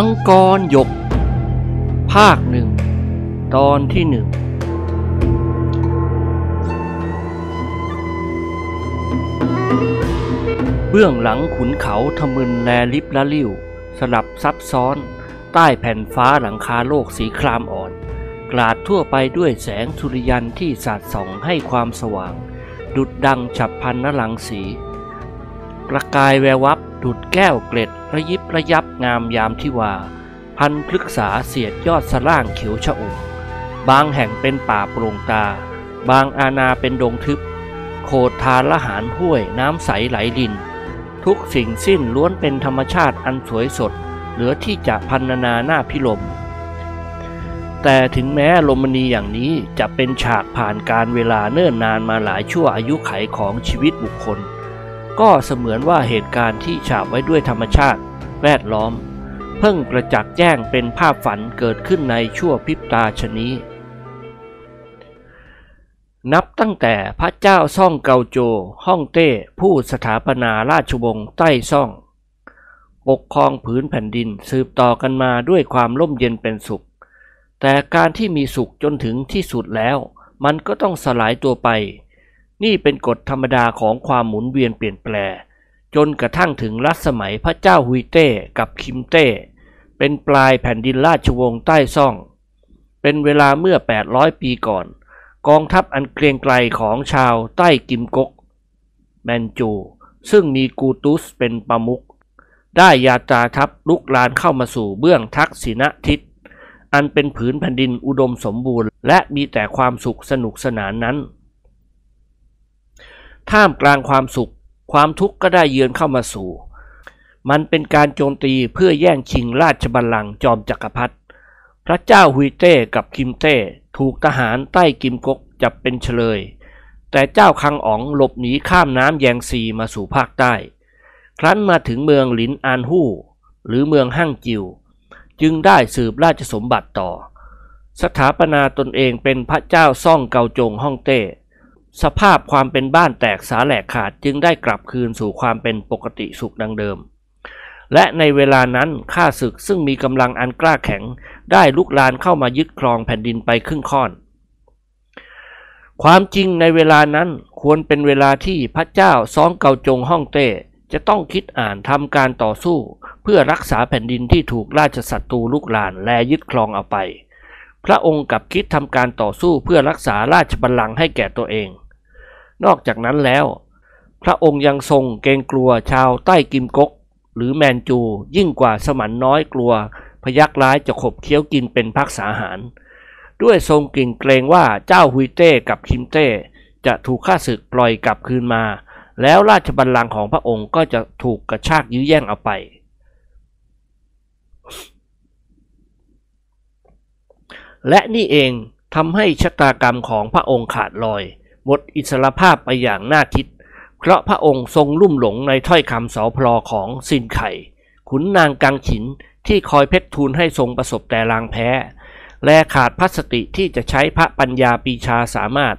มังกรหยก ภาคหนึ่ง ตอนที่หนึ่ง เบื้องหลังขุนเขาทะมึนแลลิบละลิ่ว สลับซับซ้อน ใต้แผ่นฟ้าหลังคาโลกสีครามอ่อน กลาดทั่วไปด้วยแสงสุริยันที่สาดส่องให้ความสว่าง ดุดดังฉับพันนลังสี ประกายแวววับ ดุดแก้วเกล็ดระยิบระยับงามยามที่ว่า พันพฤกษาเสียดยอดสล่างเขียวชะอุ่มบางแห่งเป็นป่าโปร่งตา บางอาณาเป็นดงทึบโขดทานละหารห้วยน้ำใสไหลลิน ทุกสิ่งสิ้นล้วนเป็นธรรมชาติอันสวยสด เหลือที่จะพันนาหน้าพิลม แต่ถึงแม้ลมณีอย่างนี้จะเป็นฉากผ่านการเวลาเนิ่นนานมาหลายชั่วอายุไขของชีวิตบุคคล ก็เสมือนว่าเหตุการณ์ที่ฉาบไว้ด้วยธรรมชาติแวดล้อม เพิ่งประจักแจ้งเป็นภาพฝันเกิดขึ้นในชั่วพริบตาชนี้ นับตั้งแต่พระเจ้าซ่องเกาโจฮ่องเต้ผู้สถาปนาราชวงศ์ใต้ซ่อง ปกครองผืนแผ่นดินสืบต่อกันมาด้วยความร่มเย็นเป็นสุข แต่การที่มีสุขจนถึงที่สุดแล้ว มันก็ต้องสลายตัวไป นี่เป็นกฎธรรมดาของความหมุนเวียนเปลี่ยนแปลงจนกระทั่งถึงรัชสมัยพระเจ้าฮุยเต้กับคิมเต้ เป็นปลายแผ่นดินราชวงศ์ใต้ซ่อง เป็นเวลาเมื่อ 800 ปีก่อน กองทัพอันเกรียงไกรของชาวใต้กิมกก แมนจู ซึ่งมีกูตุสเป็นประมุขได้ยาตาทัพลุกลานเข้ามาสู่เบื้องทักษิณทิศ อันเป็นผืนแผ่นดินอุดมสมบูรณ์ และมีแต่ความสุขสนุกสนานนั้น ท่ามกลางความสุข ความทุกข์ก็ได้เยือนเข้ามาสู่ มันเป็นการโจมตีเพื่อแย่งชิงราชบัลลังก์จอมจักรพรรดิพระเจ้าฮุยเต้กับคิมเต้ถูกทหารใต้กิมกกจับเป็นเฉลย แต่เจ้าคังอ๋องหลบหนีข้ามน้ำแยงซีมาสู่ภาคใต้ ครั้นมาถึงเมืองหลินอานฮู้ หรือเมืองห้างจิว จึงได้สืบราชสมบัติต่อ สถาปนาตนเองเป็นพระเจ้าซ่องเกาจงฮ่องเต้ สภาพความเป็นบ้านแตกสาแหลกขาดจึงได้กลับคืนสู่ความเป็นปกติสุขดังเดิม และในเวลานั้นข้าศึกซึ่งมีกำลังอันกล้าแข็ง ได้ลุกลานเข้ามายึดครองแผ่นดินไปครึ่งค่อน ความจริงในเวลานั้นควรเป็นเวลาที่พระเจ้าซ้องเกาจงฮ่องเต้จะต้องคิดอ่านทำการต่อสู้ เพื่อรักษาแผ่นดินที่ถูกราชศัตรูลุกลานและยึดครองเอาไป พระองค์กับคิดทำการต่อสู้เพื่อรักษาราชบัลลังก์ให้แก่ตัวเอง นอกจากนั้นแล้ว พระองค์ยังทรงเกรงกลัวชาวใต้กิมกก หรือแมนจู ยิ่งกว่าสมันน้อยกลัว พยักร้ายจะขบเคี้ยวกินเป็นพักษาหาร ด้วยทรงกิ่งเกรงว่าเจ้าฮุยเต้กับคิมเต้จะถูกข้าศึกปล่อยกลับคืนมา แล้วราชบัลลังก์ของพระองค์ก็จะถูกกระชากยื้อแย่งเอาไป และนี่เองทำให้ชะตากรรมของพระองค์ขาดลอย หมดอิสรภาพไปอย่างน่าคิด เพราะพระองค์ทรงลุ่มหลงในถ้อยคำสอพลอของสินไข่ ขุนนางกังฉินที่คอยเพชรทูลให้ทรงประสบแต่ลางแพ้ และขาดพัสติที่จะใช้พระปัญญาปีชาสามารถ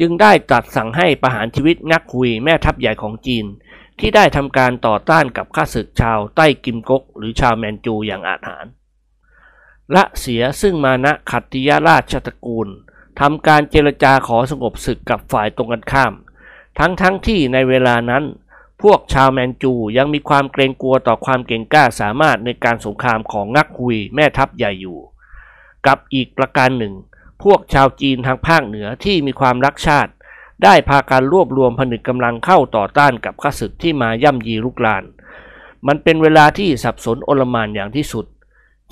จึงได้ตรัสสั่งให้ประหารชีวิตงักคุยแม่ทัพใหญ่ของจีน ที่ได้ทำการต่อต้านกับข้าศึกชาวใต้กิมกก หรือชาวแมนจูอย่างอาถรรพ์ ละเสียซึ่งมานะขัตติยราชตระกูลทำการเจรจาขอสงบศึกกับฝ่ายตรงกันข้าม ทั้งทั้งที่ในเวลานั้น พวกชาวแมนจูยังมีความเกรงกลัวต่อความเก่งกล้าสามารถในการสงครามของงักฮุยแม่ทัพใหญ่อยู่ กับอีกประการหนึ่ง พวกชาวจีนทางภาคเหนือที่มีความรักชาติ ได้พาการรวบรวมผนึกกำลังเข้าต่อต้านกับข้าศึกที่มาย่ำยีลุกลาน มันเป็นเวลาที่สับสนโอลมานอย่างที่สุด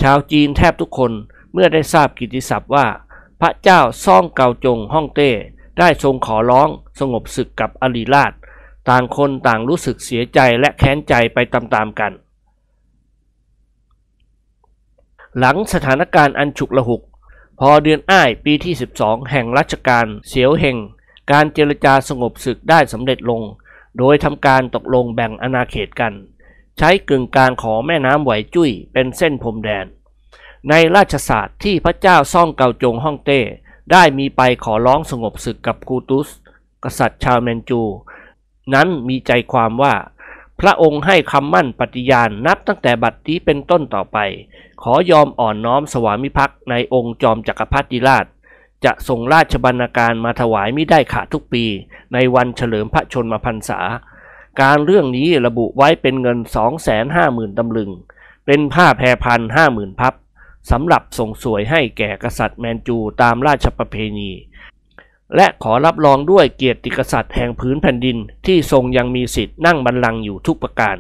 ชาวจีนแทบทุกคนเมื่อได้ทราบกิติศัพท์ว่า พระเจ้าซ่องเกาจงฮ่องเต้ ได้ทรงขอร้องสงบศึกกับอลีราช ต่างคนต่างรู้สึกเสียใจและแค้นใจไปตามๆกัน หลังสถานการณ์อันฉุกละหุก พอเดือนอ้ายปีที่ 12 แห่งรัชกาลเสียวเฮงการเจรจาสงบศึกได้สำเร็จลง โดยทำการตกลงแบ่งอาณาเขตกัน ใช้กึ่งกลางของแม่น้ำไหวจุ้ยเป็นเส้นพรมแดน ในราชศาสตร์ที่พระเจ้าซ่องเกาจงฮ่องเต้ ได้มีไปขอร้องสงบศึกกับกูตุส กษัตริย์ชาวแมนจู นั้นมีใจความว่า พระองค์ให้คำมั่นปฏิญาณนับตั้งแต่บัดนี้เป็นต้นต่อไป ขอยอมอ่อนน้อมสวามิภักดิ์ในองค์จอมจักรพรรดิราชจะส่งราชบรรณาการมาถวายม่ได้ขาดทุกปี ในวันเฉลิมพระชนมพรรษา การเรื่องนี้ระบุไว้เป็นเงิน 250,000ตำลึง เป็นผ้าแพรพันห้าหมื่นพับสำหรับส่งสวยให้แก่กษัตริย์แมนจูตามราชประเพณี และขอรับรองด้วยเกียรติกษัตริย์แห่งพื้นแผ่นดินที่ทรงยังมีสิทธิ์นั่งบัลลังก์อยู่ทุกประการ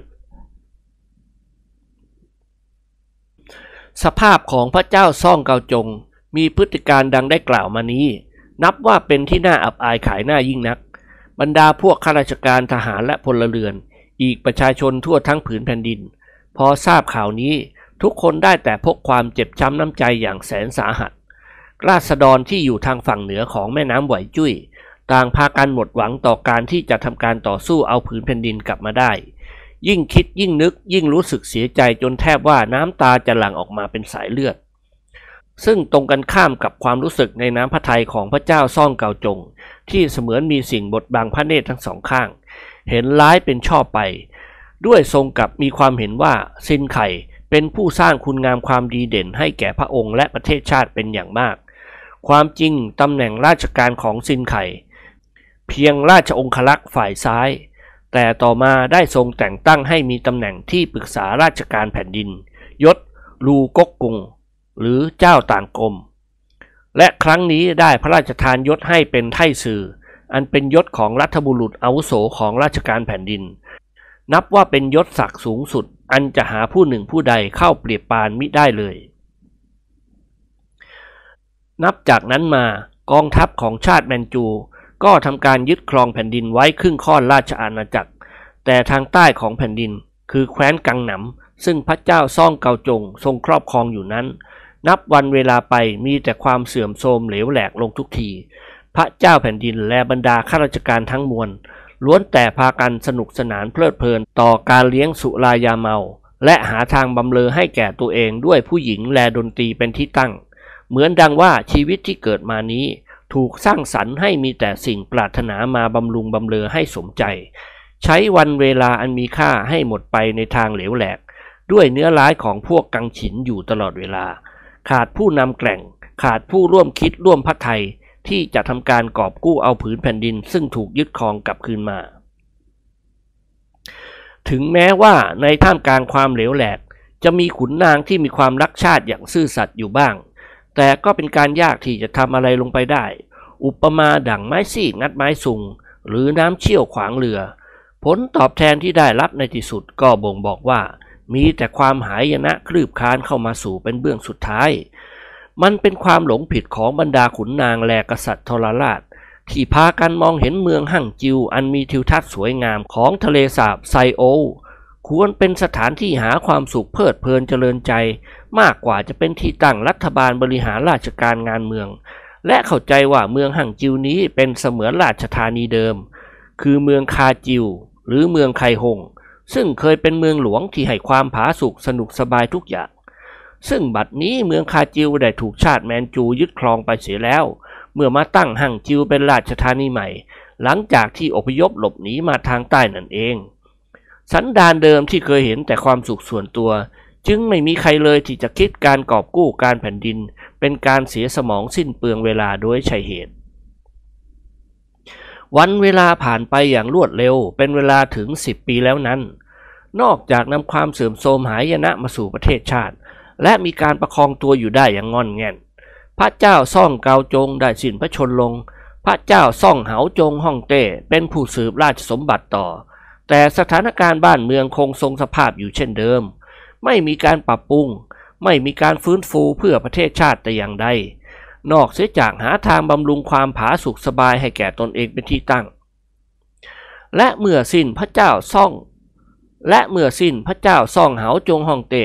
สภาพของพระเจ้าซ่องเกาจงมีพฤติการดังได้กล่าวมานี้ นับว่าเป็นที่น่าอับอายขายหน้ายิ่งนัก บรรดาพวกข้าราชการทหารและพลเรือน อีกประชาชนทั่วทั้งผืนแผ่นดิน พอทราบข่าวนี้ทุกคนได้แต่พกความเจ็บช้ำน้ำใจอย่างแสนสาหัส ราษฎรที่อยู่ทางฝั่งเหนือของแม่น้ำไหวจุ้ยต่างพากันหมดหวังต่อการที่จะทำการต่อสู้เอาผืนแผ่นดินกลับมาได้ ยิ่งคิดยิ่งนึกยิ่งรู้สึกเสียใจจนแทบว่าน้ำตาจะหลั่งออกมาเป็นสายเลือด ซึ่งตรงกันข้ามกับความรู้สึกในน้ำพระทัยของพระเจ้าซ่องเกาจง ที่เสมือนมีสิ่งบดบังพระเนตรทั้งสองข้าง เห็นร้ายเป็นชอบไป ด้วยทรงกับมีความเห็นว่าซินไข่เป็นผู้สร้างคุณงามความดีเด่นให้แก่พระองค์และประเทศชาติเป็นอย่างมาก ความจริงตำแหน่งราชการของซินไข่เพียงราชองคลักษ์ฝ่ายซ้าย แต่ต่อมาได้ทรงแต่งตั้งให้มีตำแหน่งที่ปรึกษาราชการแผ่นดิน ยศลูกกกุง หรือเจ้าต่างกรมและครั้งนี้ได้พระราชทานยศให้เป็นไท่สื่อ อันเป็นยศของรัฐบุรุษอาวุโสของราชการแผ่นดิน นับว่าเป็นยศศักดิ์สูงสุด อันจะหาผู้หนึ่งผู้ใดเข้าเปรียบปานมิได้เลย นับจากนั้นมากองทัพของชาติแมนจู ก็ทำการยึดครองแผ่นดินไว้ครึ่งค่อนราชอาณาจักร แต่ทางใต้ของแผ่นดินคือแคว้นกังหนำซึ่งพระเจ้าซ่องเกาจงทรงครอบครองอยู่นั้น นับวันเวลาไปมีแต่ความเสื่อมโทรมเหลวแหลกลงทุกที พระเจ้าแผ่นดินและบรรดาข้าราชการทั้งมวล ล้วนแต่พากันสนุกสนานเพลิดเพลินต่อการเลี้ยงสุรายาเมา และหาทางบำเรอให้แก่ตัวเองด้วยผู้หญิงแลดนตรีเป็นที่ตั้ง เหมือนดังว่าชีวิตที่เกิดมานี้ ถูกสร้างสรรค์ให้มีแต่สิ่งปรารถนามาบำรุงบำเรอให้สมใจ ใช้วันเวลาอันมีค่าให้หมดไปในทางเหลวแหลก ด้วยเนื้อร้ายของพวกกังฉินอยู่ตลอดเวลา ขาดผู้นำแกล่ง ขาดผู้ร่วมคิดร่วมพัฒไทย ที่จะทำการกอบกู้เอาผืนแผ่นดิน ซึ่งถูกยึดครองกลับคืนมา ถึงแม้ว่าในท่ามกลางความเหลวแหลก จะมีขุนนางที่มีความรักชาติอย่างซื่อสัตย์อยู่บ้าง แต่ก็เป็นการยากที่จะทำอะไรลงไปได้ อุปมาดั่งไม้ซีกงัดไม้สุง หรือน้ำเชี่ยวขวางเรือ ผลตอบแทนที่ได้รับในที่สุดก็บ่งบอกว่า มีแต่ความหายนะคลืบคานเข้ามาสู่เป็นเบื้องสุดท้าย มันเป็นความหลงผิดของบรรดาขุนนางแลกษัตริย์ทรราช ที่พากันมองเห็นเมืองหั่งจิว อันมีทิวทัศน์สวยงามของทะเลสาบไซโอ ควรเป็นสถานที่หาความสุขเพลิดเพลินเจริญใจ มากกว่าจะเป็นที่ตั้งรัฐบาลบริหารราชการงานเมือง และเข้าใจว่าเมืองหั่งจิวนี้เป็นเสมือนราชธานีเดิม คือเมืองคาจิว หรือเมืองไคหง ซึ่งเคยเป็นเมืองหลวงที่ให้ความผาสุกสนุกสบายทุกอย่าง ซึ่งบัดนี้เมืองคาจิวได้ถูกชาติแมนจูยึดครองไปเสียแล้ว เมื่อมาตั้งหั่งจิวเป็นราชธานีใหม่ หลังจากที่อพยพหลบหนีมาทางใต้นั่นเอง สันดานเดิมที่เคยเห็นแต่ความสุขส่วนตัว จึงไม่มีใครเลยที่จะคิดการกอบกู้การแผ่นดิน เป็นการเสียสมองสิ้นเปลืองเวลาโดยใช่เหตุ วันเวลาผ่านไปอย่างรวดเร็ว เป็นเวลาถึงสิบปีแล้วนั้น นอกจากนำความเสื่อมโทรมหายนะมาสู่ประเทศชาติ และมีการประคองตัวอยู่ได้อย่างงอนแงนพระเจ้าซ่องเกาจงได้สิ้นพระชนลง พระเจ้าซ่องเหาจงฮ่องเต้เป็นผู้สืบราชสมบัติต่อ แต่สถานการณ์บ้านเมืองคงทรงสภาพอยู่เช่นเดิม ไม่มีการปรับปรุง ไม่มีการฟื้นฟูเพื่อประเทศชาติแต่อย่างใด นอกเสียจากหาทางบำรุงความผาสุกสบายให้แก่ตนเองเป็นที่ตั้ง และเมื่อสิ้นพระเจ้าซ่อง และเมื่อสิ้นพระเจ้าซ่องเหาจงฮ่องเต้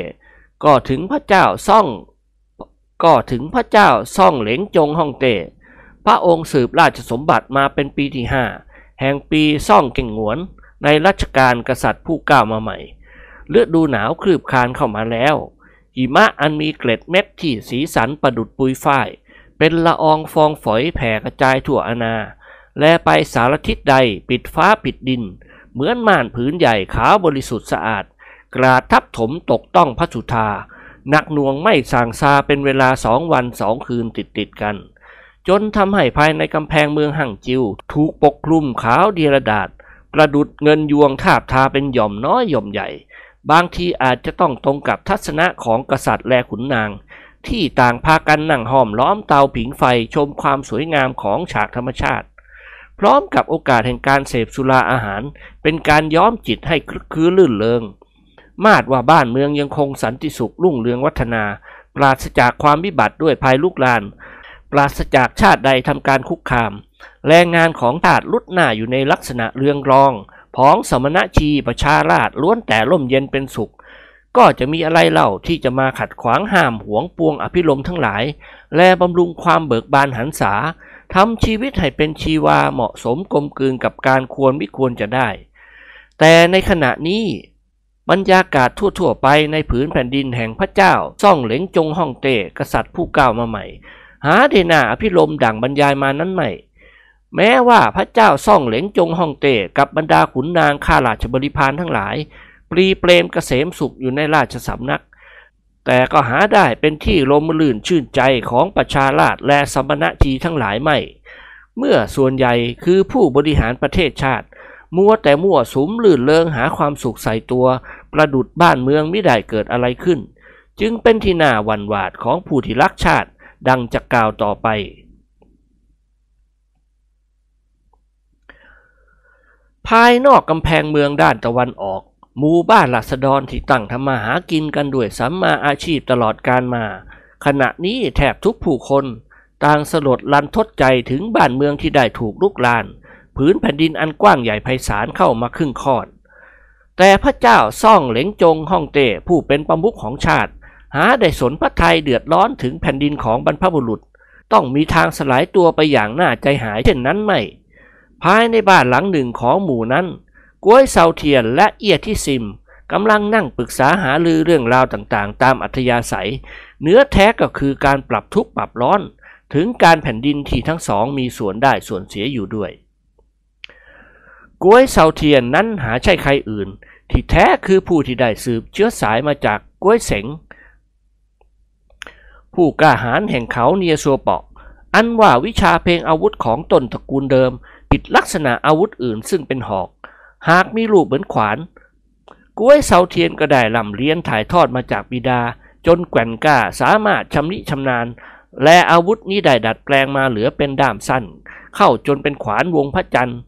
ก็ถึงพระเจ้าซ่อง ก็ถึงพระเจ้าซ่องเหลงจงฮ่องเต้พระองค์สืบราชสมบัติมาเป็นปีที่ห้าแห่งปีซ่องเก่งหวน ในรัชกาลกษัตริย์ผู้ก้าวมาใหม่เลือดดูหนาวคลืบคลานเข้ามาแล้วหิมะอันมีเกล็ดเม็ดที่สีสันประดุดปุยฝ้าย เป็นละอองฟองฝอยแผ่กระจายทั่วอาณา และไปสารทิศใดปิดฟ้าปิดดิน เหมือนม่านผืนใหญ่ขาวบริสุทธิ์สะอาด กราดทับถมตกต้องพระสุธาหนักหน่วงไม่สางซาเป็นเวลาสองวันสองคืนติดติดกัน จนทำให้ภายในกำแพงเมืองหั่งจิว ถูกปกคลุมขาวเดียรดาษประดุดเงินยวงทาบทาเป็นหย่อมน้อยหย่อมใหญ่ บางทีอาจจะต้องตรงกับทัศนะของกษัตริย์และขุนนาง ที่ต่างพากันนั่งห้อมล้อมเตาผิงไฟชมความสวยงามของฉากธรรมชาติ พร้อมกับโอกาสแห่งการเสพสุราอาหาร เป็นการย้อมจิตให้คลึกคื้ลื่นเริงมาดว่าบ้านเมืองยังคงสันติสุขรุ่งเรืองวัฒนา ปราศจากความวิบัติด้วยภัยลุกลาน ปราศจากชาติใดทำการคุกคาม แรงงานของทาสลุดหน้าอยู่ในลักษณะเรืองรอง ผองสมณชีประชาราชล้วนแต่ร่มเย็นเป็นสุข ก็จะมีอะไรเล่าที่จะมาขัดขวางห้ามหวงปวงอภิรมทั้งหลาย และบำรุงความเบิกบานหันษาทำชีวิตให้เป็นชีวาเหมาะสมกลมกลืนกับการควรไม่ควรจะได้ แต่ในขณะนี้บรรยากาศทั่วๆไปในผืนแผ่นดินแห่งพระเจ้า ซ่องเหลงจงฮ่องเต้กษัตริย์ผู้ก้าวมาใหม่ หาเดนาอภิรมดั่งบรรยายมานั้นใหม่ แม้ว่าพระเจ้าซ่องเหลงจงฮ่องเต้กับบรรดาขุนนางข้าราชบริพารทั้งหลาย ปรีเปรมเกษมสุขอยู่ในราชสำนัก แต่ก็หาได้เป็นที่ลมลื่นชื่นใจของประชาราชและสมณจีทั้งหลายไม่ เมื่อส่วนใหญ่คือผู้บริหารประเทศชาติ มัวแต่มั่วสุมลื่นเลิงหาความสุขใส่ตัว ประดุดบ้านเมืองไม่ได้เกิดอะไรขึ้น จึงเป็นที่น่าหวั่นหวาดของผู้ที่รักชาติดังจะกล่าวต่อไปภายนอกกำแพงเมืองด้านตะวันออก หมู่บ้านหลัษฎรที่ตั้งทำมาหากินกันด้วยสัมมาอาชีพตลอดการมา ขณะนี้แทบทุกผู้คน ต่างสลดลันทดใจถึงบ้านเมืองที่ได้ถูกลุกลานผืนแผ่นดินอันกว้างใหญ่ไพศาลเข้ามาครึ่งคอนแต่พระเจ้าซ่องเหลงจงฮ่องเต้ผู้เป็นประมุขของชาติ หาได้สนพระไทยเดือดร้อนถึงแผ่นดินของบรรพบุรุษ ต้องมีทางสลายตัวไปอย่างน่าใจหายเช่นนั้นไม่ ภายในบ้านหลังหนึ่งของหมู่นั้น กล้วยเซาเทียนและเอียที่ซิมกำลังนั่งปรึกษาหารือเรื่องราวต่างๆ ตามอัธยาศัย เนื้อแท้ก็คือการปรับทุกข์ปรับร้อน ถึงการแผ่นดินที่ทั้งสองมีส่วนได้ส่วนเสียอยู่ด้วยกล้วยเซาเทียนนั้นหาใช่ใครอื่น ที่แท้คือผู้ที่ได้สืบเชื้อสายมาจากกล้วยเสงผู้กล้าหาญแห่งเขาเนียซัวเปาะ อันว่าวิชาเพลงอาวุธของตนตระกูลเดิม ผิดลักษณะอาวุธอื่นซึ่งเป็นหอก หากมีรูปเหมือนขวานกล้วยเซาเทียนก็ได้ลำเลียนถ่ายทอดมาจากบิดา จนแกว่นกล้าสามารถชำนิชำนาญ และอาวุธนี้ได้ดัดแปลงมาเหลือเป็นด้ามสั้น เข้าจนเป็นขวานวงพระจันทร์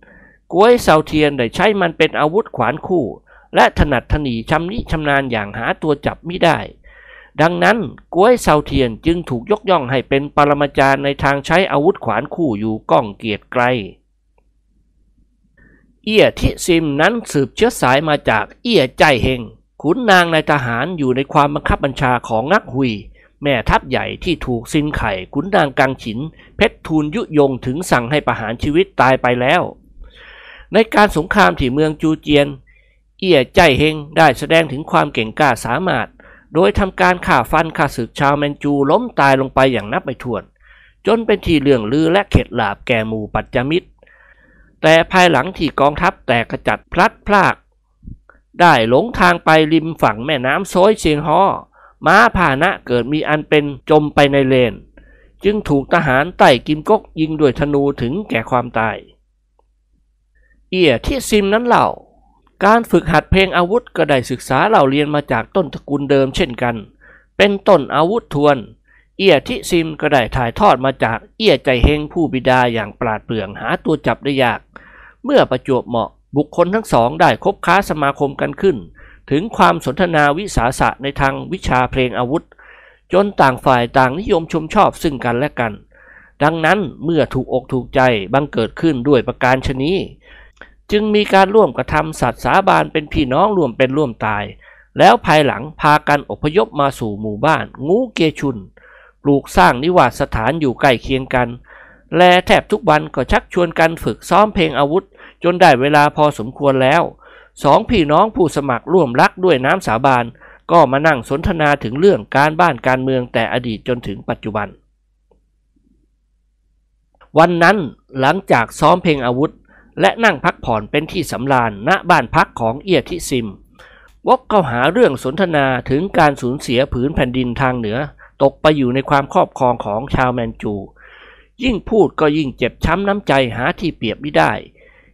กล้วยเซาเทียนได้ใช้มันเป็นอาวุธขวานคู่ และถนัดถนีชำนิชำนาญอย่างหาตัวจับไม่ได้ ดังนั้นกล้วยเซาเทียนจึงถูกยกย่องให้เป็นปรมาจารย์ในทางใช้อาวุธขวานคู่อยู่ก้องเกียรติไกล เอี้ยทิซิมนั้นสืบเชื้อสายมาจากเอี้ยใจเฮงขุนนางในทหารอยู่ในความบังคับบัญชาของนักหุย แม่ทัพใหญ่ที่ถูกซินไข่ขุนนางกังฉิน เพชรทูลยุยงถึงสั่งให้ประหารชีวิตตายไปแล้ว ในการสงครามที่เมืองจูเจียน เอี้ยใจเฮงได้แสดงถึงความเก่งกล้าสามารถ โดยทำการข่าฟันข่าศึกชาวแมนจูล้มตายลงไปอย่างนับไม่ถ้วน จนเป็นที่เลื่องลือและเข็ดหลาบแก่หมู่ปัจจมิตร แต่ภายหลังที่กองทัพแตกกระจัดพลัดพราก ได้หลงทางไปริมฝั่งแม่น้ำโซยเชียงฮอม้าพาหนะเกิดมีอันเป็นจมไปในเลน จึงถูกทหารไต่กิมก๊กยิงด้วยธนูถึงแก่ความตาย เอี่ยที่ซิมนั้นเล่า การฝึกหัดเพลงอาวุธก็ได้ศึกษาเล่าเรียนมาจากต้นตระกูลเดิมเช่นกัน เป็นต้นอาวุธทวน เอียที่ซิมก็ได้ถ่ายทอดมาจากเอียใจเฮงผู้บิดาอย่างปราดเปรื่องหาตัวจับได้ยาก เมื่อประจวบเหมาะบุคคลทั้งสองได้คบค้าสมาคมกันขึ้น ถึงความสนทนาวิสาสะในทางวิชาเพลงอาวุธ จนต่างฝ่ายต่างนิยมชมชอบซึ่งกันและกัน ดังนั้นเมื่อถูกอกถูกใจบังเกิดขึ้นด้วยประการชนี้จึงมีการร่วมกระทำสัตว์สาบานเป็นพี่น้องร่วมเป็นร่วมตาย แล้วภายหลังพากันอพยพมาสู่หมู่บ้าน งูเกชุน ปลูกสร้างนิวาสสถานอยู่ใกล้เคียงกัน และแทบทุกวันก็ชักชวนกันฝึกซ้อมเพลงอาวุธ จนได้เวลาพอสมควรแล้วสองพี่น้องผู้สมัครร่วมรักด้วยน้ำสาบานก็มานั่งสนทนาถึงเรื่องการบ้านการเมืองแต่อดีตจนถึงปัจจุบัน วันนั้นหลังจากซ้อมเพลงอาวุธ และนั่งพักผ่อนเป็นที่สำราญณบ้านพักของเอียทิซิม วกเข้าหาเรื่องสนทนาถึงการสูญเสียผืนแผ่นดินทางเหนือ ตกไปอยู่ในความครอบครองของชาวแมนจู ยิ่งพูดก็ยิ่งเจ็บช้ำน้ำใจหาที่เปรียบไม่ได้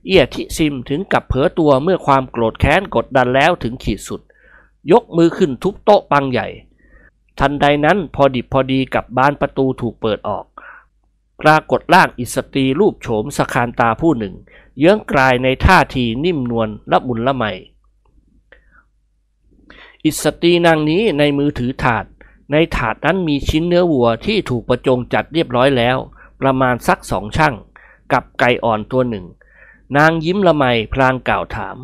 เอียทิซิมถึงกับเผลอตัวเมื่อความโกรธแค้นกดดันแล้วถึงขีดสุด ยกมือขึ้นทุบโต๊ะปังใหญ่ ทันใดนั้นพอดิบพอดีกับบานประตูถูกเปิดออกปรากฏร่างอิสตรีรูปโฉมสคราญตาผู้หนึ่ง เยื้องกรายในท่าทีนิ่มนวลละมุนละไมอิสตรีนางนี้ในมือถือถาด ในถาดนั้นมีชิ้นเนื้อวัวที่ถูกประจงจัดเรียบร้อยแล้ว ประมาณสักสองชั่งกับไก่อ่อนตัวหนึ่ง นางยิ้มละไมพลางกล่าวถาม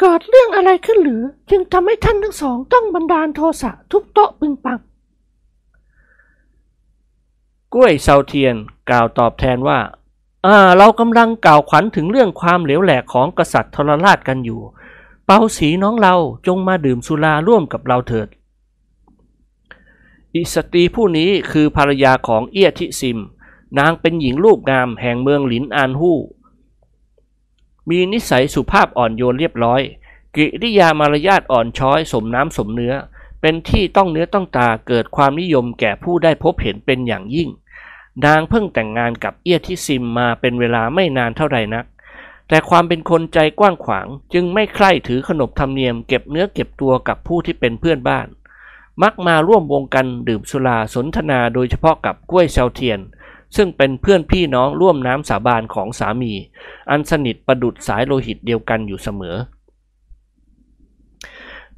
เกิดเรื่องอะไรขึ้นหรือ จึงทำให้ท่านทั้งสองต้องบันดาลโทสะทุบโต๊ะปึงปัง กล้วยเซาเทียนกล่าวตอบแทนว่า อ่า เรากำลังกล่าวขวัญถึงเรื่องความเหลวแหลกของกษัตริย์ทรราชกันอยู่ เปาสีน้องเราจงมาดื่มสุราร่วมกับเราเถิด อิสตรีผู้นี้คือภรรยาของเอียทิซิม นางเป็นหญิงรูปงามแห่งเมืองหลินอานฮู้ มีนิสัยสุภาพอ่อนโยนเรียบร้อย กิริยามารยาทอ่อนช้อย สมน้ำสมเนื้อ เป็นที่ต้องเนื้อต้องตาเกิดความนิยมแก่ผู้ได้พบเห็นเป็นอย่างยิ่ง นางเพิ่งแต่งงานกับเอียทิซิมมาเป็นเวลาไม่นานเท่าไหร่นักแต่ความเป็นคนใจกว้างขวาง จึงไม่ใคร่ถือขนบธรรมเนียมเก็บเนื้อเก็บตัวกับผู้ที่เป็นเพื่อนบ้าน มักมาร่วมวงกันดื่มสุราสนทนาโดยเฉพาะกับกล้วยเซาเทียน ซึ่งเป็นเพื่อนพี่น้องร่วมน้ำสาบานของสามี อันสนิทประดุดสายโลหิตเดียวกันอยู่เสมอ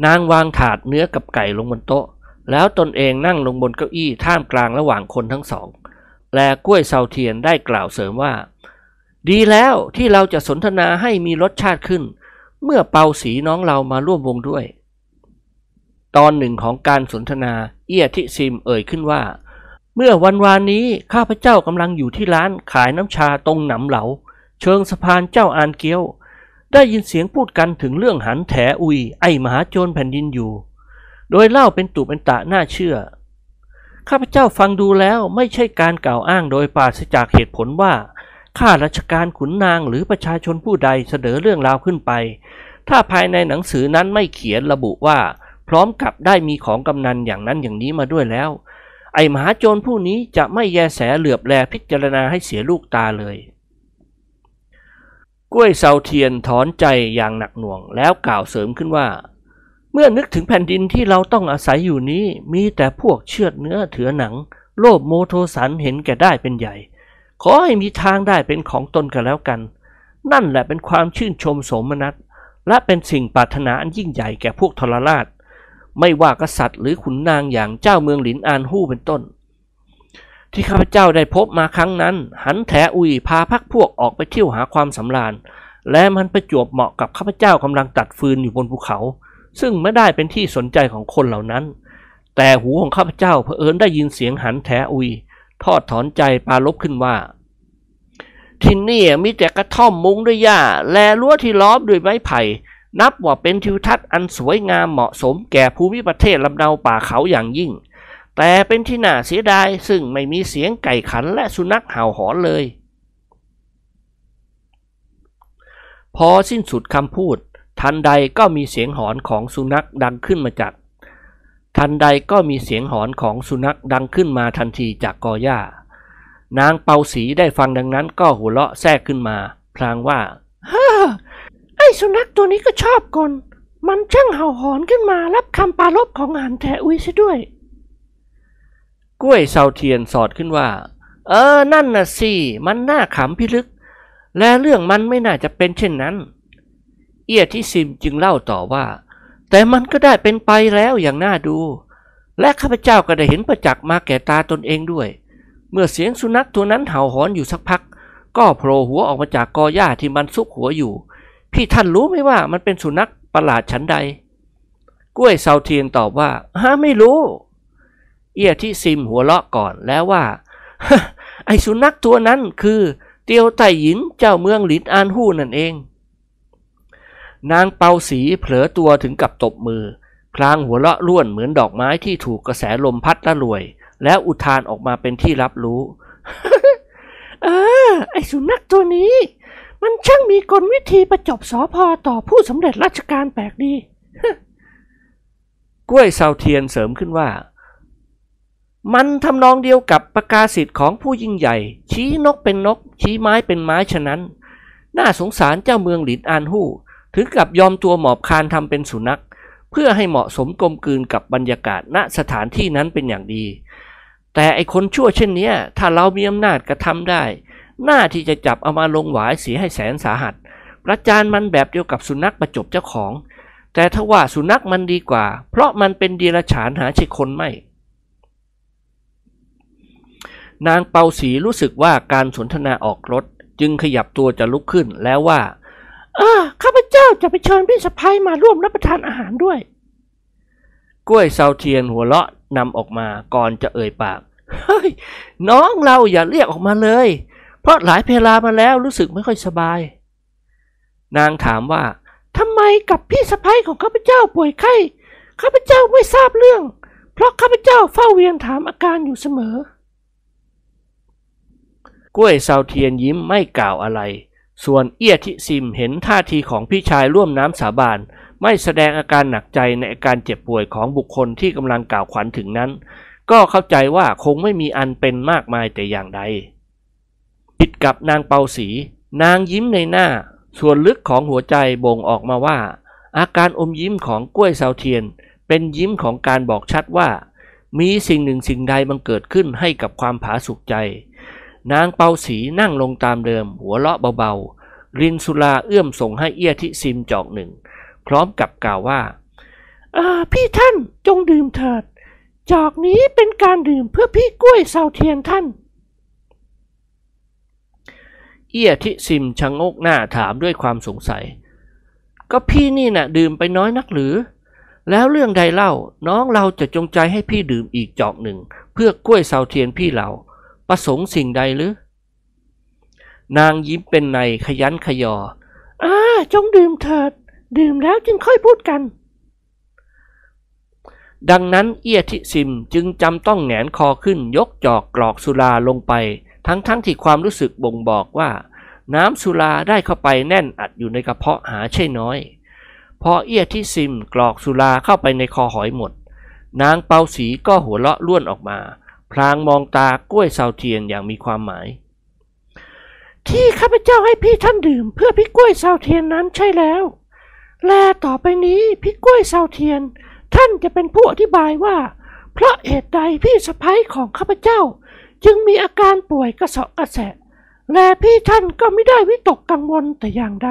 นางวางถาดเนื้อกับไก่ลงบนโต๊ะ แล้วตนเองนั่งลงบนเก้าอี้ท่ามกลางระหว่างคนทั้งสอง และกล้วยเซาเทียนได้กล่าวเสริมว่า ดีแล้วที่เราจะสนทนาให้มีรสชาติขึ้น เมื่อเปาสีน้องเรามาร่วมวงด้วย ตอนหนึ่งของการสนทนา เอียทิซิมเอ่ยขึ้นว่า เมื่อวันวานนี้ข้าพเจ้ากำลังอยู่ที่ร้านขายน้ำชาตรงหนำเหลา เชิงสะพานเจ้าอานเกี้ยว ได้ยินเสียงพูดกันถึงเรื่องหันแถอุย ไอมหาโจรแผ่นดินอยู่ โดยเล่าเป็นตุเป็นตะน่าเชื่อ ข้าพเจ้าฟังดูแล้วไม่ใช่การกล่าวอ้างโดยปราศจากเหตุผลว่าข้าราชการขุนนางหรือประชาชนผู้ใดเสนอเรื่องราวขึ้นไป ถ้าภายในหนังสือนั้นไม่เขียนระบุว่า ร้อมกับได้มีของกำนันอย่างนั้นอย่างนี้มาด้วยแล้ว ไอมหาโจรผู้นี้จะไม่แยแสเหลือบแลพิจารณาให้เสียลูกตาเลยกล้วยเซาเทียนถอนใจอย่างหนักหน่วงแล้วกล่าวเสริมขึ้นว่า เมื่อนึกถึงแผ่นดินที่เราต้องอาศัยอยู่นี้ มีแต่พวกเชือดเนื้อเถือหนัง โลภโมโทสันเห็นแก่ได้เป็นใหญ่ ขอให้มีทางได้เป็นของตนกันแล้วกัน นั่นแหละเป็นความชื่นชมสมนัสและเป็นสิ่งปรารถนาอันยิ่งใหญ่แก่พวกทรราช ไม่ว่ากษัตริย์หรือขุนนางอย่างเจ้าเมืองหลินอานฮู้เป็นต้น ที่ข้าพเจ้าได้พบมาครั้งนั้น หันแถอุยพาพักพวกออกไปเที่ยวหาความสำราญ และมันประจวบเหมาะกับข้าพเจ้ากำลังตัดฟืนอยู่บนภูเขา ซึ่งไม่ได้เป็นที่สนใจของคนเหล่านั้น แต่หูของข้าพเจ้าเผอิญได้ยินเสียงหันแถอุย ทอดถอนใจปาลบขึ้นว่าที่นี่มีแต่กระท่อมมุงด้วยหญ้า และรั้วที่ล้อมด้วยไม้ไผ่ นับว่าเป็นทิวทัศน์อันสวยงามเหมาะสมแก่ภูมิประเทศลำเนาป่าเขาอย่างยิ่ง แต่เป็นที่น่าเสียดายซึ่งไม่มีเสียงไก่ขันและสุนัขเห่าหอนเลย พอสิ้นสุดคำพูด ทันใดก็มีเสียงหอนของสุนัขดังขึ้นมาจาก ทันใดก็มีเสียงหอนของสุนัขดังขึ้นมาทันทีจากกอหญ้านางเปาสีได้ฟังดังนั้นก็หัวเราะแทรกขึ้นมา พลางว่าฮ่า อ้สุนัขตัวนี้ก็ชอบกลมันช่างเห่าหอนขึ้นมารับคำปารบของหันแถอุยซะด้วย กล้วยเซาเทียนสอดขึ้นว่า เออ นั่นน่ะสิ มันน่าขำพิลึก และเรื่องมันไม่น่าจะเป็นเช่นนั้น เอียที่ซิมจึงเล่าต่อว่า แต่มันก็ได้เป็นไปแล้วอย่างน่าดู และข้าพเจ้าก็ได้เห็นประจักษ์มาแก่ตาตนเองด้วย เมื่อเสียงสุนัขตัวนั้นเห่าหอนอยู่สักพัก ก็โผล่หัวออกมาจากกอหญ้าที่มันซุกหัวอยู่ พี่ท่านรู้ไหมว่ามันเป็นสุนัขประหลาดชั้นใด กล้วยเซาเทียนตอบว่าฮะไม่รู้ เอียที่ซิมหัวเราะก่อนแล้วว่า ไอสุนัขตัวนั้นคือ เตียวไต่หยินเจ้าเมืองหลินอานฮู้นั่นเอง นางเปาสีเผลอตัวถึงกับตบมือ พลางหัวเราะร่วนเหมือนดอกไม้ที่ถูกกระแสลมพัดละลวย แล้วอุทานออกมาเป็นที่รับรู้เออไอสุนัขตัวนี้ มันช่างมีกลวิธีประจบสอพอต่อผู้สำเร็จราชการแปลกดี กล้วยเซาเทียนเสริมขึ้นว่า มันทำนองเดียวกับประกาศสิทธิ์ของผู้ยิ่งใหญ่ ชี้นกเป็นนก ชี้ไม้เป็นไม้ฉะนั้น น่าสงสารเจ้าเมืองหลินอานฮู้ ถึงกับยอมตัวหมอบคานทำเป็นสุนัข เพื่อให้เหมาะสมกลมกลืนกับบรรยากาศณสถานที่นั้นเป็นอย่างดี แต่ไอคนชั่วเช่นเนี้ยถ้าเรามีอำนาจกระทำได้ หน้าที่จะจับเอามาลงหวายเสียให้แสนสาหัส ประจานมันแบบเดียวกับสุนัขประจบเจ้าของ แต่ถ้าว่าสุนัขมันดีกว่า เพราะมันเป็นเดีรฉานหาใช่คนไม่ นางเปาสีรู้สึกว่าการสนทนาออกรถ จึงขยับตัวจะลุกขึ้นแล้วว่าเออข้าพเจ้าจะไปเชิญพี่สะพ้ยมาร่วมรับประทานอาหารด้วย กล้วยเซาเทียนหัวเราะนำออกมาก่อนจะเอ่ยปาก เฮ้ย น้องเราอย่าเรียกออกมาเลย เพราะหลายเพลามาแล้วรู้สึกไม่ค่อยสบาย นางถามว่าทำไมกับพี่สะพ้ยของข้าพเจ้าป่วยไข้ข้าพเจ้าไม่ทราบเรื่อง เพราะข้าพเจ้าเฝ้าเวียนถามอาการอยู่เสมอ กล้วยเซาเทียนยิ้มไม่กล่าวอะไร ส่วนเอียทิซิมเห็นท่าทีของพี่ชายร่วมน้ำสาบาน ไม่แสดงอาการหนักใจในอาการเจ็บป่วยของบุคคลที่กำลังกล่าวขวัญถึงนั้น ก็เข้าใจว่าคงไม่มีอันเป็นมากมายแต่อย่างใด ผิดกับนางเปาสี นางยิ้มในหน้า ส่วนลึกของหัวใจบ่งออกมาว่า อาการอมยิ้มของกล้วยเซาเทียน เป็นยิ้มของการบอกชัดว่า มีสิ่งหนึ่งสิ่งใดบังเกิดขึ้นให้กับความผาสุกใจ นางเปาสีนั่งลงตามเดิม หัวเราะเบาๆ รินสุลาเอื้อมส่งให้เอี้ยทิซิมจอกหนึ่ง พร้อมกับกล่าวว่าพี่ท่านจงดื่มเถิด จอกนี้เป็นการดื่มเพื่อพี่กล้วยเซาเทียนท่าน เอี้ยทิซิมชะงกหน้าถามด้วยความสงสัย ก็พี่นี่น่ะดื่มไปน้อยนักหรือ แล้วเรื่องใดเล่าน้องเราจะจงใจให้พี่ดื่มอีกจอกหนึ่ง เพื่อกล้วยเซาเทียนพี่เรา ประสงค์สิ่งใดหรือ นางยิ้มเป็นในขยันขยออ่าจงดื่มเถิด ดื่มแล้วจึงค่อยพูดกัน ดังนั้นเอียทิซิมจึงจำต้องแหงนคอขึ้นยกจอกกรอกสุราลงไป ทั้งๆทที่ความรู้สึกบ่งบอกว่า น้ำสุราได้เข้าไปแน่นอัดอยู่ในกระเพาะหาใช่น้อย พอเอี้ยทิซิมกรอกสุราเข้าไปในคอหอยหมด นางเปาสีก็หัวเราะล้วนออกมา พลางมองตากล้วยเซาเทียนอย่างมีความหมาย ที่ข้าพเจ้าให้พี่ท่านดื่ม เพื่อพี่กล้วยเซาเทียนนั้นใช่แล้ว แลต่อไปนี้พี่กล้วยเซาเทียน ท่านจะเป็นผู้อธิบายว่า เพราะเหตุใดพี่สะพ้ยของข้าพเจ้า จึงมีอาการป่วยกระเสาะกระแสะ และพี่ท่านก็ไม่ได้วิตกกังวลแต่อย่างใด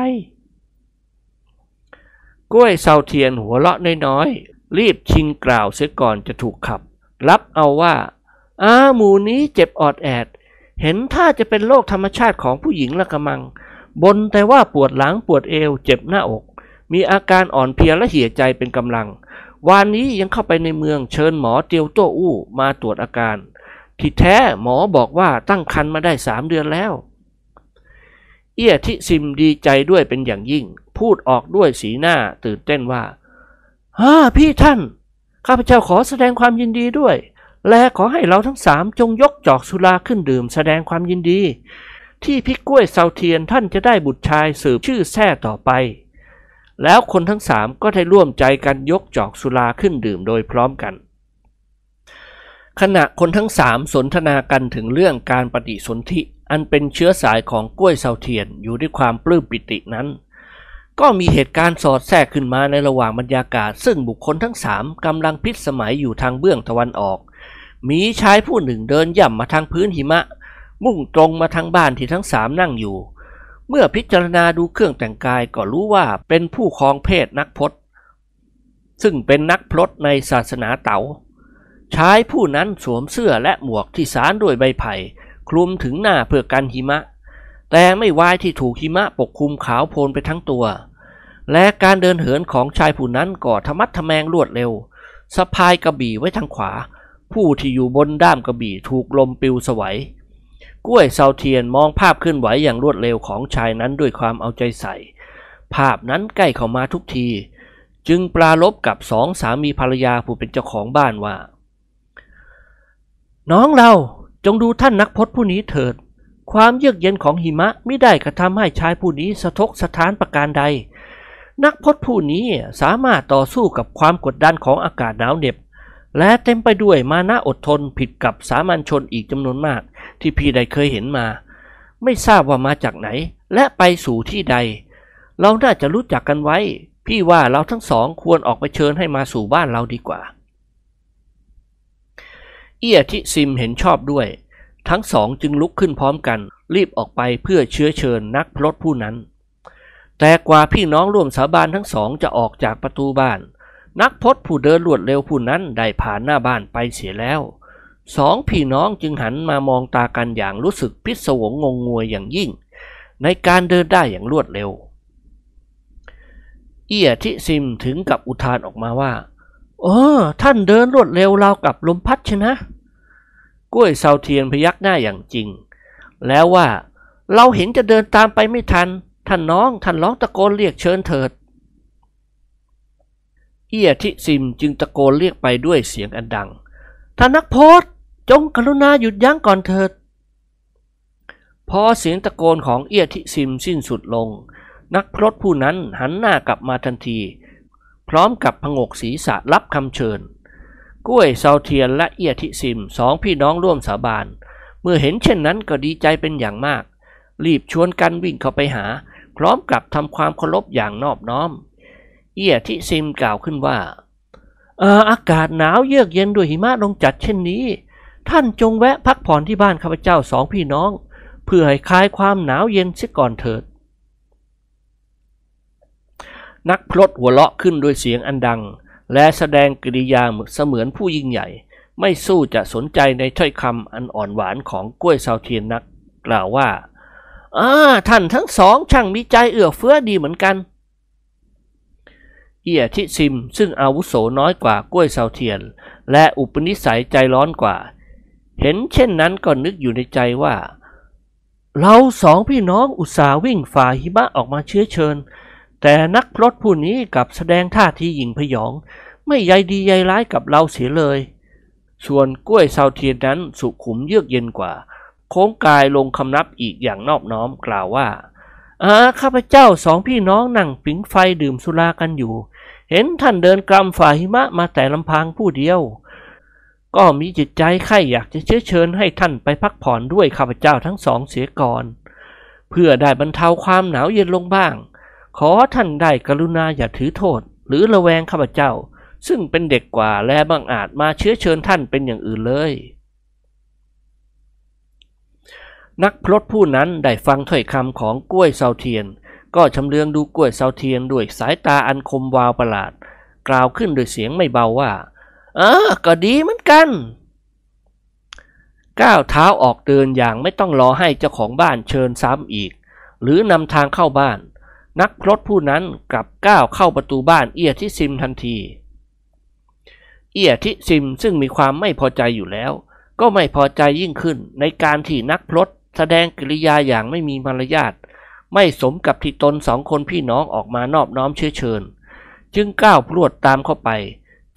กล้วยเซาเทียนหัวเราะน้อยๆ รีบชิงกล่าวเสียก่อนจะถูกขับ รับเอาว่าอาหมูนี้เจ็บออดแอด เห็นท่าจะเป็นโรคธรรมชาติของผู้หญิงละกระมัง บนแต่ว่าปวดหลังปวดเอว เจ็บหน้าอก มีอาการอ่อนเพลียและเหี่ยใจเป็นกำลัง วานนี้ยังเข้าไปในเมืองเชิญหมอเตียวโต้อู้มาตรวจอาการ ที่แท้หมอบอกว่าตั้งครรภ์มาได้สามเดือนแล้ว เอี้ยทิซิมดีใจด้วยเป็นอย่างยิ่ง พูดออกด้วยสีหน้าตื่นเต้นว่าฮ่าพี่ท่าน ข้าพเจ้าขอแสดงความยินดีด้วย และขอให้เราทั้งสามจงยกจอกสุราขึ้นดื่มแสดงความยินดี ที่พี่กล้วยเซาเทียนท่านจะได้บุตรชายสืบชื่อแท้ต่อไป แล้วคนทั้งสามก็ได้ร่วมใจกันยกจอกสุราขึ้นดื่มโดยพร้อมกัน ขณะคนทั้งสามสนทนากันถึงเรื่องการปฏิสนธิอันเป็นเชื้อสายของกล้วยเซาเทียนอยู่ด้วยความปลื้มปิตินั้น ก็มีเหตุการณ์สอดแทรกขึ้นมาในระหว่างบรรยากาศ ซึ่งบุคคลทั้งสามกำลังพิษสมัยอยู่ทางเบื้องตะวันออก มีชายผู้หนึ่งเดินย่ำมาทางพื้นหิมะ มุ่งตรงมาทางบ้านที่ทั้งสามนั่งอยู่ เมื่อพิจารณาดูเครื่องแต่งกายก็รู้ว่าเป็นผู้ครองเพศนักพจน์ซึ่งเป็นนักพรตในศาสนาเต๋า ชายผู้นั้นสวมเสื้อและหมวกที่สารด้วยใบไผ่คลุมถึงหน้าเพื่อกันหิมะ แต่ไม่วายที่ถูกหิมะปกคลุมขาวโพลนไปทั้งตัว และการเดินเหินของชายผู้นั้นก็ธรรมัดทะแมงรวดเร็วสะพายกระบี่ไว้ทางขวา ผู้ที่อยู่บนด้ามกระบี่ถูกลมปิวสวัยกล้วยเซาเทียนมองภาพเคลื่อนไหวอย่างรวดเร็วของชายนั้นด้วยความเอาใจใส่ ภาพนั้นใกล้เข้ามาทุกที จึงปราลบกับสองสามีภรรยาผู้เป็นเจ้าของบ้านว่า น้องเราจงดูท่านนักพจน์ผู้นี้เถิด ความเยือกเย็นของหิมะไม่ได้กระทำให้ชายผู้นี้สะทกสะท้านประการใด นักพจน์ผู้นี้สามารถต่อสู้กับความกดดันของอากาศหนาวเหน็บ และเต็มไปด้วยมานะอดทนผิดกับสามัญชนอีกจำนวนมาก ที่พี่ได้เคยเห็นมา ไม่ทราบว่ามาจากไหน และไปสู่ที่ใด เราน่าจะรู้จักกันไว้ พี่ว่าเราทั้งสองควรออกไปเชิญให้มาสู่บ้านเราดีกว่า เอียทิซิมเห็นชอบด้วย ทั้งสองจึงลุกขึ้นพร้อมกัน รีบออกไปเพื่อเชื้อเชิญนักพรตผู้นั้น แต่กว่าพี่น้องร่วมสาบานทั้งสองจะออกจากประตูบ้าน นักพรตผู้เดินรวดเร็วผู้นั้นได้ผ่านหน้าบ้านไปเสียแล้วสองพี่น้องจึงหันมามองตากันอย่างรู้สึกพิศวงงงงวยอย่างยิ่ง ในการเดินได้อย่างรวดเร็ว เอียทิซิมถึงกับอุทานออกมาว่า เออ ท่านเดินรวดเร็วราวกับลมพัดชนะ กล้วยเซาเทียนพยักหน้าอย่างจริง แล้วว่าเราเห็นจะเดินตามไปไม่ทัน ท่านน้อง ท่านร้องตะโกนเรียกเชิญเถิด เอียทิซิมจึงตะโกนเรียกไปด้วยเสียงอันดัง ท่านนักโพสจงกรุณาหยุดยั้งก่อนเถิด พอเสียงตะโกนของเอียทิซิมสิ้นสุดลง นักพรตผู้นั้นหันหน้ากลับมาทันที พร้อมกับพงกศีรษะรับคำเชิญ กล้วยเซาเทียนและเอียทิซิมสองพี่น้องร่วมสาบาน เมื่อเห็นเช่นนั้นก็ดีใจเป็นอย่างมาก รีบชวนกันวิ่งเข้าไปหา พร้อมกับทำความเคารพอย่างนอบน้อม เอียทิซิมกล่าวขึ้นว่าอออากาศหนาวเยือกเย็นด้วยหิมะลงจัดเช่นนี้ ท่านจงแวะพักผ่อนที่บ้านข้าพเจ้าสองพี่น้อง เพื่อให้คลายความหนาวเย็นเสียก่อนเถิด นักพรตหัวเราะขึ้นด้วยเสียงอันดัง และแสดงกิริยาเสมือนผู้ยิ่งใหญ่ ไม่สู้จะสนใจในถ้อยคำอันอ่อนหวานของกล้วยซาวเทียนนัก กล่าวว่าอ่าท่านทั้งสองช่างมีใจเอื้อเฟื้อดีเหมือนกัน เอียทิซิมซึ่งอาวุโสน้อยกว่ากล้วยซาวเทียน และอุปนิสัยใจร้อนกว่า เห็นเช่นนั้นก็นึกอยู่ในใจว่าเราสองพี่น้องอุตส่าห์วิ่งฝ่าหิมะออกมาเชื้อเชิญ แต่นักพรตผู้นี้กลับแสดงท่าทีหยิ่งพยอง ไม่ใยดีใยร้ายกับเราเสียเลย ส่วนกล้วยซาวเทียนนั้นสุขุมเยือกเย็นกว่า โค้งกายลงคำนับอีกอย่างนอบน้อมกล่าวว่าอาข้าพเจ้าสองพี่น้องนั่งผิงไฟดื่มสุรากันอยู่ เห็นท่านเดินกลำฝ่าหิมะมาแต่ลำพังผู้เดียว ก็มีจิตใจใคร่อยากจะเชื้อเชิญให้ท่านไปพักผ่อนด้วยข้าพเจ้าทั้งสองเสียก่อน เพื่อได้บรรเทาความหนาวเย็นลงบ้าง ขอท่านได้กรุณาอย่าถือโทษ หรือระแวงข้าพเจ้า ซึ่งเป็นเด็กกว่าและบังอาจมาเชื้อเชิญท่านเป็นอย่างอื่นเลย นักพรตผู้นั้นได้ฟังถ้อยคำของกล้วยเซาเทียน ก็ชำเลืองดูกล้วยเซาเทียนด้วยสายตาอันคมวาวประหลาด กล่าวขึ้นด้วยเสียงไม่เบาว่าเออก็ดีเหมือนกันก้าวเท้าออกเดินอย่างไม่ต้องรอให้เจ้าของบ้านเชิญซ้ำอีก หรือนำทางเข้าบ้าน นักพรตผู้นั้นกลับก้าวเข้าประตูบ้านเอียทิซิมทันที เอียทิซิมซึ่งมีความไม่พอใจอยู่แล้ว ก็ไม่พอใจยิ่งขึ้นในการที่นักพรตแสดงกิริยาอย่างไม่มีมารยาทไม่สมกับที่ตนสองคนพี่น้องออกมานอบน้อมเชื้อเชิญ จึงก้าวพรวดตามเข้าไป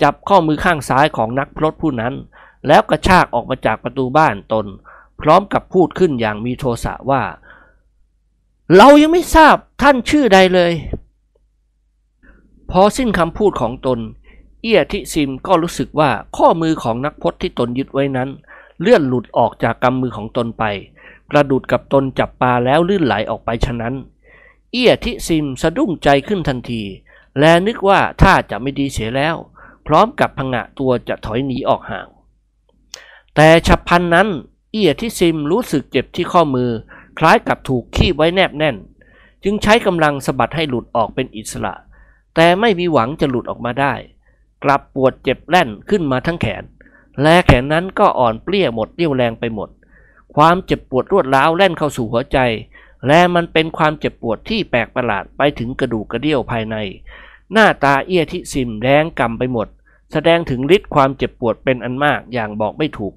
จับข้อมือข้างซ้ายของนักพรตผู้นั้น แล้วกระชากออกมาจากประตูบ้านตน พร้อมกับพูดขึ้นอย่างมีโทสะว่า เรายังไม่ทราบท่านชื่อใดเลย พอสิ้นคำพูดของตน เอียทิซิมก็รู้สึกว่าข้อมือของนักพจน์ที่ตนยึดไว้นั้น เลื่อนหลุดออกจากกำมือของตนไปประดุดกับตนจับปลาแล้วลื่นไหลออกไปฉะนั้น เอียทิซิมสะดุ้งใจขึ้นทันที และนึกว่าถ้าจะไม่ดีเสียแล้ว พร้อมกับพงะตัวจะถอยหนีออกห่าง แต่ฉับพลันนั้น เอียทิซิมรู้สึกเจ็บที่ข้อมือ คล้ายกับถูกขี้ไว้แนบแน่น จึงใช้กำลังสะบัดให้หลุดออกเป็นอิสระ แต่ไม่มีหวังจะหลุดออกมาได้ กลับปวดเจ็บแล่นขึ้นมาทั้งแขน และแขนนั้นก็อ่อนเปลี้ยหมดเรี่ยวแรงไปหมด ความเจ็บปวดรวดร้าวแล่นเข้าสู่หัวใจ และมันเป็นความเจ็บปวดที่แปลกประหลาดไปถึงกระดูกกระเดี่ยวภายใน หน้าตาเอี้ยทิซิมแดงกำไปหมด แสดงถึงฤทธิ์ความเจ็บปวดเป็นอันมากอย่างบอกไม่ถูก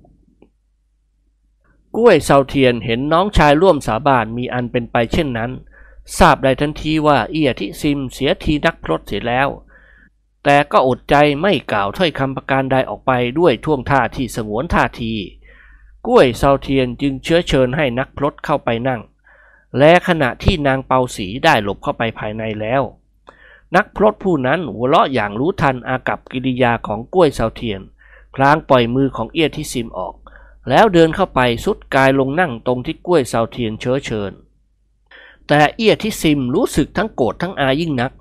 กล้วยเซาเทียนเห็นน้องชายร่วมสาบานมีอันเป็นไปเช่นนั้น ทราบได้ทันทีว่าเอียทิซิมเสียทีนักพรตเสียแล้ว แต่ก็อดใจไม่กล่าวถ้อยคำประการใดออกไปด้วยท่วงท่าที่สงวนท่าที กล้วยเซาเทียนจึงเชื้อเชิญให้นักพรตเข้าไปนั่ง และขณะที่นางเปาสีได้หลบเข้าไปภายในแล้ว นักพรตผู้นั้นหัวเราะอย่างรู้ทันอากับกิริยาของกล้วยเซาเทียน พลางปล่อยมือของเอียที่ซิมออก แล้วเดินเข้าไปสุดกายลงนั่งตรงที่กล้วยเซาเทียนเชื้อเชิญ แต่เอี้ยที่ซิมรู้สึกทั้งโกรธทั้งอายิ่งนัก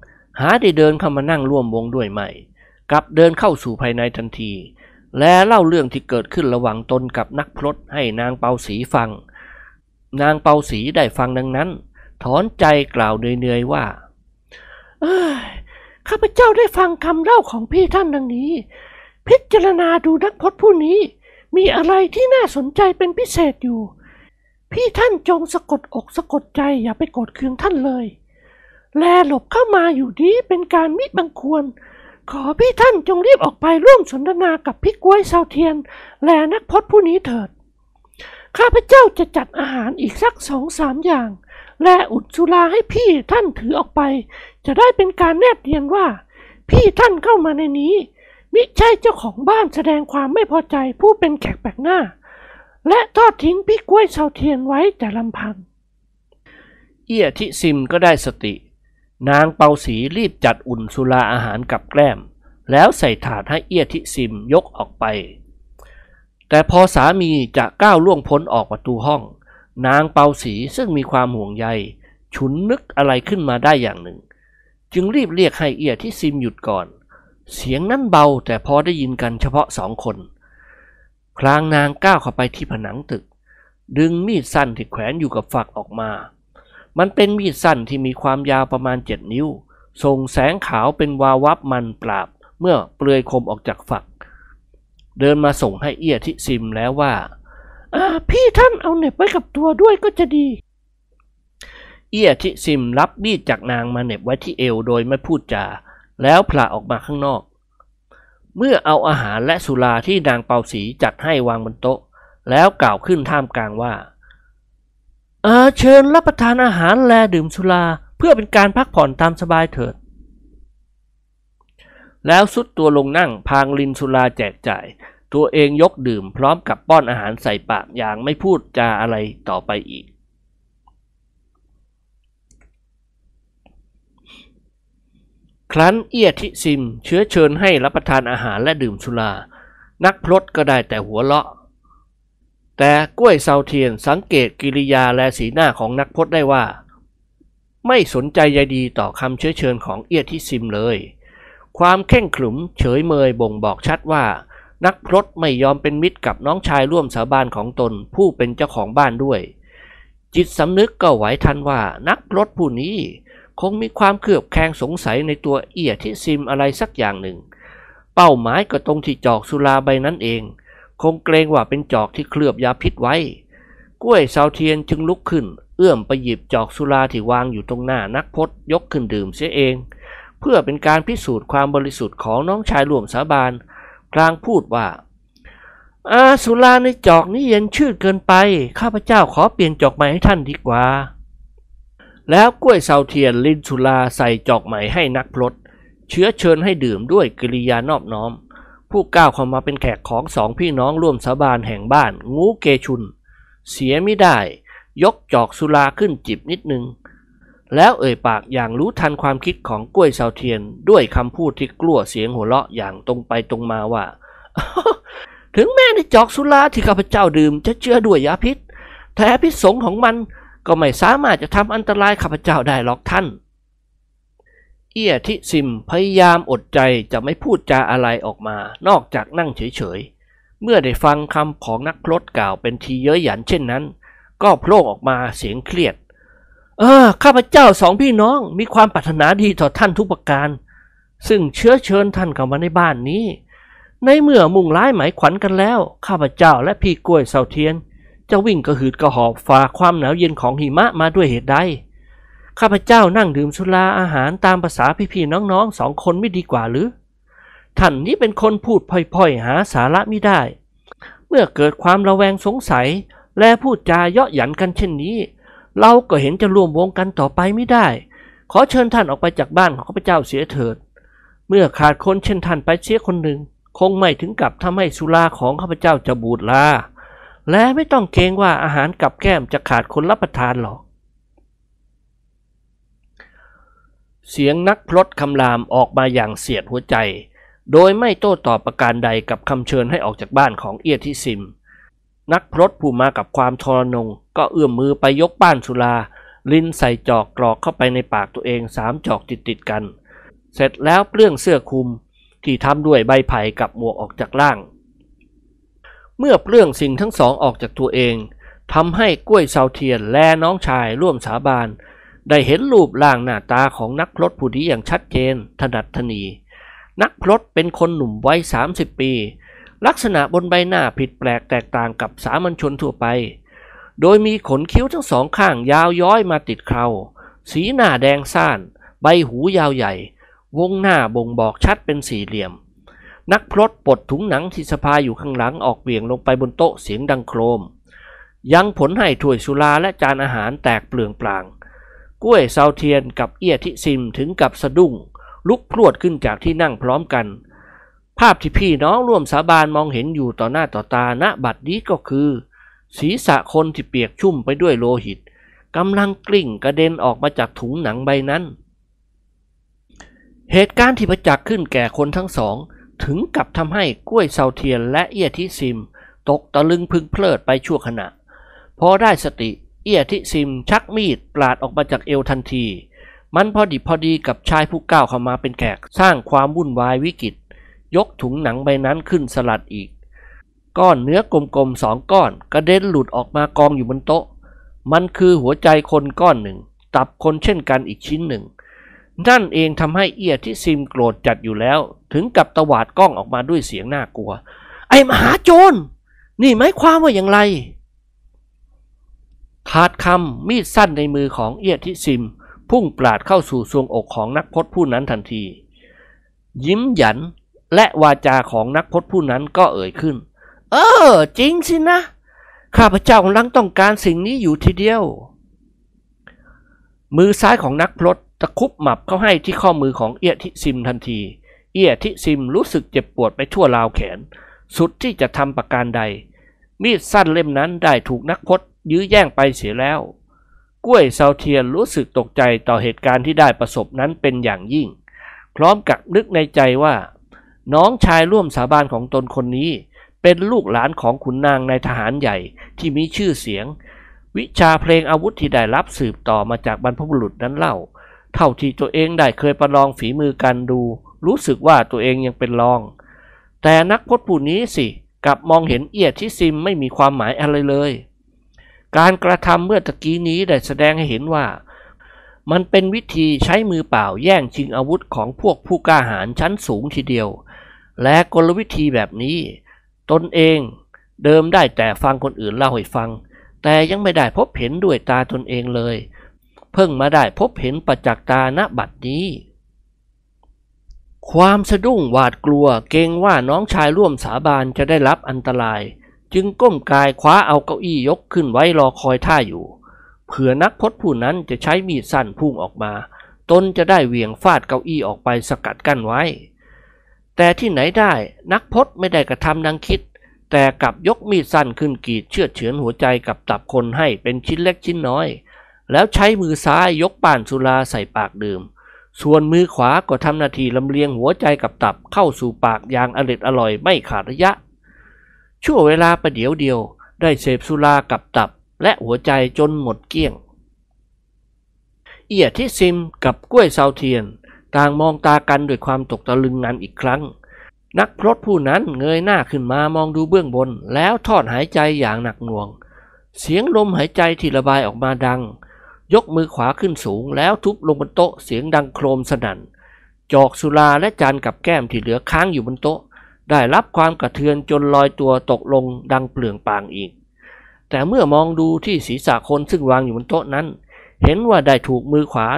หาได้เดินเข้ามานั่งร่วมวงด้วยไม่ กลับเดินเข้าสู่ภายในทันที และเล่าเรื่องที่เกิดขึ้นระหว่างตนกับนักพรตให้นางเปาสีฟัง นางเปาสีได้ฟังดังนั้น ถอนใจกล่าวเหนื่อยๆว่าเอ้ยข้าพเจ้าได้ฟังคำเล่าของพี่ท่านดังนี้ พิจารณาดูนักพจน์ผู้นี้ มีอะไรที่น่าสนใจเป็นพิเศษอยู่ พี่ท่านจงสะกดอกสะกดใจอย่าไปโกรธเคืองท่านเลย แลหลบเข้ามาอยู่นี้เป็นการมิบังควร ขอพี่ท่านจงรีบออกไปร่วมสนทนากับพี่กล้วยเซาเทียน และนักพจน์ผู้นี้เถิด ข้าพเจ้าจะจัดอาหารอีกสักสองสามอย่าง และอุดสุราให้พี่ท่านถือออกไป จะได้เป็นการแนบเนียนว่า พี่ท่านเข้ามาในนี้ มิใช่เจ้าของบ้านแสดงความไม่พอใจผู้เป็นแขกแปลกหน้า และทอดทิ้งพี่กล้วยเสาเทียนไว้แต่ลำพัง เอี้ยทิซิมก็ได้สติ นางเปาสีรีบจัดอุ่นสุราอาหารกับแกล้ม แล้วใส่ถาดให้เอี้ยทิซิมยกออกไป แต่พอสามีจะก้าวล่วงพ้นออกประตูห้อง นางเปาสีซึ่งมีความห่วงใย ฉุนนึกอะไรขึ้นมาได้อย่างหนึ่ง จึงรีบเรียกให้เอี้ยทิซิมหยุดก่อน เสียงนั้นเบาแต่พอได้ยินกันเฉพาะสองคน พลางนางก้าวเข้าไปที่ผนังตึก ดึงมีดสั้นที่แขวนอยู่กับฝักออกมา มันเป็นมีดสั้นที่มีความยาวประมาณเจ็ดนิ้ว ส่งแสงขาวเป็นวาวับมันปราบ เมื่อเปลือยคมออกจากฝัก เดินมาส่งให้เอียทิซิมแล้วว่าพี่ท่านเอาเน็บไว้กับตัวด้วยก็จะดี เอียทิซิมรับมีดจากนางมาเน็บไว้ที่เอวโดยไม่พูดจา แล้วผละออกมาข้างนอก เมื่อเอาอาหารและสุราที่นางเปาสีจัดให้วางบนโต๊ะ แล้วกล่าวขึ้นท่ามกลางว่าเออเชิญรับประทานอาหารและดื่มสุราเพื่อเป็นการพักผ่อนตามสบายเถิด แล้วสุดตัวลงนั่งพางลินสุราแจกจ่าย ตัวเองยกดื่มพร้อมกับป้อนอาหารใส่ปากอย่างไม่พูดจาอะไรต่อไปอีก ครั้นเอียทิซิมเชื้อเชิญให้รับประทานอาหารและดื่มสุรา นักพรตก็ได้แต่หัวเราะ แต่กล้วยเซาเทียนสังเกตกิริยาและสีหน้าของนักพรตได้ว่า ไม่สนใจใยดีต่อคำเชื้อเชิญของเอียทิซิมเลย ความเข่งขรึมเฉยเมยบ่งบอกชัดว่า นักพรตไม่ยอมเป็นมิตรกับน้องชายร่วมสาบานของตนผู้เป็นเจ้าของบ้านด้วย จิตสำนึกก็ไหวทันว่านักพรตผู้นี้ คงมีความเครือบแคลงสงสัยในตัวเอียทิซิมอะไรสักอย่างหนึ่ง เป้าหมายก็ตรงที่จอกสุราใบนั้นเอง คงเกรงว่าเป็นจอกที่เคลือบยาพิษไว้ กล้วยเสาเทียนจึงลุกขึ้น เอื้อมไปหยิบจอกสุราที่วางอยู่ตรงหน้านักพจยกขึ้นดื่มเสียเอง เพื่อเป็นการพิสูจน์ความบริสุทธิ์ของน้องชายร่วมสาบานพลางพูดว่าอาสุราในจอกนี้เย็นชืดเกินไป ข้าพเจ้าขอเปลี่ยนจอกใหม่ให้ท่านดีกว่า แล้วกล้วยเสาเทียนลินสุราใส่จอกใหม่ให้นักพรตเชื้อเชิญให้ดื่มด้วยกิริยานอบน้อม ผู้ก้าวเข้ามาเป็นแขกของสองพี่น้องร่วมสาบานแห่งบ้าน งูเกชุน เสียไม่ได้ ยกจอกสุราขึ้นจิบนิดนึง แล้วเอ่ยปากอย่างรู้ทันความคิดของกล้วยเสาเทียน ด้วยคำพูดที่กลัวเสียงหัวเราะอย่างตรงไปตรงมาว่า ถึงแม้ในจอกสุราที่ข้าพเจ้าดื่มจะเจือด้วยยาพิษ แต่พิษสงของมัน ก็ไม่สามารถจะทำอันตรายข้าพเจ้าได้หรอกท่าน เอียทิซิมพยายามอดใจจะไม่พูดจาอะไรออกมา นอกจากนั่งเฉยๆ เมื่อได้ฟังคำของนักพรตกล่าวเป็นทีเย้ยหยันเช่นนั้น ก็โผล่ออกมาเสียงเครียด เออ ข้าพเจ้าสองพี่น้องมีความปรารถนาดีต่อท่านทุกประการ ซึ่งเชื้อเชิญท่านเข้ามาในบ้านนี้ ในเมื่อมุ่งร้ายหมายขวัญกันแล้ว ข้าพเจ้าและพี่กล้วยเสาเทียน จะวิ่งกระหืดกระหอบฝ่าความหนาวเย็นของหิมะมาด้วยเหตุใด ข้าพเจ้านั่งดื่มสุราอาหารตามภาษาพี่ๆน้องๆสองคนไม่ดีกว่าหรือ ท่านนี้เป็นคนพูดพ่อยๆ หาสาระไม่ได้ เมื่อเกิดความระแวงสงสัย และพูดจาเยาะหยันกันเช่นนี้ เราก็เห็นจะร่วมวงกันต่อไปไม่ได้ ขอเชิญท่านออกไปจากบ้านของข้าพเจ้าเสียเถิด เมื่อขาดคนเช่นท่านไปเสียคนหนึ่งคงไม่ถึงกับทำให้สุราของข้าพเจ้าจะบูดลา และไม่ต้องเกรงว่าอาหารกับแก้มจะขาดคนรับประทานหรอก เสียงนักพลดคำรามออกมาอย่างเสียดหัวใจ โดยไม่โต้ตอบประการใดกับคำเชิญให้ออกจากบ้านของเอียทิซิม นักพลดผู้มากับความทรนง ก็เอื้อมมือไปยกป้านสุราลิ้นใส่จอกกรอกเข้าไปในปากตัวเองสามจอกติดติดๆกัน เสร็จแล้วเปลื้องเสื้อคลุมที่ทำด้วยใบไผ่กับหมวกออกจากร่าง เมื่อเปลื้องสิ่งทั้งสองออกจากตัวเองทำให้กล้วยเซาเทียนและน้องชายร่วมสาบาน ได้เห็นรูปร่างหน้าตาของนักพรตผู้นี้อย่างชัดเจน ถนัดถนี นักพรตเป็นคนหนุ่มวัย 30 ปี ลักษณะบนใบหน้าผิดแปลกแตกต่างกับสามัญชนทั่วไป โดยมีขนคิ้วทั้งสองข้างยาวย้อยมาติดเคราสีหน้าแดงซ่าน ใบหูยาวใหญ่ วงหน้าบ่งบอกชัดเป็นสี่เหลี่ยม นักพรตปลดถุงหนังที่สะพายอยู่ข้างหลังออกเบี่ยงลงไปบนโต๊ะเสียงดังโครม ยังผลให้ถ้วยสุราและจานอาหารแตกเปลืองปลาง กล้วยเซาเทียนกับเอียทิซิมถึงกับสะดุ้ง ลุกพรวดขึ้นจากที่นั่งพร้อมกัน ภาพที่พี่น้องร่วมสาบานมองเห็นอยู่ต่อหน้าต่อตาณบัดนี้ก็คือ ศีรษะคนที่เปียกชุ่มไปด้วยโลหิตกำลังกลิ้งกระเด็นออกมาจากถุงหนังใบนั้น เหตุการณ์ที่ประจักษ์ขึ้นแก่คนทั้งสอง ถึงกับทำให้กล้วยเซาเทียนและเอียทิซิม ตกตะลึงพึงเพลิดไปชั่วขณะ พอได้สติเอียทิซิมชักมีดปลาดออกมาจากเอวทันที มันพอดีพอดีกับชายผู้ก้าวเข้ามาเป็นแขกสร้างความวุ่นวายวิกฤตยกถุงหนังใบนั้นขึ้นสลัดอีก ก้อนเนื้อกลมๆสองก้อนกระเด็นหลุดออกมากองอยู่บนโต๊ะ มันคือหัวใจคนก้อนหนึ่ง ตับคนเช่นกันอีกชิ้นหนึ่ง นั่นเองทำให้เอียที่ซิมโกรธจัดอยู่แล้วถึงกับตวาดกล้องออกมาด้วยเสียงน่ากลัว ไอ้มหาโจร นี่หมายความว่าอย่างไร ขาดคำมีดสั้นในมือของเอียทิซิม พุ่งปราดเข้าสู่ทรวงอกของนักพจน์ผู้นั้นทันที ยิ้มหยันและวาจาของนักพจน์ผู้นั้นก็เอ่ยขึ้น เออ จริงสินะ ข้าพเจ้ากำลังต้องการสิ่งนี้อยู่ทีเดียว มือซ้ายของนักพลดตะคุบหมับเข้าให้ที่ข้อมือของเอียทิซิมทันที เอียทิซิมรู้สึกเจ็บปวดไปทั่วราวแขน สุดที่จะทำประการใด มีดสั้นเล่มนั้นได้ถูกนักพจน์ยื้อแย่งไปเสียแล้ว กล้วยเซาเทียนรู้สึกตกใจต่อเหตุการณ์ที่ได้ประสบนั้นเป็นอย่างยิ่ง พร้อมกับนึกในใจว่า น้องชายร่วมสาบานของตนคนนี้ เป็นลูกหลานของขุนนางในทหารใหญ่ที่มีชื่อเสียง วิชาเพลงอาวุธที่ได้รับสืบต่อมาจากบรรพบุรุษนั้นเล่า เท่าที่ตัวเองได้เคยประลองฝีมือกันดู รู้สึกว่าตัวเองยังเป็นรอง แต่นักพจน์ผู้นี้สิกลับมองเห็นเอียดที่ซิมไม่มีความหมายอะไรเลย การกระทำเมื่อตะกี้นี้ได้แสดงให้เห็นว่า มันเป็นวิธีใช้มือเปล่าแย่งชิงอาวุธของพวกผู้กล้าหาญชั้นสูงทีเดียว และกลวิธีแบบนี้ ตนเองเดิมได้แต่ฟังคนอื่นเล่าให้ฟัง แต่ยังไม่ได้พบเห็นด้วยตาตนเองเลย เพิ่งมาได้พบเห็นประจักษ์ตาณบัดนี้ ความสะดุ้งหวาดกลัวเกรงว่าน้องชายร่วมสาบานจะได้รับอันตราย จึงก้มกายคว้าเอาเก้าอี้ยกขึ้นไว้รอคอยท่าอยู่ เผื่อนักพจน์ผู้นั้นจะใช้มีดสั้นพุ่งออกมา ตนจะได้เหวี่ยงฟาดเก้าอี้ออกไปสกัดกั้นไว้ แต่ที่ไหนได้นักพจน์ไม่ได้กระทำดังคิด แต่กลับยกมีดสั้นขึ้นกรีดเชือดเฉือนหัวใจกับตับคนให้เป็นชิ้นเล็กชิ้นน้อย แล้วใช้มือซ้ายยกป่านสุราใส่ปากดื่ม ส่วนมือขวาก็ทำหน้าที่ลำเลียงหัวใจกับตับเข้าสู่ปากอย่างอร็ดอร่อยไม่ขาดระยะ ชั่วเวลาประเดี๋ยวเดียว ได้เสพสุรากับตับและหัวใจจนหมดเกลี้ยง เอียที่ซิมกับกล้วยเซาเทียน ต่างมองตากันด้วยความตกตะลึงงานอีกครั้ง นักพรตผู้นั้นเงยหน้าขึ้นมามองดูเบื้องบนแล้วทอดหายใจอย่างหนักหน่วง เสียงลมหายใจที่ระบายออกมาดัง ยกมือขวาขึ้นสูงแล้วทุบลงบนโต๊ะเสียงดังโครมสนั่น จอกสุราและจานกับแก้มที่เหลือค้างอยู่บนโต๊ะ ได้รับความกระเทือนจนลอยตัวตกลงดังเปลืองปางอีก แต่เมื่อมองดูที่ศีรษะคนซึ่งวางอยู่บนโต๊ะนั้น เห็นว่าได้ถูกมือขวา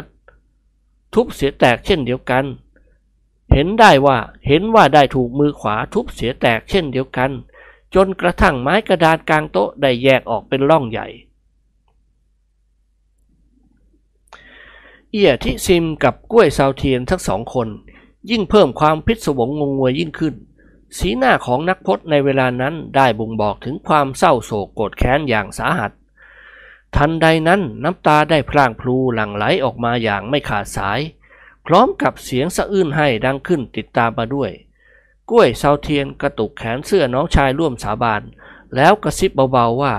ทุบเสียแตกเช่นเดียวกัน เห็นได้ว่าเห็นว่าได้ถูกมือขวาทุบเสียแตกเช่นเดียวกัน จนกระทั่งไม้กระดานกลางโต๊ะได้แยกออกเป็นร่องใหญ่ เอียทิซิมกับกล้วยซาวเทียนทั้งสองคน ยิ่งเพิ่มความพิศวงงงงวยยิ่งขึ้น สีหน้าของนักพจน์ในเวลานั้นได้บ่งบอกถึงความเศร้าโศกโกรธแค้นอย่างสาหัส ทันใดนั้นน้ำตาได้พร่างพลูหลั่งไหลออกมาอย่างไม่ขาดสาย พร้อมกับเสียงสะอื้นให้ดังขึ้นติดตามมาด้วย กล้วยเซาเทียนกระตุกแขนเสื้อน้องชายร่วมสาบานแล้วกระซิบเบาๆว่า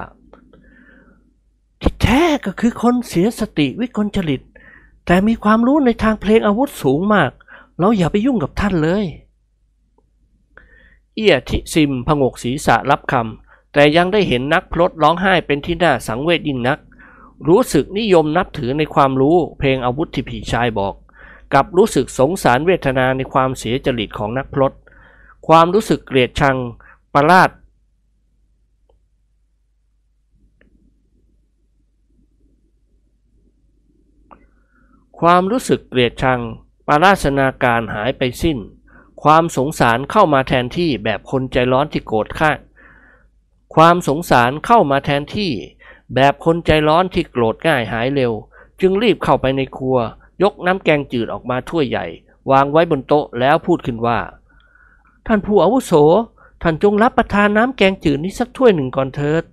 ที่แท้ก็คือคนเสียสติวิกลจริต แต่มีความรู้ในทางเพลงอาวุธสูงมาก เราอย่าไปยุ่งกับท่านเลย เอียทิซิมพงกศีรษะรับคำแต่ยังได้เห็นนักพลดร้องไห้เป็นที่น่าสังเวชยิ่งนัก รู้สึกนิยมนับถือในความรู้เพลงอาวุธที่ผีชายบอก กับรู้สึกสงสารเวทนาในความเสียจริตของนักพลดความรู้สึกเกลียดชังประลาด ความรู้สึกเกลียดชังปาราชนาการหายไปสิ้น ความสงสารเข้ามาแทนที่แบบคนใจร้อนที่โกรธข้าความสงสารเข้ามาแทนที่ แบบคนใจร้อนที่โกรธง่ายหายเร็ว จึงรีบเข้าไปในครัว ยกน้ำแกงจืดออกมาถ้วยใหญ่ วางไว้บนโต๊ะแล้วพูดขึ้นว่า ท่านผู้อาวุโส ท่านจงรับประทานน้ำแกงจืดนี้สักถ้วยหนึ่งก่อนเถิด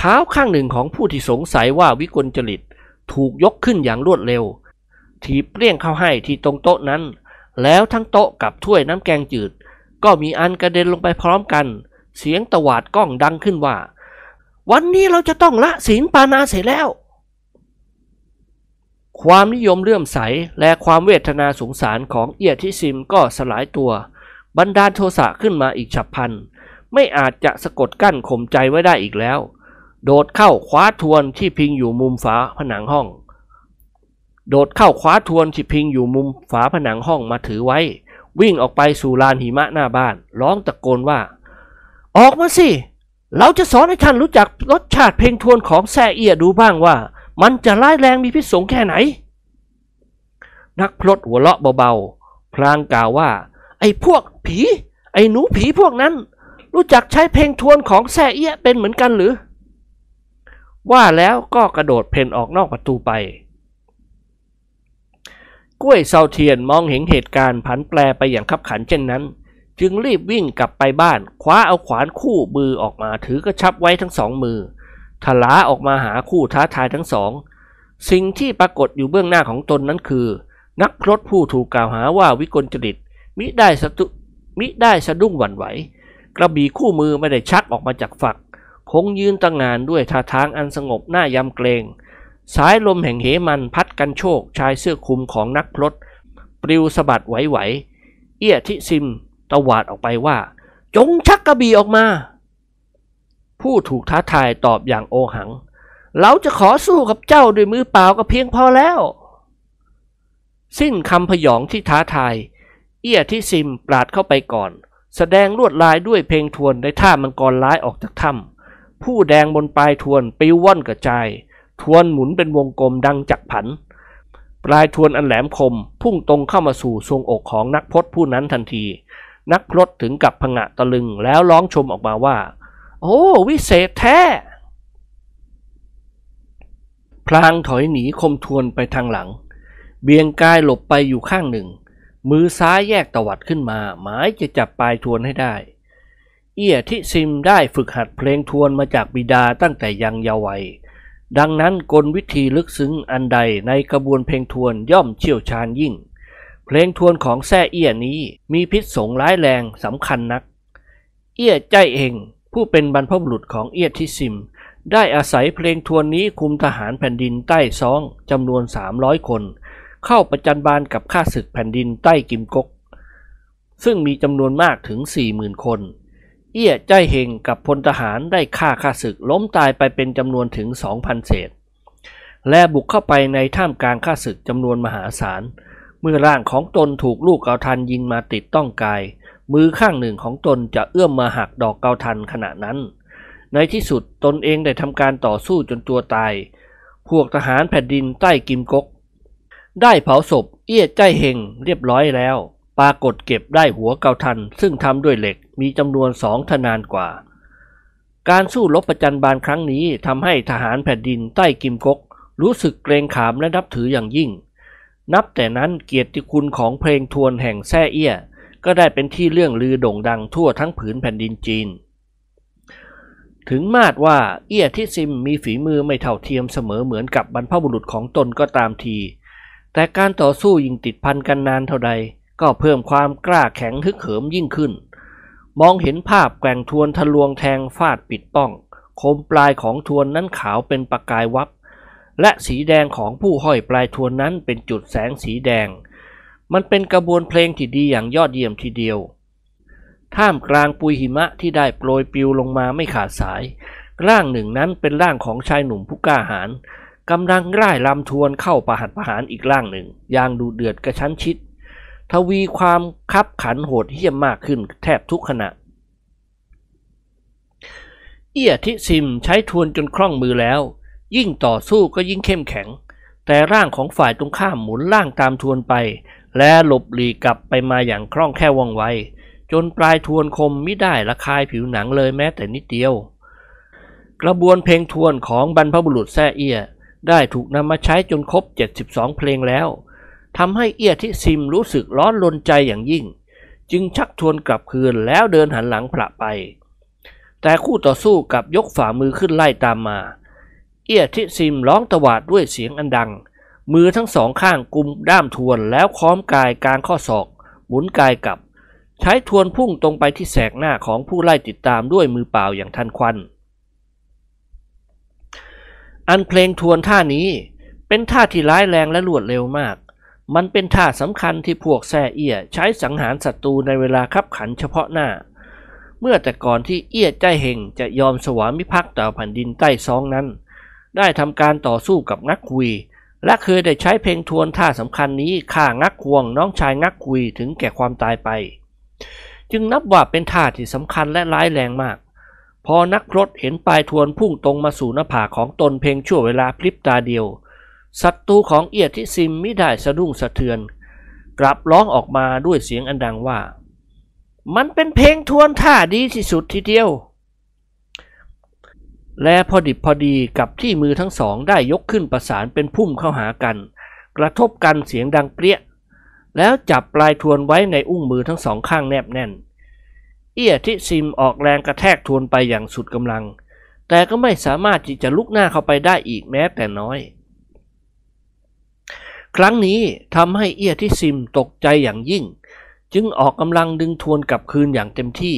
เท้าข้างหนึ่งของผู้ที่สงสัยว่าวิกลจริตถูกยกขึ้นอย่างรวดเร็วถีบเปรี้ยงเข้าให้ที่ตรงโต๊ะนั้น แล้วทั้งโต๊ะกับถ้วยน้ำแกงจืด ก็มีอันกระเด็นลงไปพร้อมกัน เสียงตวาดก้องดังขึ้นว่า วันนี้เราจะต้องละศีลปานาเสร็จแล้ว ความนิยมเลื่อมใสและความเวทนาสงสารของเอียทิซิมก็สลายตัวบรรดาลโทสะขึ้นมาอีกฉับพลัน ไม่อาจจะสะกดกั้นข่มใจไว้ได้อีกแล้ว โดดเข้าคว้าทวนที่พิงอยู่มุมฝาผนังห้อง โดดเข้าคว้าทวนที่พิงอยู่มุมฝาผนังห้องมาถือไว้ วิ่งออกไปสู่ลานหิมะหน้าบ้าน ร้องตะโกนว่า ออกมาสิ เราจะสอนให้ท่านรู้จักรสชาติเพลงทวนของแซ่เอียดูบ้างว่า มันจะร้ายแรงมีพิษสงแค่ไหน นักพลดหัวเราะเบาๆ พลางกล่าวว่า ไอ้พวกผี ไอ้หนูผีพวกนั้น รู้จักใช้เพลงทวนของแซ่เอียเป็นเหมือนกันหรือ ว่าแล้วก็กระโดดเพ่นออกนอกประตูไป กล้วยเซาเทียนมองเห็นเหตุการณ์ผันแปรไปอย่างขับขันเช่นนั้น จึงรีบวิ่งกลับไปบ้าน คว้าเอาขวานคู่มือออกมาถือกระชับไว้ทั้งสองมือทลาออกมาหาคู่ท้าทายทั้งสอง สิ่งที่ปรากฏอยู่เบื้องหน้าของตนนั้นคือ นักพรตผู้ถูกกล่าวหาว่าวิกลจริตมิได้สตุมิได้สะดุ้งหวั่นไหว กระบี่คู่มือไม่ได้ชักออกมาจากฝัก คงยืนตั้งงานด้วยท่าทางอันสงบหน้ายำเกรง สายลมแห่งเหมันพัดกันโชกชายเสื้อคลุมของนักพรตปลิวสะบัดไหวๆเอี้ยทิซิมตวาดออกไปว่า จงชักกระบี่ออกมา ผู้ถูกท้าทายตอบอย่างโอหัง เราจะขอสู้กับเจ้าด้วยมือเปล่าก็เพียงพอแล้ว สิ้นคำพยองที่ท้าทาย เอี้ยที่ซิมปราดเข้าไปก่อน แสดงลวดลายด้วยเพลงทวนในท่ามังกรร้ายออกจากถ้ำ ผู้แดงบนปลายทวนปิวว่อนกระจาย ทวนหมุนเป็นวงกลมดังจักผัน ปลายทวนอันแหลมคม พุ่งตรงเข้ามาสู่ทรวงอกของนักพรตผู้นั้นทันที นักพรตถึงกับผงะตะลึงแล้วร้องชมออกมาว่า โอ้วิเศษแท้พลางถอยหนีคมทวนไปทางหลัง เบียงกายหลบไปอยู่ข้างหนึ่ง มือซ้ายแยกตวัดขึ้นมา หมายจะจับปลายทวนให้ได้ เอียทิซิมได้ฝึกหัดเพลงทวนมาจากบิดาตั้งแต่ยังเยาว์วัย ดังนั้นกลวิธีลึกซึ้งอันใดในกระบวนเพลงทวนย่อมเชี่ยวชาญยิ่ง เพลงทวนของแซ่เอียนี้มีพิษสงร้ายแรงสำคัญนัก เอียใจเองผู้เป็นบรรพบุรุษของเอียทิซิม ได้อาศัยเพลงทวนนี้คุมทหารแผ่นดินใต้ซองจำนวน 300 คน เข้าประจันบานกับข้าศึกแผ่นดินใต้กิมกก ซึ่งมีจำนวนมากถึง 40,000 คน เอี้ยใจเฮงกับพลทหารได้ฆ่าข้าศึกล้มตายไปเป็นจำนวนถึง 2,000 เศษ และบุกเข้าไปในท่ามกลางข้าศึกจำนวนมหาศาล เมื่อร่างของตนถูกลูกเกาทันยิงมาติดต้องกาย มือข้างหนึ่งของตนจะเอื้อมมาหักดอกเกาทันขณะนั้น ในที่สุดตนเองได้ทำการต่อสู้จนตัวตาย พวกทหารแผ่นดินใต้กิมกก ได้เผาศพเอี้ยใจเฮงเรียบร้อยแล้ว ปรากฏเก็บได้หัวเกาทันซึ่งทำด้วยเหล็ก มีจำนวนสองทนานกว่า การสู้รบประจันบานครั้งนี้ทำให้ทหารแผ่นดินใต้กิมกก รู้สึกเกรงขามและนับถืออย่างยิ่ง นับแต่นั้นเกียรติคุณของเพลงทวนแห่งแซ่เอี้ย ก็ได้เป็นที่เรื่องลือโด่งดังทั่วทั้งผืนแผ่นดินจีน ถึงมาดว่าเอี้ยที่ซิมมีฝีมือไม่เท่าเทียมเสมอเหมือนกับบรรพบุรุษของตนก็ตามที แต่การต่อสู้ยิ่งติดพันกันนานเท่าใดก็เพิ่มความกล้าแข็งฮึกเหิมยิ่งขึ้น มองเห็นภาพแกว่งทวนทะลวงแทงฟาดปิดป้อง คมปลายของทวนนั้นขาวเป็นประกายวับ และสีแดงของผู้ห้อยปลายทวนนั้นเป็นจุดแสงสีแดง มันเป็นกระบวนเพลงที่ดีอย่างยอดเยี่ยมทีเดียว ท่ามกลางปุยหิมะที่ได้โปรยปลิวลงมาไม่ขาดสาย ร่างหนึ่งนั้นเป็นร่างของชายหนุ่มผู้กล้าหาญกำลังร่ายลำทวนเข้าประหัตประหารอีกร่างหนึ่ง อย่างดูเดือดกระชั้นชิด ทวีความคับขันโหดเหี้ยมมากขึ้นแทบทุกขณะ เอียทิซิมใช้ทวนจนคล่องมือแล้ว ยิ่งต่อสู้ก็ยิ่งเข้มแข็ง แต่ร่างของฝ่ายตรงข้ามหมุนล่างตามทวนไป และหลบหลีกกลับไปมาอย่างคล่องแคล่วว่องไว จนปลายทวนคมไม่ได้ละคายผิวหนังเลยแม้แต่นิดเดียว กระบวนเพลงทวนของบรรพบุรุษแซ่เอียได้ถูกนำมาใช้จนครบ 72 เพลงแล้ว ทำให้เอียที่ซิมรู้สึกร้อนลนใจอย่างยิ่ง จึงชักทวนกลับคืนแล้วเดินหันหลังพระไป แต่คู่ต่อสู้กับยกฝ่ามือขึ้นไล่ตามมา เอียทิซิมร้องตวาดด้วยเสียงอันดัง มือทั้งสองข้างกุมด้ามทวนแล้วค้อมกายกลางข้อศอก หมุนกายกลับ ใช้ทวนพุ่งตรงไปที่แสกหน้าของผู้ไล่ติดตามด้วยมือเปล่าอย่างทันควัน อันเพลงทวนท่านี้เป็นท่าที่ร้ายแรงและรวดเร็วมาก มันเป็นท่าสำคัญที่พวกแซ่เอี้ยใช้สังหารศัตรูในเวลาคับขันเฉพาะหน้า เมื่อแต่ก่อนที่เอี้ยใจเฮงจะยอมสวามิภักดิ์ต่อแผ่นดินใต้ซองนั้น ได้ทำการต่อสู้กับงักคุย และเคยได้ใช้เพลงทวนท่าสำคัญนี้ฆ่างักควงน้องชายงักคุยถึงแก่ความตายไป จึงนับว่าเป็นท่าที่สำคัญและร้ายแรงมาก พอนักรถเห็นปลายทวนพุ่งตรงมาสู่หน้าผากของตนเพียงชั่วเวลาพริบตาเดียว ศัตรูของเอียดที่ซิมไม่ได้สะดุ้งสะเทือน กลับร้องออกมาด้วยเสียงอันดังว่า มันเป็นเพลงทวนท่าดีที่สุดทีเดียว และพอดิบพอดีกับที่มือทั้งสองได้ยกขึ้นประสานเป็นพุ่มเข้าหากัน กระทบกันเสียงดังเปรี้ย แล้วจับปลายทวนไว้ในอุ้งมือทั้งสองข้างแนบแน่น เอียที่ซิมออกแรงกระแทกทวนไปอย่างสุดกำลัง แต่ก็ไม่สามารถที่จะลุกหน้าเข้าไปได้อีกแม้แต่น้อย ครั้งนี้ทำให้เอียที่ซิมตกใจอย่างยิ่ง จึงออกกำลังดึงทวนกลับคืนอย่างเต็มที่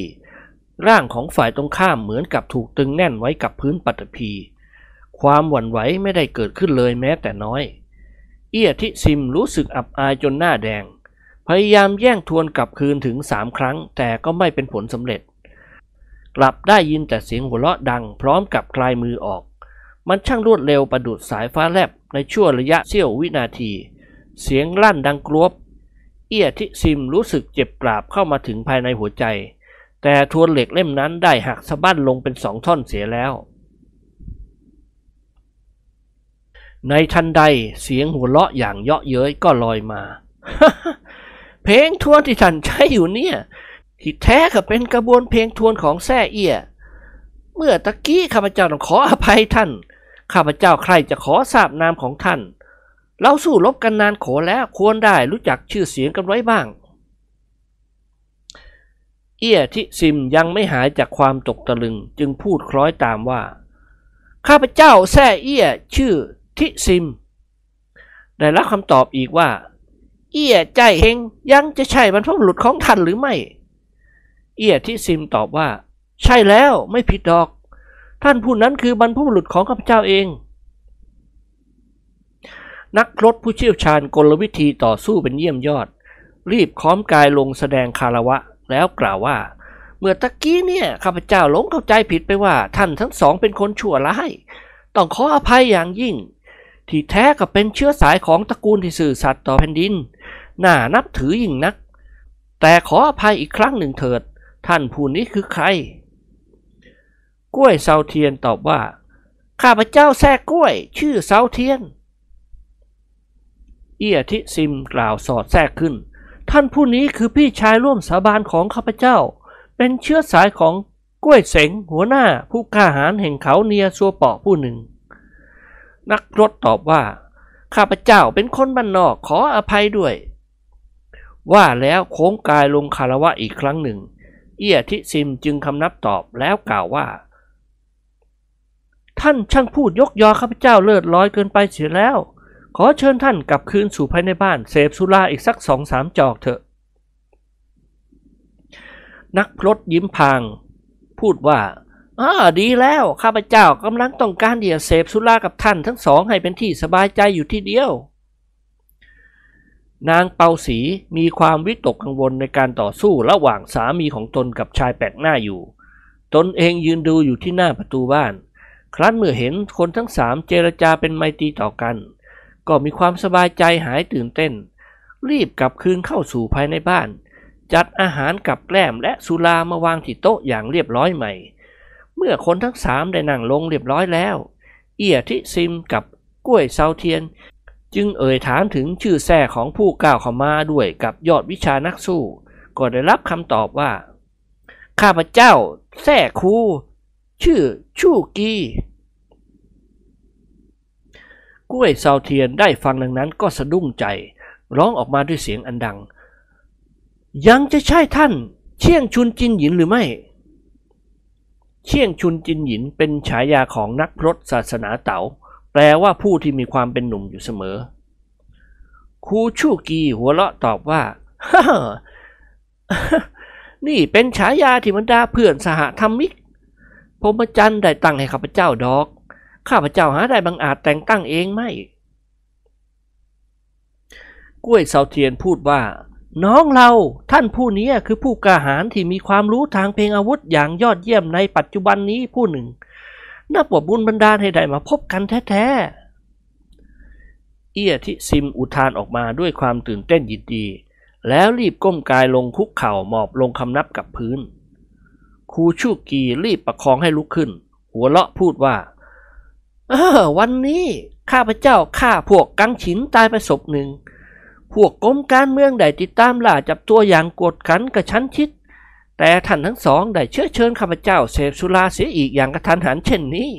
ร่างของฝ่ายตรงข้ามเหมือนกับถูกตึงแน่นไว้กับพื้นปัตตภีความหวั่นไหวไม่ได้เกิดขึ้นเลยแม้แต่น้อย เอียที่ซิมรู้สึกอับอายจนหน้าแดง พยายามแย่งทวนกลับคืนถึงสามครั้ง แต่ก็ไม่เป็นผลสำเร็จ กลับได้ยินแต่เสียงหัวเราะดังพร้อมกับคลายมือออก มันช่างรวดเร็วประดุดสายฟ้าแลบ ในชั่วระยะเสี้ยววินาที เสียงลั่นดังกรวบ เอียที่ซิมรู้สึกเจ็บกราบเข้ามาถึงภายในหัวใจ แต่ทวนเหล็กเล่มนั้นได้หักสะบั้นลงเป็นสองท่อนเสียแล้ว ในทันใดเสียงหัวเราะอย่างเยาะเย้ยก็ลอยมา เพลงทวนที่ท่านใช้อยู่เนี่ยที่แท้ก็เป็นกระบวนเพลงทวนของแซ่เอีย เมื่อตะกี้ข้าพเจ้าต้องขออภัยท่าน ข้าพเจ้าใครจะขอทราบนามของท่าน เราสู้รบกันนานขอแล้วควรได้รู้จักชื่อเสียงกันไว้บ้าง เอี้ยที่ซิมยังไม่หายจากความตกตะลึงจึงพูดคล้อยตามว่า ข้าพเจ้าแซ่เอี้ยชื่อทิซิม ได้รับคำตอบอีกว่า เอี้ยใจเฮงยังจะใช่บรรพบุรุษของท่านหรือไม่ เอี้ยที่ซิมตอบว่า ใช่แล้วไม่ผิดดอก ท่านผู้นั้นคือบรรพบุรุษของข้าพเจ้าเอง นักรบผู้เชี่ยวชาญกลวิธีต่อสู้เป็นเยี่ยมยอด รีบค้อมกายลงแสดงคารวะ แล้วกล่าวว่า เมื่อตะกี้เนี่ยข้าพเจ้าหลงเข้าใจผิดไปว่า ท่านทั้งสองเป็นคนชั่วร้าย ต้องขออภัยอย่างยิ่ง ที่แท้ก็เป็นเชื้อสายของตระกูลที่สื่อสัตย์ต่อแผ่นดิน น่านับถือยิ่งนัก แต่ขออภัยอีกครั้งหนึ่งเถิด ท่านผู้นี้คือใคร กล้วยเซาเทียนตอบว่า ข้าพเจ้าแท้กล้วย ชื่อเซาเทียน เอียทิซิมกล่าวสอดแทรกขึ้น ท่านผู้นี้คือพี่ชายร่วมสาบานของข้าพเจ้า เป็นเชื้อสายของกล้วยเสงหัวหน้าผู้กล้าหาญแห่งเขาเนียซัวเปาะผู้หนึ่ง นักรถตอบว่า ข้าพเจ้าเป็นคนบ้านนอกขออภัยด้วย ว่าแล้วโค้งกายลงคารวะอีกครั้งหนึ่ง เอียทิซิมจึงคำนับตอบแล้วกล่าวว่า ท่านช่างพูดยกยอข้าพเจ้าเลิศร้อยเกินไปเสียแล้ว ขอเชิญท่านกลับคืนสู่ภายในบ้านเสพสุราอีกสักสองสามจอกเถอะ นักพลดยิ้มพาง พูดว่าอ่าดีแล้วข้าพเจ้ากำลังต้องการเดียเสพสุรากับท่านทั้งสองให้เป็นที่สบายใจอยู่ที่เดียว นางเปาสีมีความวิตกกังวลในการต่อสู้ระหว่างสามีของตนกับชายแปลกหน้าอยู่ ตนเองยืนดูอยู่ที่หน้าประตูบ้าน ครั้นเมื่อเห็นคนทั้งสามเจรจาเป็นไมตรีต่อกัน ก็มีความสบายใจหายตื่นเต้น รีบกลับคืนเข้าสู่ภายในบ้าน จัดอาหารกับแกล้มและสุรามาวางที่โต๊ะอย่างเรียบร้อยใหม่ เมื่อคนทั้งสามได้นั่งลงเรียบร้อยแล้ว เอียทิซิมกับกล้วยเซาเทียน จึงเอ่ยถามถึงชื่อแท้ของผู้กล่าวเข้ามาด้วยกับยอดวิชานักสู้ ก็ได้รับคำตอบว่า ข้าพเจ้าแท้ครู ชื่อชู่กีกล้วยเซาเทียนได้ฟังดังนั้นก็สะดุ้งใจ ร้องออกมาด้วยเสียงอันดัง ยังจะใช่ท่าน เชี่ยงชุนจินหยินหรือไม่ เชี่ยงชุนจินหยินเป็นฉายาของนักพรตศาสนาเต๋า แปลว่าผู้ที่มีความเป็นหนุ่มอยู่เสมอ ครูชู่กีหัวเราะตอบว่าฮ่านี่เป็นฉายาที่บรรดาเพื่อนสหธรรมิก พรหมจันได้ตั้งให้ข้าพเจ้าดอก ข้าพเจ้าหาได้บังอาจแต่งตั้งเองไม่ กล้วยเสาเทียนพูดว่า น้องเราท่านผู้นี้คือผู้กาหาญที่มีความรู้ทางเพลงอาวุธอย่างยอดเยี่ยมในปัจจุบันนี้ผู้หนึ่งนับว่าบุญบันดาให้ได้มาพบกันแท้ๆ เอี้ยทิซิมอุทานออกมาด้วยความตื่นเต้นยินดี แล้วรีบก้มกายลงคุกเข่าหมอบลงคำนับกับพื้น ครูชูกีรีบประคองให้ลุกขึ้น หัวเราะพูดว่าเออวันนี้ข้าพเจ้าฆ่าพวกกังฉินตายไปศพหนึ่ง พวกกรมการเมืองได้ติดตามล่าจับตัวอย่างกดขันกระชั้นชิด แต่ท่านทั้งสองได้เชื้อเชิญข้าพเจ้าเสพสุราเสียอีกอย่างกระทันหันเช่นนี้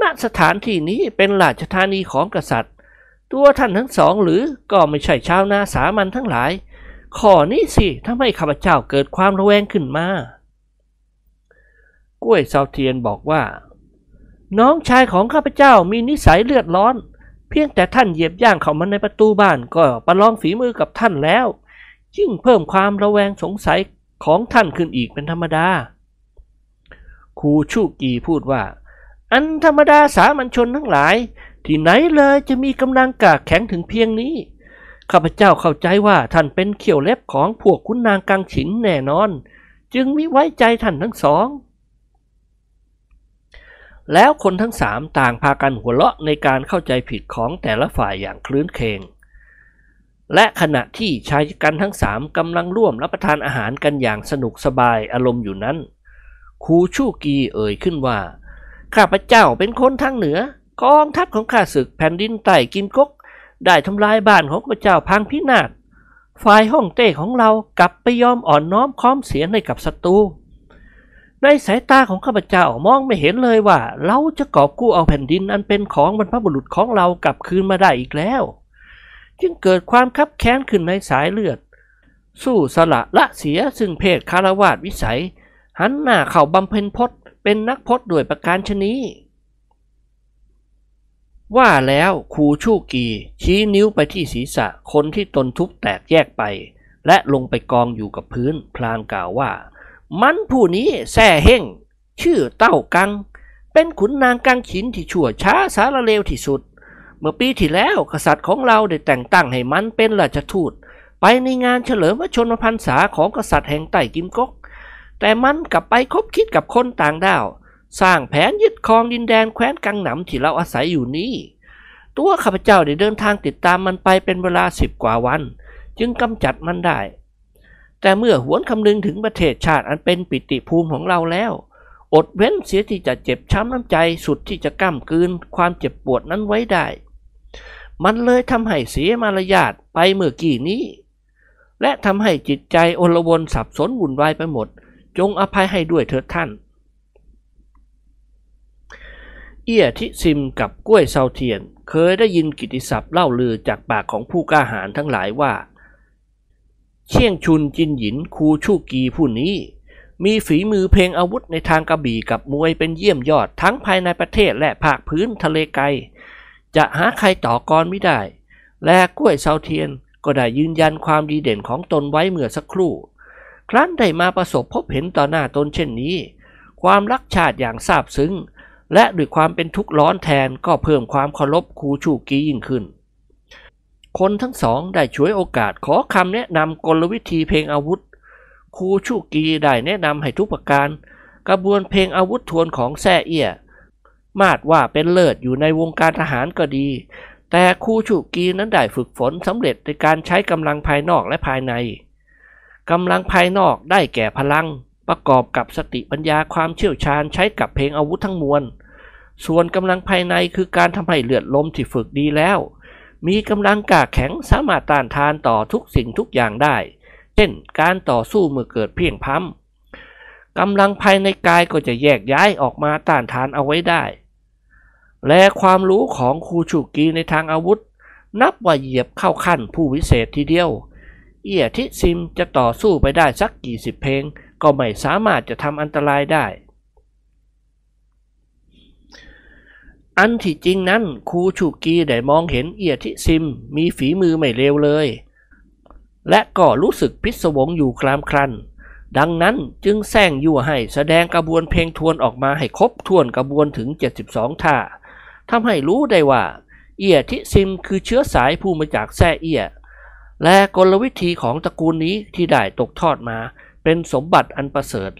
ณ สถานที่นี้เป็นราชธานีของกษัตริย์ ตัวท่านทั้งสองหรือก็ไม่ใช่ชาวนาสามัญทั้งหลาย ข้อนี้สิทำให้ข้าพเจ้าเกิดความระแวงขึ้นมา กล้วยเซาเทียนบอกว่า น้องชายของข้าพเจ้ามีนิสัยเลือดร้อน เพียงแต่ท่านเหยียบย่างเข้ามาในประตูบ้านก็ประลองฝีมือกับท่านแล้ว ยิ่งเพิ่มความระแวงสงสัยของท่านขึ้นอีกเป็นธรรมดาครูชูกีพูดว่า อันธรรมดาสามัญชนทั้งหลาย ที่ไหนเลยจะมีกำลังกากแข็งถึงเพียงนี้ข้าพเจ้าเข้าใจว่าท่านเป็นเขี่ยวเล็บของพวกคุณนางกังฉินแน่นอน จึงมิไว้ใจท่านทั้งสอง แล้วคนทั้งสามต่างพากันหัวเราะในการเข้าใจผิดของแต่ละฝ่ายอย่างคลื้นเคง และขณะที่ชายกันทั้งสามกำลังร่วมรับประทานอาหารกันอย่างสนุกสบายอารมณ์อยู่นั้นครูชูกีเอ่ยขึ้นว่า ข้าพเจ้าเป็นคนทางเหนือกองทัพของข้าศึกแผ่นดินใต้กิมกก ได้ทำลายบ้านของข้าพเจ้าพังพินาศฝ่ายห้องเต้ของเรากลับไปยอมอ่อนน้อมค้อมเสียให้กับศัตรู ในสายตาของข้าพเจ้ามองไม่เห็นเลยว่า เราจะกอบกู้เอาแผ่นดินอันเป็นของบรรพบุรุษของเรากลับคืนมาได้อีกแล้ว จึงเกิดความคับแค้นขึ้นในสายเลือด สู้สละละเสียซึ่งเพศคารวาสวิสัย หันหน้าเข้าบำเพ็ญพจน์เป็นนักพจน์ด้วยประการชนีว่าแล้วครูชูกีชี้นิ้วไปที่ศีรษะคนที่ตนทุบแตกแยกไป และลงไปกองอยู่กับพื้น พลางกล่าวว่า มันผู้นี้แซ่เฮงชื่อเต้ากัง เป็นขุนนางกังฉินที่ชั่วช้าสารเลวที่สุด เมื่อปีที่แล้วกษัตริย์ของเราได้แต่งตั้งให้มันเป็นราชทูต ไปในงานเฉลิมพระชนมพรรษาของกษัตริย์แห่งไต้กิมก๊ก แต่มันกลับไปคบคิดกับคนต่างด้าว สร้างแผนยึดครองดินแดนแคว้นกังหนำที่เราอาศัยอยู่นี้ ตัวข้าพเจ้าได้เดินทางติดตามมันไปเป็นเวลาสิบกว่าวัน จึงกำจัดมันได้ แต่เมื่อหวนคำนึงถึงประเทศชาติอันเป็นปิติภูมิของเราแล้ว อดเว้นเสียที่จะเจ็บช้ำน้ำใจสุดที่จะก้ามกืนความเจ็บปวดนั้นไว้ได้ มันเลยทำให้เสียมารยาทไปเมื่อกี้นี้ และทำให้จิตใจโอลวนสับสนวุ่นวายไปหมด จงอภัยให้ด้วยเถิดท่าน เอียทิซิมกับกล้วยเซาเทียน เคยได้ยินกิติศัพท์เล่าลือจากปากของผู้กล้าหาญทั้งหลายว่า เชี่ยงชุนจินหยินคูชูกีผู้นี้ มีฝีมือเพลงอาวุธในทางกระบี่กับมวยเป็นเยี่ยมยอดทั้งภายในประเทศและภาคพื้นทะเลไกล จะหาใครต่อกรไม่ได้ และกล้วยเซาเทียนก็ได้ยืนยันความดีเด่นของตนไว้เมื่อสักครู่ ครั้นได้มาประสบพบเห็นต่อหน้าตนเช่นนี้ ความรักชาติอย่างซาบซึ้ง และด้วยความเป็นทุกข์ร้อนแทนก็เพิ่มความเคารพครูชูกียิ่งขึ้น คนทั้งสองได้ช่วยโอกาสขอคำแนะนำกลวิธีเพลงอาวุธ ครูชูกีได้แนะนำให้ทุกประการ กระบวนเพลงอาวุธทวนของแซ่เอี้ย มาดว่าเป็นเลิศอยู่ในวงการทหารก็ดี แต่ครูชูกีนั้นได้ฝึกฝนสำเร็จในการใช้กำลังภายนอกและภายในกำลังภายนอกได้แก่พลัง ประกอบกับสติปัญญาความเชี่ยวชาญใช้กับเพลงอาวุธทั้งมวล ส่วนกำลังภายในคือการทำให้เลือดลมที่ฝึกดีแล้ว มีกำลังกาแข็งสามารถต้านทานต่อทุกสิ่งทุกอย่างได้ เช่นการต่อสู้เมื่อเกิดเพียงพ้ำกำลังภายในกายก็จะแยกย้ายออกมาต้านทานเอาไว้ได้ และความรู้ของครูชูกีในทางอาวุธ นับว่าเหยียบเข้าขั้นผู้วิเศษทีเดียว เอียทิซิมจะต่อสู้ไปได้สักกี่สิบเพลง ก็ไม่สามารถจะทำอันตรายได้ อันที่จริงนั้นครูชูกีได้มองเห็นเอียทิซิมมีฝีมือไม่เลวเลย และก็รู้สึกพิศวงอยู่คลามครัน ดังนั้นจึงแซงยั่วให้แสดงกระบวนเพลงทวนออกมาให้ครบทวนกระบวนถึง 72 ท่าทำให้รู้ได้ว่า เอียทิซิมคือเชื้อสายผู้มาจากแซ่เอีย และกลวิธีของตระกูลนี้ที่ได้ตกทอดมา เป็นสมบัติอันประเสริฐ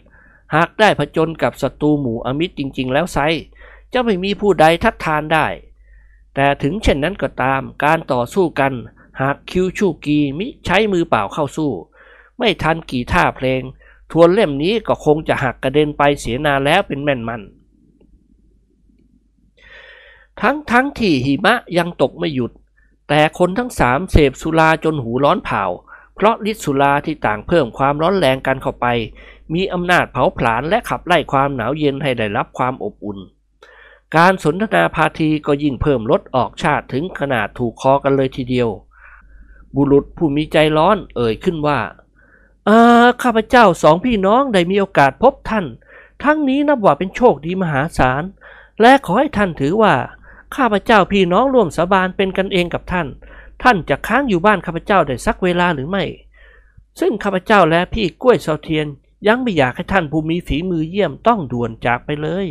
หากได้ผจญกับศัตรูหมู่อมิตรจริง ๆ แล้วไซ จะไม่มีผู้ใดทัดทานได้ แต่ถึงเช่นนั้นก็ตามการต่อสู้กัน หากคิวชูกีมิใช้มือเปล่าเข้าสู้ ไม่ทันกี่ท่าเพลง ทวนเล่มนี้ก็คงจะหักกระเด็นไปเสียนานแล้วเป็นแม่นมันทั้งทั้งที่หิมะยังตกไม่หยุด แต่คนทั้งสามเสพสุราจนหูร้อนเผา เพราะฤทธิ์สุราที่ต่างเพิ่มความร้อนแรงกันเข้าไป มีอำนาจเผาผลาญและขับไล่ความหนาวเย็นให้ได้รับความอบอุ่น การสนทนาพาทีก็ยิ่งเพิ่มลดออกชาติถึงขนาดถูกคอกันเลยทีเดียว บุรุษผู้มีใจร้อนเอ่ยขึ้นว่าอ่าข้าพเจ้าสองพี่น้องได้มีโอกาสพบท่าน ทั้งนี้นับว่าเป็นโชคดีมหาศาล และขอให้ท่านถือว่า ข้าพเจ้าพี่น้องร่วมสาบานเป็นกันเองกับท่าน ท่านจะค้างอยู่บ้านข้าพเจ้าได้สักเวลาหรือไม่ ซึ่งข้าพเจ้าและพี่กล้วยเซาเทียนยังไม่อยากให้ท่านผู้มีฝีมือเยี่ยมต้องด่วนจากไปเลย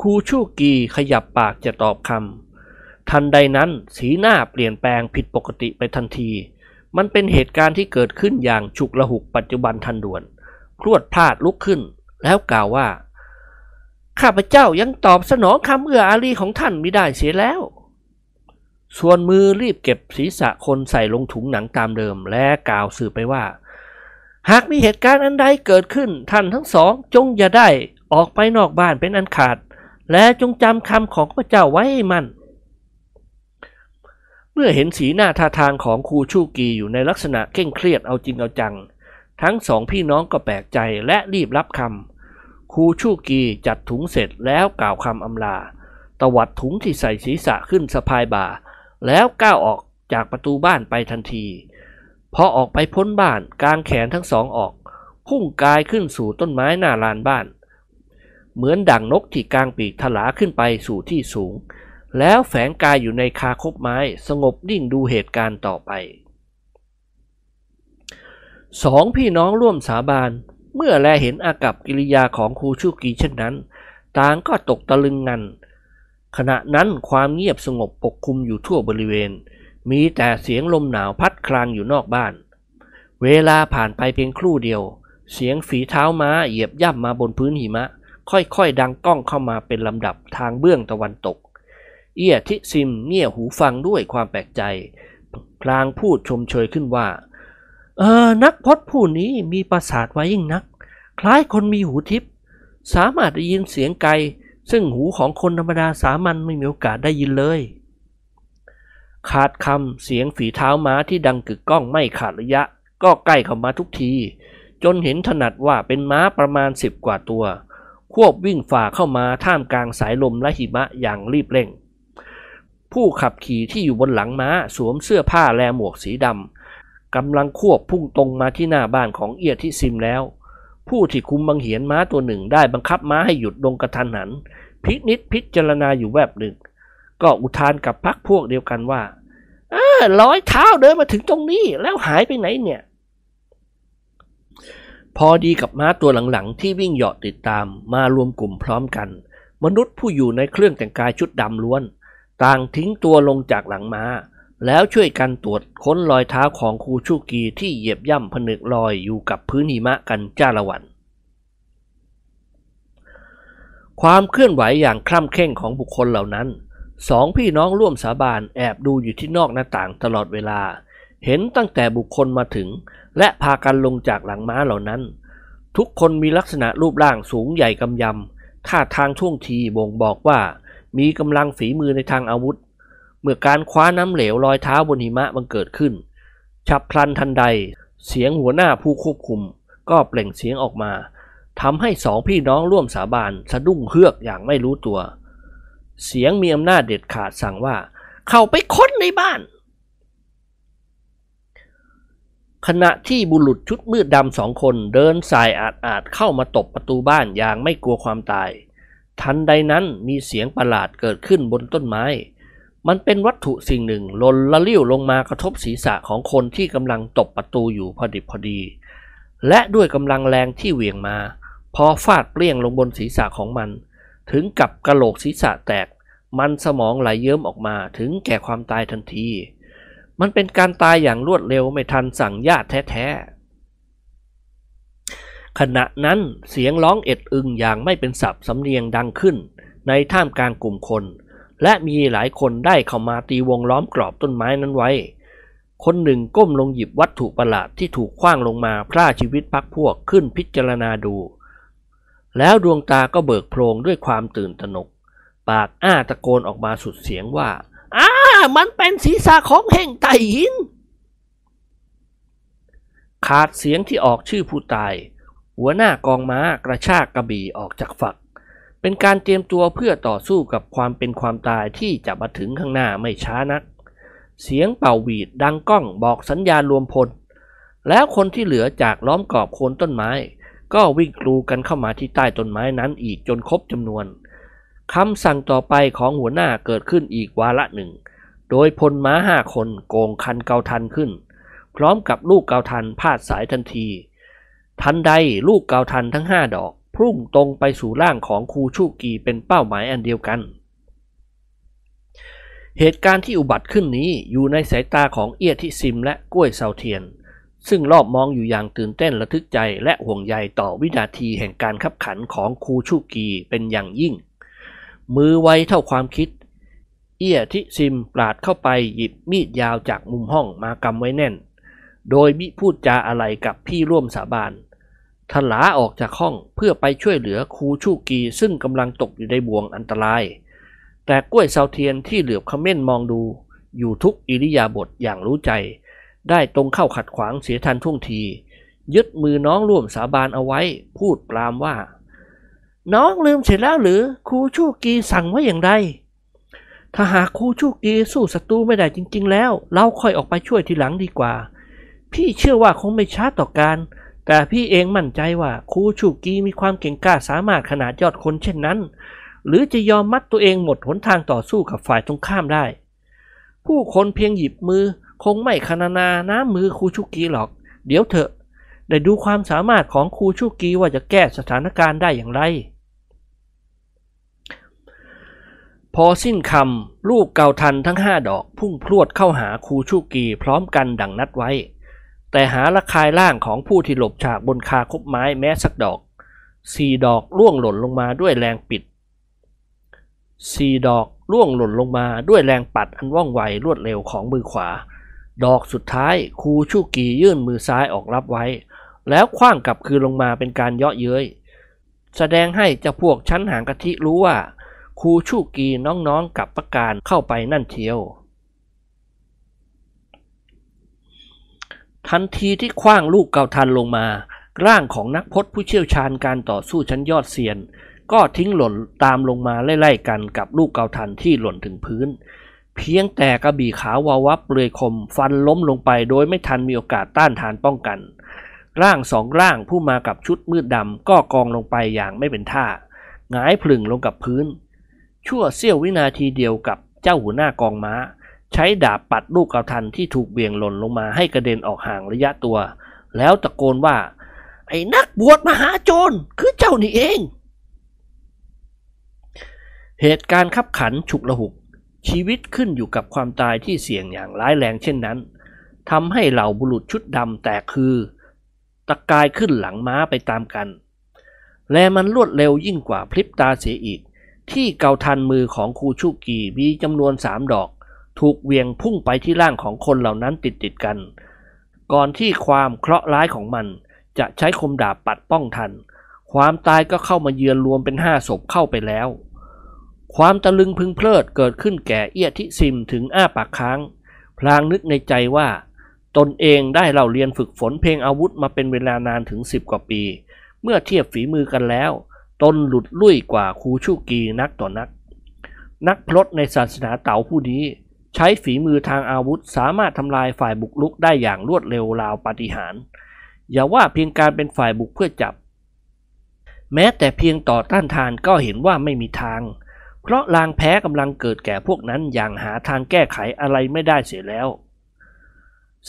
ครูชูกีขยับปากจะตอบคำทันใดนั้นสีหน้าเปลี่ยนแปลงผิดปกติไปทันที มันเป็นเหตุการณ์ที่เกิดขึ้นอย่างฉุกละหุกปัจจุบันทันด่วน พรวดพลาดลุกขึ้น แล้วกล่าวว่า ข้าพเจ้ายังตอบสนองคำเอื้ออารีของท่านไม่ได้เสียแล้ว ส่วนมือรีบเก็บศีรษะคนใส่ลงถุงหนังตามเดิม และกล่าวสื่อไปว่า หากมีเหตุการณ์อันใดเกิดขึ้นท่านทั้งสองจงอย่าได้ออกไปนอกบ้านเป็นอันขาด และจงจำคำของพระเจ้าไว้มัน เมื่อเห็นสีหน้าท่าทางของครูชูกีอยู่ในลักษณะเคร่งเครียดเอาจริงเอาจัง ทั้งสองพี่น้องก็แปลกใจและรีบรับคำครูชูกีจัดถุงเสร็จแล้วกล่าวคำอำลา ตวัดถุงที่ใส่ศีรษะขึ้นสะพายบ่า แล้วก้าวออกจากประตูบ้านไปทันทีพอออกไปพ้นบ้านกางแขนทั้งสองออกพุ่งกายขึ้นสู่ต้นไม้หน้าลานบ้าน เหมือนดั่งนกที่กลางปีกถลาขึ้นไปสู่ที่สูง แล้วแฝงกายอยู่ในคาคบไม้สงบนิ่งดูเหตุการณ์ต่อไปสองพี่น้องร่วมสาบาน เมื่อแลเห็นอากับกิริยาของครูชูกีเช่นนั้น ต่างก็ตกตะลึงงัน ขณะนั้นความเงียบสงบปกคลุมอยู่ทั่วบริเวณ มีแต่เสียงลมหนาวพัดคลางอยู่นอกบ้าน เวลาผ่านไปเพียงครู่เดียว เสียงฝีเท้าม้าเหยียบย่ำมาบนพื้นหิมะ ค่อยๆดังก้องเข้ามาเป็นลำดับทางเบื้องตะวันตก เอียทิซิมเงี่ยหูฟังด้วยความแปลกใจ พลางพูดชมเชยขึ้นว่า เออ นักพจน์ผู้นี้มีประสาทไวยิ่งนัก คล้ายคนมีหูทิพย์สามารถได้ยินเสียงไกล ซึ่งหูของคนธรรมดาสามัญไม่มีโอกาสได้ยินเลย ขาดคำเสียงฝีเท้าม้าที่ดังกึกก้องไม่ขาดระยะ ก็ใกล้เข้ามาทุกที จนเห็นถนัดว่าเป็นม้าประมาณสิบกว่าตัว ควบวิ่งฝ่าเข้ามาท่ามกลางสายลมและหิมะอย่างรีบเร่ง ผู้ขับขี่ที่อยู่บนหลังม้าสวมเสื้อผ้าและหมวกสีดำกำลังควบพุ่งตรงมาที่หน้าบ้านของเอียที่ซิมแล้ว ผู้ที่คุมบังเหียนม้าตัวหนึ่งได้บังคับม้าให้หยุดลงกระทันหัน พินิษพิจารณาอยู่แวบหนึ่ง ก็อุทานกับพักพวกเดียวกันว่าเออร้อยเท้าเดินมาถึงตรงนี้แล้วหายไปไหนเนี่ย พอดีกับม้าตัวหลังๆ ที่วิ่งเหยาะติดตามมารวมกลุ่มพร้อมกัน มนุษย์ผู้อยู่ในเครื่องแต่งกายชุดดำล้วน ต่างทิ้งตัวลงจากหลังม้า แล้วช่วยกันตรวจค้นรอยเท้าของครูชูกีที่เหยียบย่ำผนึกลอยอยู่กับพื้นหิมะกันจ้าละวัน ความเคลื่อนไหวอย่างคล่ำเคร่งของบุคคลเหล่านั้นสองพี่น้องร่วมสาบานแอบดูอยู่ที่นอกหน้าต่างตลอดเวลา เห็นตั้งแต่บุคคลมาถึง และพากันลงจากหลังม้าเหล่านั้น ทุกคนมีลักษณะรูปร่างสูงใหญ่กำยำท่าทางท่วงทีบ่งบอกว่า มีกำลังฝีมือในทางอาวุธ เมื่อการคว้าน้ำเหลวลอยเท้าบนหิมะบังเกิดขึ้น ฉับพลันทันใด เสียงหัวหน้าผู้ควบคุม ก็เปล่งเสียงออกมาทำให้สองพี่น้องร่วมสาบานสะดุ้งเฮือกอย่างไม่รู้ตัว เสียงมีอำนาจเด็ดขาดสั่งว่า เข้าไปค้นในบ้าน ขณะที่บุรุษชุดมืดดำสองคนเดินสายอาดอาดๆเข้ามาตบประตูบ้านอย่างไม่กลัวความตาย ทันใดนั้นมีเสียงประหลาดเกิดขึ้นบนต้นไม้ มันเป็นวัตถุสิ่งหนึ่งหล่นละลิ้วลงมากระทบศีรษะของคนที่กำลังตบประตูอยู่พอดิบพอดี และด้วยกำลังแรงที่เหวี่ยงมา พอฟาดเปรี้ยงลงบนศีรษะของมัน ถึงกับกระโหลกศีรษะแตก มันสมองไหลเยิ้มออกมาถึงแก่ความตายทันที มันเป็นการตายอย่างรวดเร็วไม่ทันสั่งญาติแท้ๆ ขณะนั้นเสียงร้องเอ็ดอึงอย่างไม่เป็นสับสำเนียงดังขึ้น ในท่ามกลางกลุ่มคน และมีหลายคนได้เข้ามาตีวงล้อมกรอบต้นไม้นั้นไว้ คนหนึ่งก้มลงหยิบวัตถุประหลาดที่ถูกคว้างลงมาพร่าชีวิตพักพวกขึ้นพิจารณาดู แล้วดวงตาก็เบิกโพลงด้วยความตื่นตระหนก ปากอ้าตะโกนออกมาสุดเสียงว่า อ้ามันเป็นศีรษะของเฮงไตหิน ขาดเสียงที่ออกชื่อผู้ตาย หัวหน้ากองม้ากระชากกระบี่ออกจากฝัก เป็นการเตรียมตัวเพื่อต่อสู้กับความเป็นความตายที่จะมาถึงข้างหน้าไม่ช้านัก เสียงเป่าหวีดดังก้องบอกสัญญาณรวมพล แล้วคนที่เหลือจากล้อมกรอบโคนต้นไม้ ก็วิ่งกลูกันเข้ามาที่ใต้ต้นไม้นั้นอีกจนครบจำนวน คำสั่งต่อไปของหัวหน้าเกิดขึ้นอีกวาระหนึ่ง โดยพลม้าห้าคนโกงคันเกาทันขึ้น พร้อมกับลูกเกาทันพาดสายทันที ทันใดลูกเกาทันทั้งห้าดอก พุ่งตรงไปสู่ร่างของครูชูกีเป็นเป้าหมายอันเดียวกัน เหตุการณ์ที่อุบัติขึ้นนี้อยู่ในสายตาของเอียทิซิมและกล้วยเซาเทียน ซึ่งรอบมองอยู่อย่างตื่นเต้นระทึกใจและห่วงใยต่อวินาทีแห่งการขับขันของครูชูกีเป็นอย่างยิ่ง มือไวเท่าความคิด เอี้ยทิซิมปราดเข้าไปหยิบมีดยาวจากมุมห้องมากำไว้แน่น โดยมิพูดจาอะไรกับพี่ร่วมสาบานทลาออกจากห้องเพื่อไปช่วยเหลือครูชูกีซึ่งกำลังตกอยู่ในบ่วงอันตราย แต่กล้วยเซาเทียนที่เหลือบเขม้นมองดู อยู่ทุกอิริยาบถอย่างรู้ใจ ได้ตรงเข้าขัดขวางเสียทันท่วงที ยึดมือน้องร่วมสาบานเอาไว้ พูดปรามว่า น้องลืมเสร็จแล้วหรือครูชูกีสั่งไว้อย่างไร ถ้าหากครูชูกีสู้ศัตรูไม่ได้จริง ๆ แล้ว เราค่อยออกไปช่วยทีหลังดีกว่า พี่เชื่อว่าคงไม่ช้าต่อการ แต่พี่เองมั่นใจว่าครูชูกีมีความเก่งกล้าสามารถขนาดยอดคนเช่นนั้น หรือจะยอมมัดตัวเองหมดหนทางต่อสู้กับฝ่ายตรงข้ามได้ ผู้คนเพียงหยิบมือ คงไม่คณนาน้ำมือครูชูกีหรอก เดี๋ยวเถอะได้ดูความสามารถของครูชูกีว่าจะแก้สถานการณ์ได้อย่างไร พอสิ้นคำลูกเกาทันทั้งห้าดอกพุ่งพรวดเข้าหาครูชูกีพร้อมกันดังนัดไว้ แต่หาละคายร่างของผู้ที่หลบฉากบนคาคบไม้แม้สักดอกสี่ดอกล่วงหล่นลงมาด้วยแรงปิดสี่ดอกล่วงหล่นลงมาด้วยแรงปัดอันว่องไวรวดเร็วของมือขวา ดอกสุดท้ายครูชูกียื่นมือซ้ายออกรับไว้ แล้วคว้างกลับคืนลงมาเป็นการเยาะเย้ยแสดงให้เจ้าพวกชั้นหางกะทิรู้ว่า ครูชูกีน้องๆกับประการเข้าไปนั่นเทียว ทันทีที่คว้างลูกเกาทันลงมา ร่างของนักพจน์ผู้เชี่ยวชาญการต่อสู้ชั้นยอดเซียน ก็ทิ้งหล่นตามลงมาไล่ๆกันกับลูกเกาทันที่หล่นถึงพื้น เพียงแต่กระบี่ขาววาวับเปลือยคมฟันล้มลงไปโดยไม่ทันมีโอกาสต้านทานป้องกันร่างสองร่างผู้มากับชุดมืดดำก็กองลงไปอย่างไม่เป็นท่าหงายพลึงลงกับพื้น ชั่วเสี้ยววินาทีเดียวกับเจ้าหัวหน้ากองม้า ใช้ดาบปัดลูกเกาทันที่ถูกเบี่ยงหล่นลงมาให้กระเด็นออกห่างระยะตัว แล้วตะโกนว่า ไอ้นักบวชมหาโจรคือเจ้านี่เอง เหตุการณ์ขับขันฉุกละหุก ชีวิตขึ้นอยู่กับความตายที่เสี่ยงอย่างร้ายแรงเช่นนั้นทำให้เหล่าบุรุษชุดดำแตกคือ ตะกายขึ้นหลังม้าไปตามกัน และมันรวดเร็วยิ่งกว่าพลิบตาเสียอีก ที่เกาทันมือของครูชูกีมีจำนวนสามดอก ถูกเวียงพุ่งไปที่ร่างของคนเหล่านั้นติดติดกัน ก่อนที่ความเคราะห์ร้ายของมัน จะใช้คมดาบปัดป้องทัน ความตายก็เข้ามาเยือนรวมเป็นห้าศพเข้าไปแล้ว ความตะลึงพึงเพลิดเกิดขึ้นแก่เอียทิซิมถึงอ้าปากค้าง พลางนึกในใจว่า ตนเองได้เราเรียนฝึกฝนเพลงอาวุธมาเป็นเวลานานถึงสิบกว่าปี เมื่อเทียบฝีมือกันแล้ว ตนหลุดลุ่ยกว่าครูชูกีนักต่อนัก นักพลดในศาสนาเต๋าผู้นี้ ใช้ฝีมือทางอาวุธสามารถทำลายฝ่ายบุกลุกได้อย่างรวดเร็วราวปาฏิหาริย์อย่าว่าเพียงการเป็นฝ่ายบุกเพื่อจับ แม้แต่เพียงต่อต้านทานก็เห็นว่าไม่มีทาง เพราะลางแพ้กำลังเกิดแก่พวกนั้นอย่างหาทางแก้ไขอะไรไม่ได้เสียแล้ว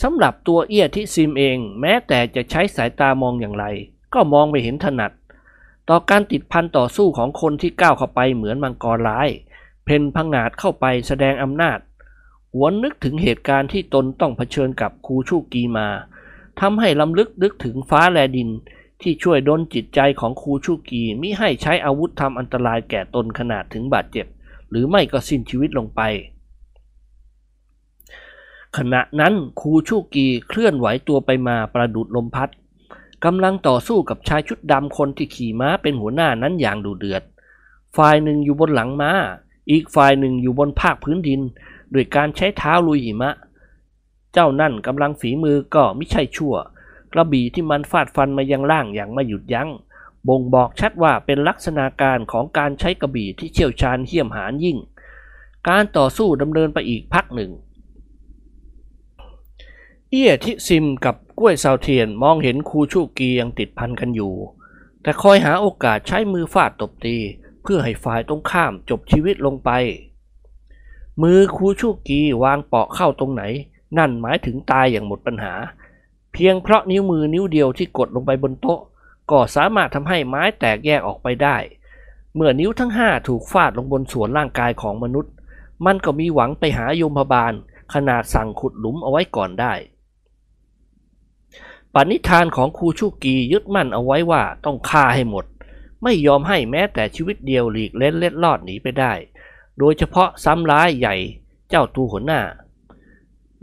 สำหรับตัวเอียทิซิมเอง แม้แต่จะใช้สายตามองอย่างไร ก็มองไม่เห็นถนัด ต่อการติดพันต่อสู้ของคนที่ก้าวเข้าไปเหมือนมังกรร้าย เพนพังงาดเข้าไปแสดงอำนาจหวนนึกถึงเหตุการณ์ที่ตนต้องเผชิญกับครูชูกีมาทำให้ลำลึกนึกถึงฟ้าแลดิน ที่ช่วยดลจิตใจของครูชูกีมิให้ใช้อาวุธทำอันตรายแก่ตนขนาดถึงบาดเจ็บ หรือไม่ก็สิ้นชีวิตลงไป ขณะนั้นครูชูกีเคลื่อนไหวตัวไปมาประดุดลมพัด กำลังต่อสู้กับชายชุดดำคนที่ขี่ม้าเป็นหัวหน้านั้นอย่างดุเดือด ฝ่ายหนึ่งอยู่บนหลังม้า อีกฝ่ายหนึ่งอยู่บนภาคพื้นดิน โดยการใช้เท้าลุยหิมะ เจ้านั่นกำลังฝีมือก็ไม่ใช่ชั่ว กระบี่ที่มันฟาดฟันมายังล่างอย่างไม่หยุดยัง้ง บ่งบอกชัดว่าเป็นลักษณะการของการใช้กระบี่ที่เชี่ยวชาญเหี้ยมหานยิ่ง การต่อสู้ดำเนินไปอีกพักหนึ่ง เอี้ยทิซิมกับ กล้วยซาวเทียนมองเห็นครูชูกียังติดพันกันอยู่ แต่คอยหาโอกาสใช้มือฟาดตบตี เพื่อให้ฝ่ายตรงข้ามจบชีวิตลงไป มือครูชูกีวางเปาะเข้าตรงไหน นั่นหมายถึงตายอย่างหมดปัญหา เพียงเพราะนิ้วมือนิ้วเดียวที่กดลงไปบนโต๊ะ ก็สามารถทำให้ไม้แตกแยกออกไปได้ เมื่อนิ้วทั้งห้าถูกฟาดลงบนส่วนร่างกายของมนุษย์ มันก็มีหวังไปหายมพบาลขนาดสั่งขุดหลุมเอาไว้ก่อนได้ ปณิธานของครูชูกียึดมั่นเอาไว้ว่าต้องฆ่าให้หมด ไม่ยอมให้แม้แต่ชีวิตเดียวหลีกเล่นเล็ดลอดหนีไปได้ โดยเฉพาะซ้ำร้ายใหญ่เจ้าตูหัวหน้า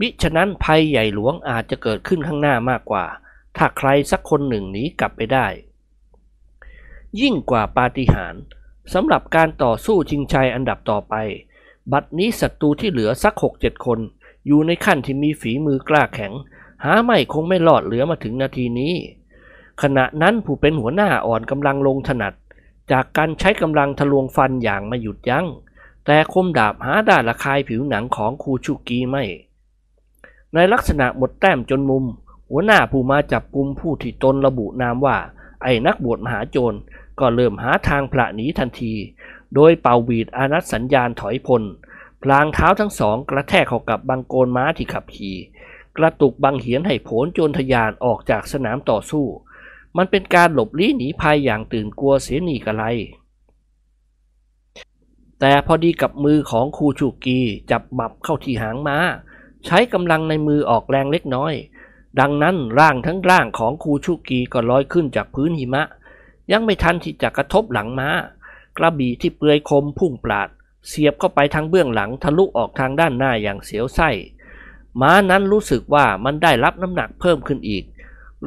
มิฉะนั้นภัยใหญ่หลวงอาจจะเกิดขึ้นข้างหน้ามากกว่า ถ้าใครสักคนหนึ่งหนีกลับไปได้ ยิ่งกว่าปาฏิหาริย์สำหรับการต่อสู้ชิงชัยอันดับต่อไป บัดนี้ศัตรูที่เหลือสักหกเจ็ดคน อยู่ในขั้นที่มีฝีมือกล้าแข็ง หาไม่คงไม่รอดเหลือมาถึงนาทีนี้ ขณะนั้นผู้เป็นหัวหน้าอ่อนกำลังลงถนัด จากการใช้กำลังทะลวงฟันอย่างม่หยุดยัง้ง แต่คมดาบหาด้ระคายผิวหนังของคูชูกีไม่ ในลักษณะหมดแต้มจนมุม หัวหน้าผู้มาจับกลุ่มผู้ที่ตนระบุนามว่า ไอ้นักบวชมหาโจรก็เริ่มหาทางพละหนีทันที โดยเป่าหวีดอานัตสัญญาณถอยพลพลางเท้าทั้งสองกระแทกเข้ากับบังโกนม้าที่ขับขี่ กระตุกบังเหียนให้โผนโจรทยานออกจากสนามต่อสู้ มันเป็นการหลบลี้หนีภัยอย่างตื่นกลัวเสียหนีกะไร แต่พอดีกับมือของครูชูกีจับหมับเข้าที่หางม้า ใช้กำลังในมือออกแรงเล็กน้อย ดังนั้นร่างทั้งร่างของครูชูกีก็ลอยขึ้นจากพื้นหิมะ ยังไม่ทันที่จะกระทบหลังม้า กระบี่ที่เปลือยคมพุ่งปราดเสียบเข้าไปทางเบื้องหลังทะลุออกทางด้านหน้าอย่างเสียวไส้ ม้านั้นรู้สึกว่ามันได้รับน้ำหนักเพิ่มขึ้นอีก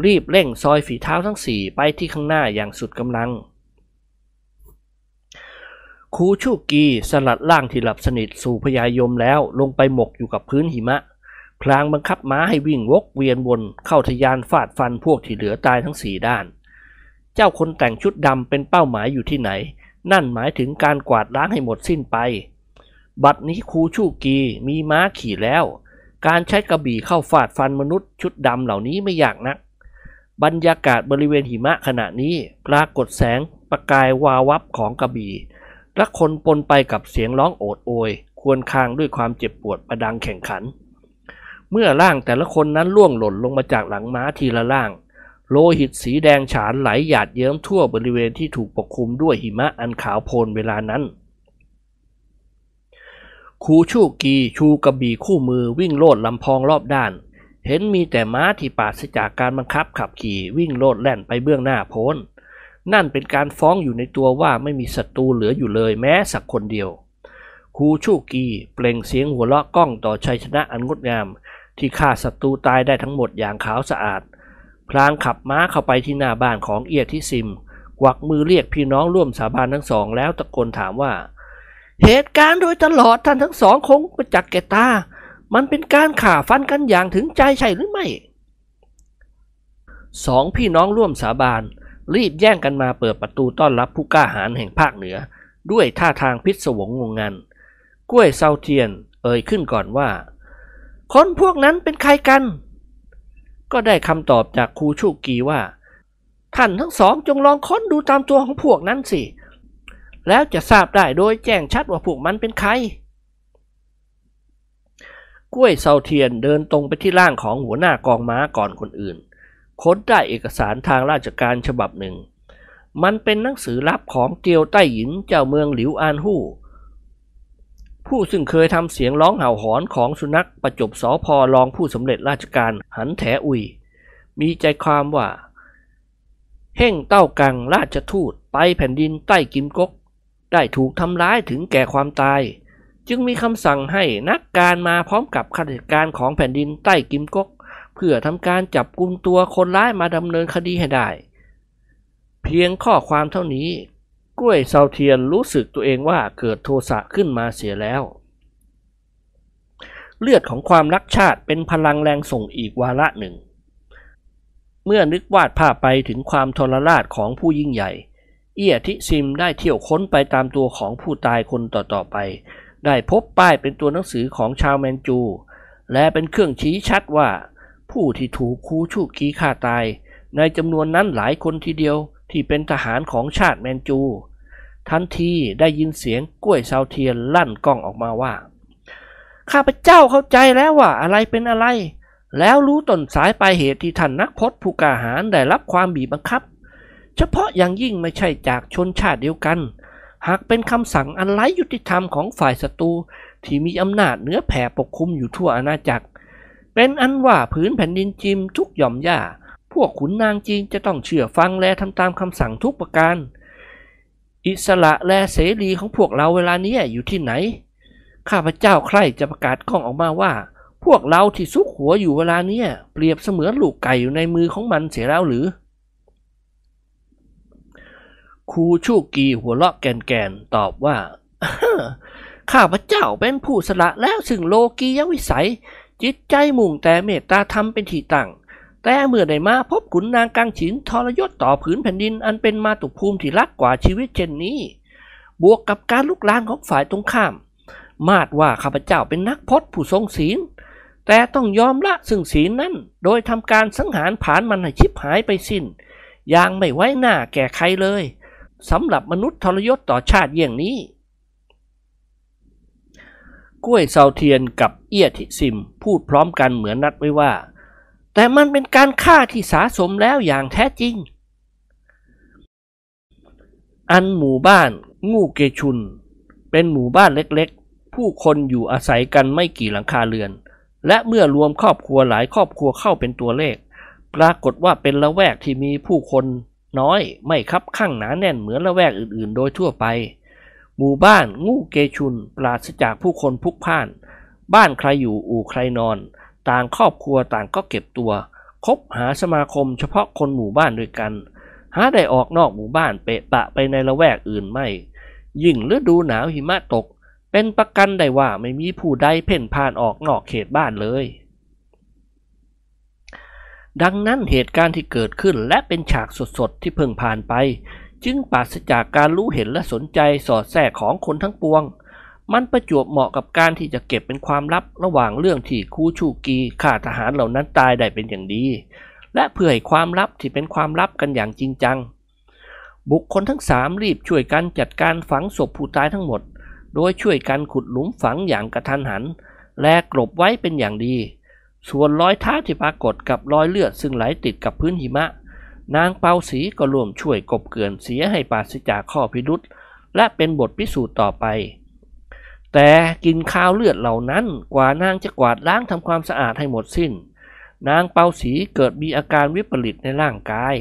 รีบเร่งซอยฝีเท้าทั้งสี่ไปที่ข้างหน้าอย่างสุดกำลังครูชูกีสลัดร่างที่หลับสนิทสู่พญายมแล้วลงไปหมกอยู่กับพื้นหิมะ พลางบังคับม้าให้วิ่งวกเวียนวนเข้าทยานฟาดฟันพวกที่เหลือตายทั้งสี่ด้าน เจ้าคนแต่งชุดดำเป็นเป้าหมายอยู่ที่ไหน นั่นหมายถึงการกวาดล้างให้หมดสิ้นไป บัดนี้ครูชูกีมีม้าขี่แล้ว การใช้กระบี่เข้าฟาดฟันมนุษย์ชุดดำเหล่านี้ไม่ยากนัก บรรยากาศบริเวณหิมะขณะนี้ปรากฏแสงประกายวาวับของกระบี่ และคนปนไปกับเสียงร้องโอดโอย ควรคางด้วยความเจ็บปวดประดังแข่งขัน เมื่อร่างแต่ละคนนั้นล่วงหล่นลงมาจากหลังม้าทีละล่าง โลหิตสีแดงฉานไหลหยาดเยิ้มทั่วบริเวณที่ถูกปกคลุมด้วยหิมะอันขาวโพลนเวลานั้น คูชูกีชูกระบี่คู่มือวิ่งโลดลำพองรอบด้าน เห็นมีแต่ม้าที่ปราศจากการบังคับขับขี่วิ่งโลดแล่นไปเบื้องหน้าโพ้น นั่นเป็นการฟ้องอยู่ในตัวว่าไม่มีศัตรูเหลืออยู่เลยแม้สักคนเดียว คูชูกีเปล่งเสียงหัวเราะก้องต่อชัยชนะอันงดงาม ที่ฆ่าศัตรูตายได้ทั้งหมดอย่างขาวสะอาด พลางขับม้าเข้าไปที่หน้าบ้านของเอียทิซิมกวักมือเรียกพี่น้องร่วมสาบานทั้งสองแล้วตะโกนถามว่า เหตุการณ์โดยตลอดท่านทั้งสองคงประจักษ์แก่ตา มันเป็นการข่าฟันกันอย่างถึงใจใช่หรือไม่สองพี่น้องร่วมสาบานรีบแย่งกันมาเปิดประตูต้อนรับผู้กล้าหาญแห่งภาคเหนือ ด้วยท่าทางพิศวงงงงันกล้วยเซาเทียน เอ่ยขึ้นก่อนว่า คนพวกนั้นเป็นใครกัน ก็ได้คำตอบจากครูชูกีว่า ท่านทั้งสองจงลองค้นดูตามตัวของพวกนั้นสิ แล้วจะทราบได้โดยแจ้งชัดว่าพวกมันเป็นใคร กล้วยเซาเทียนเดินตรงไปที่ร่างของหัวหน้ากองม้าก่อนคนอื่น ค้นได้เอกสารทางราชการฉบับหนึ่ง มันเป็นหนังสือลับของเตียวใต้หยินเจ้าเมืองหลิวอานฮู้ ผู้ซึ่งเคยทำเสียงร้องเห่าหอนของสุนัขประจบสอพอรองผู้สำเร็จราชการหันแถอุย มีใจความว่าเฮ่งเต้ากังราชทูตไปแผ่นดินใต้กิมก๊ก ได้ถูกทำร้ายถึงแก่ความตาย จึงมีคำสั่งให้นักการมาพร้อมกับข้าราชการของแผ่นดินใต้กิมก๊กเพื่อทำการจับกุมตัวคนร้ายมาดำเนินคดีให้ได้ เพียงข้อความเท่านี้กล้วยเซาเทียนรู้สึกตัวเองว่าเกิดโทสะขึ้นมาเสียแล้ว เลือดของความรักชาติเป็นพลังแรงส่งอีกวาระหนึ่ง เมื่อนึกวาดภาพไปถึงความทรราชของผู้ยิ่งใหญ่ เอียทิซิมได้เที่ยวค้นไปตามตัวของผู้ตายคนต่อๆไป ได้พบป้ายเป็นตัวหนังสือของชาวแมนจู และเป็นเครื่องชี้ชัดว่า ผู้ที่ถูกคูชูกีฆ่าตาย ในจำนวนนั้นหลายคนทีเดียวที่เป็นทหารของชาติแมนจู ทันทีได้ยินเสียงกล้วยซาวเทียนลั่นกล้องออกมาว่า ข้าพเจ้าเข้าใจแล้วว่าอะไรเป็นอะไร แล้วรู้ต้นสายปลายเหตุที่ท่านนักพจน์ผู้กาหาญได้รับความบีบบังคับ เฉพาะอย่างยิ่งไม่ใช่จากชนชาติเดียวกัน หากเป็นคำสั่งอันไร้ยุติธรรมของฝ่ายศัตรูที่มีอำนาจเหนือแผ่ปกคลุมอยู่ทั่วอาณาจักร เป็นอันว่าผืนแผ่นดินจิมทุกหย่อมหญ้า พวกขุนนางจีนจะต้องเชื่อฟังและทำตามคำสั่งทุกประการ อิสระและเสรีของพวกเราเวลานี้อยู่ที่ไหน ข้าพเจ้าใครจะประกาศกล้องออกมาว่า พวกเราที่ซุกหัวอยู่เวลานี้เปรียบเสมือนลูกไก่อยู่ในมือของมันเสียแล้วหรือ ครูชูกีหัวเราะแก่นๆตอบว่า ข้าพเจ้าเป็นผู้สละแล้วซึ่งโลกียวิสัย จิตใจมุ่งแต่เมตตาธรรมเป็นที่ตั้งแต่เมื่อได้มาพบขุนนางกังฉินทรยศต่อผืนแผ่นดินอันเป็นมาตุภูมิที่รักกว่าชีวิตเช่นนี้ บวกกับการลุกลานของฝ่ายตรงข้าม มาดว่าข้าพเจ้าเป็นนักพจน์ผู้ทรงศีล แต่ต้องยอมละซึ่งศีลนั้น โดยทำการสังหารผานมันให้ชิบหายไปสิ้นอย่างไม่ไว้หน้าแก่ใครเลย สำหรับมนุษย์ทรยศต่อชาติอย่างนี้ กล้วยเซาเทียนกับเอียทิซิมพูดพร้อมกันเหมือนนัดไว้ว่า แต่มันเป็นการฆ่าที่สาสมแล้วอย่างแท้จริง อันหมู่บ้านงูเกชุน เป็นหมู่บ้านเล็กๆ ผู้คนอยู่อาศัยกันไม่กี่หลังคาเรือน และเมื่อรวมครอบครัวหลายครอบครัวเข้าเป็นตัวเลข ปรากฏว่าเป็นละแวกที่มีผู้คน น้อยไม่คับข้างหนาแน่นเหมือนละแวกอื่นๆ โดยทั่วไป หมู่บ้านงูเกชุนปราศจากผู้คนพุกพ่าน บ้านใครอยู่อู่ใครนอน ต่างครอบครัวต่างก็เก็บตัว คบหาสมาคมเฉพาะคนหมู่บ้านด้วยกัน หาได้ออกนอกหมู่บ้านเปะปะไปในละแวกอื่นไม่ ยิ่งฤดูหนาวหิมะตก เป็นประกันได้ว่าไม่มีผู้ใดเพ่นพ่านออกนอกเขตบ้านเลย ดังนั้นเหตุการณ์ที่เกิดขึ้นและเป็นฉากสดๆ ที่เพิ่งผ่านไป จึงปราศจากการรู้เห็นและสนใจสอดแทรกของคนทั้งปวง มันประจวบเหมาะกับการที่จะเก็บเป็นความลับระหว่างเรื่องที่คูชูกีข้าทหารเหล่านั้นตายได้เป็นอย่างดี และเพื่อให้ความลับที่เป็นความลับกันอย่างจริงจัง บุคคลทั้งสามรีบช่วยกันจัดการฝังศพผู้ตายทั้งหมด โดยช่วยกันขุดหลุมฝังอย่างกระทันหัน และกลบไว้เป็นอย่างดี ส่วนรอยเท้าที่ปรากฏกับรอยเลือดซึ่งไหลติดกับพื้นหิมะ นางเปาสีก็ร่วมช่วยกบเกลื่อนเสียให้ปราศจากข้อพิรุษและเป็นบทพิสูจน์ต่อไป แต่กินข้าวเลือดเหล่านั้นกว่านางจะกวาดล้างทำความสะอาดให้หมดสิ้น นางเปาสีเกิดมีอาการวิปริตในร่างกาย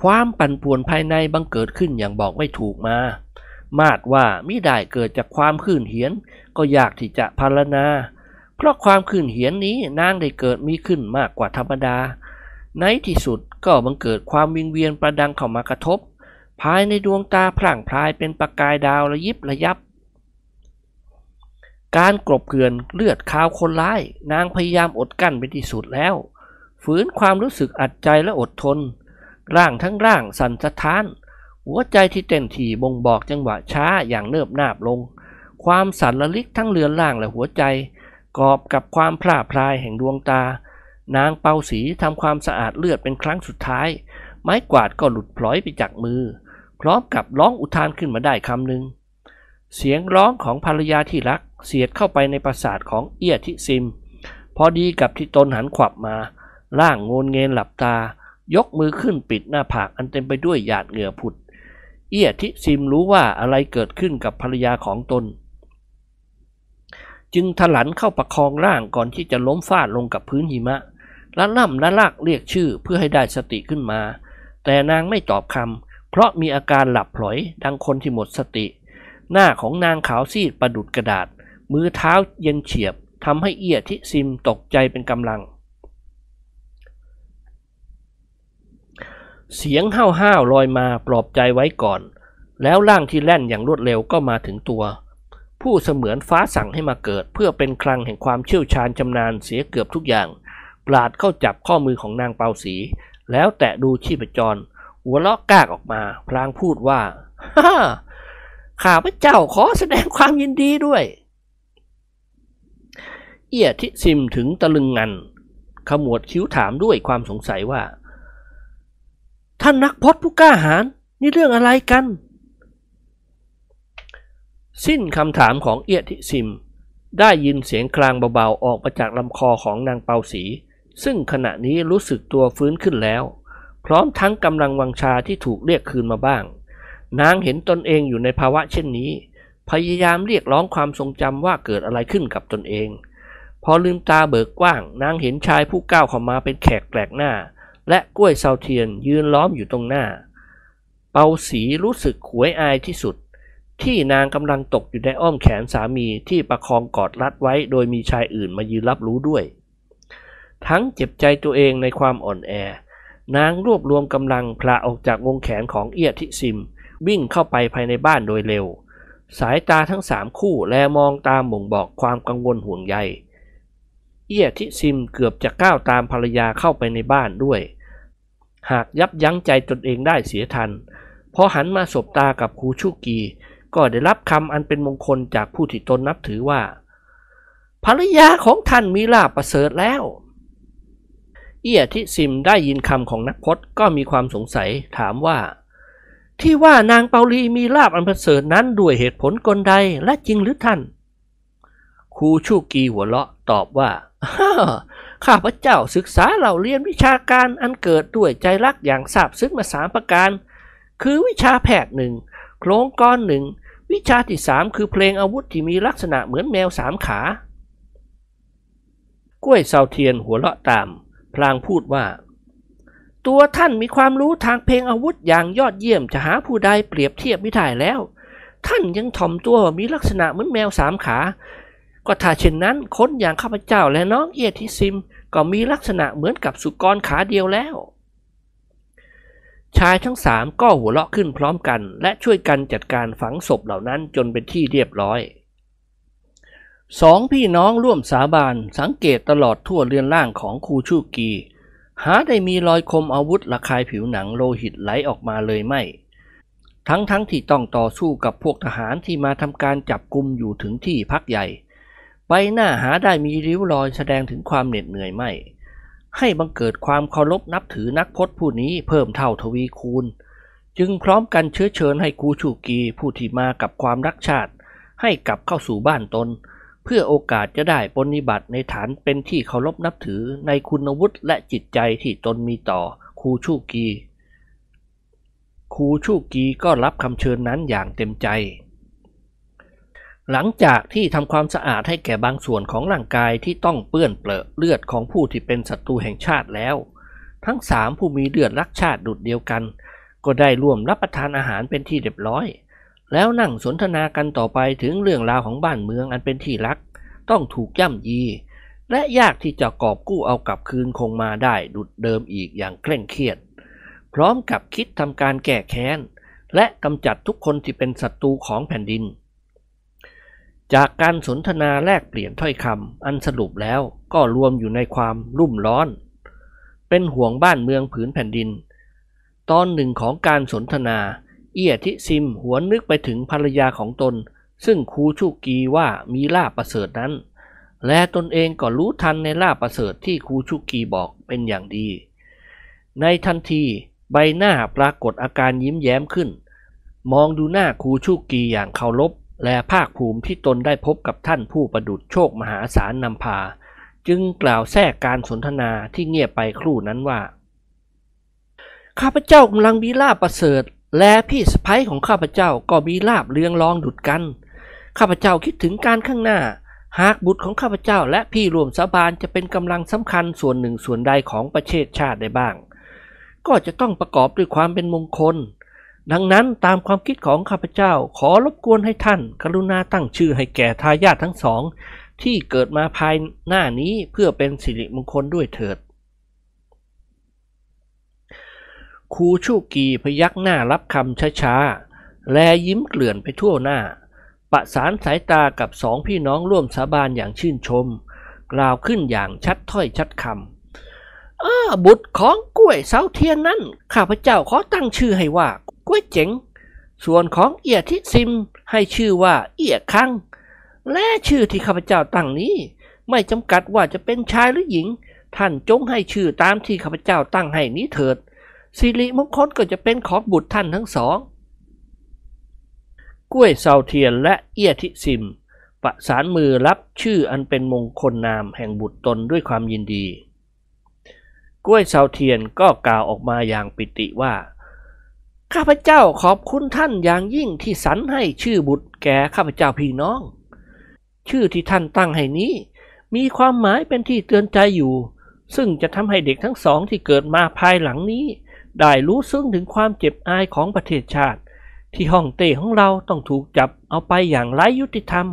ความปั่นป่วนภายในบังเกิดขึ้นอย่างบอกไม่ถูกมา มาดว่ามิได้เกิดจากความขื่นเหียนก็ยากที่จะพารณา เพราะความขื่นเหียนนี้นางได้เกิดมีขึ้นมากกว่าธรรมดา ในที่สุดก็บังเกิดความวิงเวียนประดังเข้ามากระทบ ภายในดวงตาพร่างพรายเป็นประกายดาวระยิบระยับ การกลบเกลื่อนเลือดคาวคนร้าย นางพยายามอดกั้นเป็นที่สุดแล้ว ฝืนความรู้สึกอัดใจและอดทน ร่างทั้งร่างสั่นสะท้าน หัวใจที่เต้นถี่บ่งบอกจังหวะช้าอย่างเนิบนาบลง ความสั่นระลิกทั้งเรือนร่างและหัวใจ กอบกับความพร่าพรายแห่งดวงตา นางเปาสีทำความสะอาดเลือดเป็นครั้งสุดท้าย ไม้กวาดก็หลุดพลอยไปจากมือ พร้อมกับร้องอุทานขึ้นมาได้คำหนึ่งเสียงร้องของภรรยาที่รักเสียดเข้าไปในประสาทของเอียทิซิม พอดีกับที่ตนหันขวับมา ร่างโงนเงนหลับตา ยกมือขึ้นปิดหน้าผากอันเต็มไปด้วยหยาดเหงื่อผุด เอียทิซิมรู้ว่าอะไรเกิดขึ้นกับภรรยาของตน จึงถลันเข้าประคองร่างก่อนที่จะล้มฟาดลงกับพื้นหิมะและล่ำและลากเรียกชื่อเพื่อให้ได้สติขึ้นมา แต่นางไม่ตอบคำเพราะมีอาการหลับพลอยดังคนที่หมดสติ หน้าของนางขาวซีดประดุดกระดาษ มือเท้าเย็นเฉียบทำให้เอียทิซิมตกใจเป็นกำลัง เสียงห้าวห้าวลอยมาปลอบใจไว้ก่อน แล้วร่างที่แล่นอย่างรวดเร็วก็มาถึงตัว ผู้เสมือนฟ้าสั่งให้มาเกิด เพื่อเป็นคลังแห่งความเชี่ยวชาญชำนาญเสียเกือบทุกอย่าง ปราดเข้าจับข้อมือของนางเปาสี แล้วแตะดูชีพจร หัวเลาะกากออกมา พลางพูดว่าฮ่าข้าพเจ้าขอแสดงความยินดีด้วย เอียทิซิมถึงตะลึงงัน ขมวดคิ้วถามด้วยความสงสัยว่า ท่านนักพจน์ผู้กล้าหาญนี่เรื่องอะไรกัน สิ้นคำถามของเอียทิซิม ได้ยินเสียงคลางเบาๆ ออกมาจากลำคอของนางเปาสี ซึ่งขณะนี้รู้สึกตัวฟื้นขึ้นแล้ว พร้อมทั้งกำลังวังชาที่ถูกเรียกคืนมาบ้าง นางเห็นตนเองอยู่ในภาวะเช่นนี้ พยายามเรียกร้องความทรงจำว่าเกิดอะไรขึ้นกับตนเอง พอลืมตาเบิกกว้าง นางเห็นชายผู้ก้าวเข้ามาเป็นแขกแปลกหน้า และกล้วยเซาเทียนยืนล้อมอยู่ตรงหน้า เปาสีรู้สึกขวยอายที่สุด ที่นางกำลังตกอยู่ในอ้อมแขนสามีที่ประคองกอดรัดไว้โดยมีชายอื่นมายืนรับรู้ด้วย ทั้งเจ็บใจตัวเองในความอ่อนแอ นางรวบรวมกำลังพลาออกจากวงแขนของเอียทิซิม วิ่งเข้าไปภายในบ้านโดยเร็ว สายตาทั้งสามคู่แลมองตามบ่งบอกความกังวลห่วงใย เอียทิซิมเกือบจะก้าวตามภรรยาเข้าไปในบ้านด้วย หากยับยั้งใจตนเองได้เสียทันพอหันมาสบตากับครูชุกี ก็ได้รับคำอันเป็นมงคลจากผู้ที่ตนนับถือว่า ภรรยาของท่านมีลาบประเสริฐแล้ว เอียทิซิมได้ยินคำของนักพจน์ก็มีความสงสัยถามว่า ที่ว่านางเปาลีมีลาบอันประเสริฐนั้นด้วยเหตุผลกลใดและจริงหรือท่าน ครูชูกีหัวเราะตอบว่าข้าพเจ้าศึกษาเหล่าเรียนวิชาการอันเกิดด้วยใจรักอย่างทราบซึ้งมาสามประการ คือวิชาแพทย์หนึ่งโครงก้อนหนึ่ง วิชาที่สามคือเพลงอาวุธที่มีลักษณะเหมือนแมวสามขา กล้วยเซาเทียนหัวเราะตาม พลางพูดว่า ตัวท่านมีความรู้ทางเพลงอาวุธอย่างยอดเยี่ยมจะหาผู้ใดเปรียบเทียบไม่ได้แล้ว ท่านยังถ่อมตัวว่ามีลักษณะเหมือนแมวสามขา ก็ถ้าเช่นนั้นคนอย่างข้าพเจ้าและน้องเอียทิซิม ก็มีลักษณะเหมือนกับสุกรขาเดียวแล้ว ชายทั้งสามก็หัวเราะขึ้นพร้อมกัน และช่วยกันจัดการฝังศพเหล่านั้นจนเป็นที่เรียบร้อยสองพี่น้องร่วมสาบานสังเกตตลอดทั่วเรือนร่างของครูชูกี หาได้มีรอยคมอาวุธระคายผิวหนังโลหิตไหลออกมาเลยไม่ ทั้งทั้งที่ต้องต่อสู้กับพวกทหารที่มาทำการจับกุมอยู่ถึงที่พักใหญ่ ใบหน้าหาได้มีริ้วรอยแสดงถึงความเหน็ดเหนื่อยไม่ ให้บังเกิดความเคารพนับถือนักพจน์ผู้นี้เพิ่มเท่าทวีคูณ จึงพร้อมกันเชื้อเชิญให้กูชูกีผู้ที่มากับความรักชาติ ให้กลับเข้าสู่บ้านตน เพื่อโอกาสจะได้ปฏิบัติในฐานเป็นที่เคารพนับถือในคุณวุฒิและจิตใจที่ตนมีต่อคูชูกีคูชูกีก็รับคำเชิญนั้นอย่างเต็มใจ หลังจากที่ทำความสะอาดให้แก่บางส่วนของร่างกายที่ต้องเปื้อนเปลอะเลือดของผู้ที่เป็นศัตรูแห่งชาติแล้ว ทั้งสามผู้มีเลือดรักชาติดุดเดียวกัน ก็ได้ร่วมรับประทานอาหารเป็นที่เรียบร้อย แล้วนั่งสนทนากันต่อไปถึงเรื่องราวของบ้านเมืองอันเป็นที่รัก ต้องถูกย่ำยี และยากที่จะกอบกู้เอากลับคืนคงมาได้ดุดเดิมอีกอย่างเคร่งเครียด พร้อมกับคิดทำการแก้แค้นและกำจัดทุกคนที่เป็นศัตรูของแผ่นดิน จากการสนทนาแลกเปลี่ยนถ้อยคำอันสรุปแล้วก็รวมอยู่ในความรุ่มร้อน เป็นห่วงบ้านเมืองผืนแผ่นดิน ตอนหนึ่งของการสนทนา เอียทิซิมหวนนึกไปถึงภรรยาของตน ซึ่งครูชูกีว่ามีลาบประเสริฐนั้น และตนเองก็รู้ทันในลาบประเสริฐที่ครูชูกีบอกเป็นอย่างดี ในทันทีใบหน้าปรากฏอาการยิ้มแย้มขึ้น มองดูหน้าครูชูกีอย่างเคารพ และภาคภูมิที่ตนได้พบกับท่านผู้ประดุจโชคมหาศาลนำพา จึงกล่าวแทรกการสนทนาที่เงียบไปครู่นั้นว่า ข้าพเจ้ากำลังมีลาบประเสริฐ และพี่สะพ้ยของข้าพเจ้าก็มีลาบเรืองรองดุดกัน ข้าพเจ้าคิดถึงการข้างหน้า หากบุตรของข้าพเจ้าและพี่รวมสาบานจะเป็นกำลังสำคัญส่วนหนึ่งส่วนใดของประเทศชาติได้บ้าง ก็จะต้องประกอบด้วยความเป็นมงคล ดังนั้นตามความคิดของข้าพเจ้าขอรบกวนให้ท่าน กรุณาตั้งชื่อให้แก่ทายาททั้งสอง ที่เกิดมาภายหน้านี้เพื่อเป็นสิริมงคลด้วยเถิดครูชูกีพยักหน้ารับคำช้าๆ แลยิ้มเกลื่อนไปทั่วหน้า ประสานสายตากับสองพี่น้องร่วมสาบานอย่างชื่นชม กล่าวขึ้นอย่างชัดถ้อยชัดคำอ้าบุตรของกล้วยเสาเทียนนั้นข้าพเจ้าขอตั้งชื่อให้ว่า กล้วยเจ๋ง ส่วนของเอียทิซิมให้ชื่อว่าเอียคัง และชื่อที่ข้าพเจ้าตั้งนี้ ไม่จำกัดว่าจะเป็นชายหรือหญิง ท่านจงให้ชื่อตามที่ข้าพเจ้าตั้งให้นี้เถิด สิริมงคลก็จะเป็นของบุตรท่านทั้งสองกล้วยเซาเทียนและเอียทิซิม ประสานมือรับชื่ออันเป็นมงคลนามแห่งบุตรตนด้วยความยินดี กล้วยเซาเทียนก็กล่าวออกมาอย่างปิติว่า ข้าพเจ้าขอบคุณท่านอย่างยิ่งที่สรรให้ชื่อบุตรแก่ข้าพเจ้าพี่น้อง ชื่อที่ท่านตั้งให้นี้ มีความหมายเป็นที่เตือนใจอยู่ ซึ่งจะทำให้เด็กทั้งสองที่เกิดมาภายหลังนี้ ได้รู้ซึ้งถึงความเจ็บอายของประเทศชาติ ที่ห้องเต้ของเราต้องถูกจับเอาไปอย่างไร้ยุติธรรม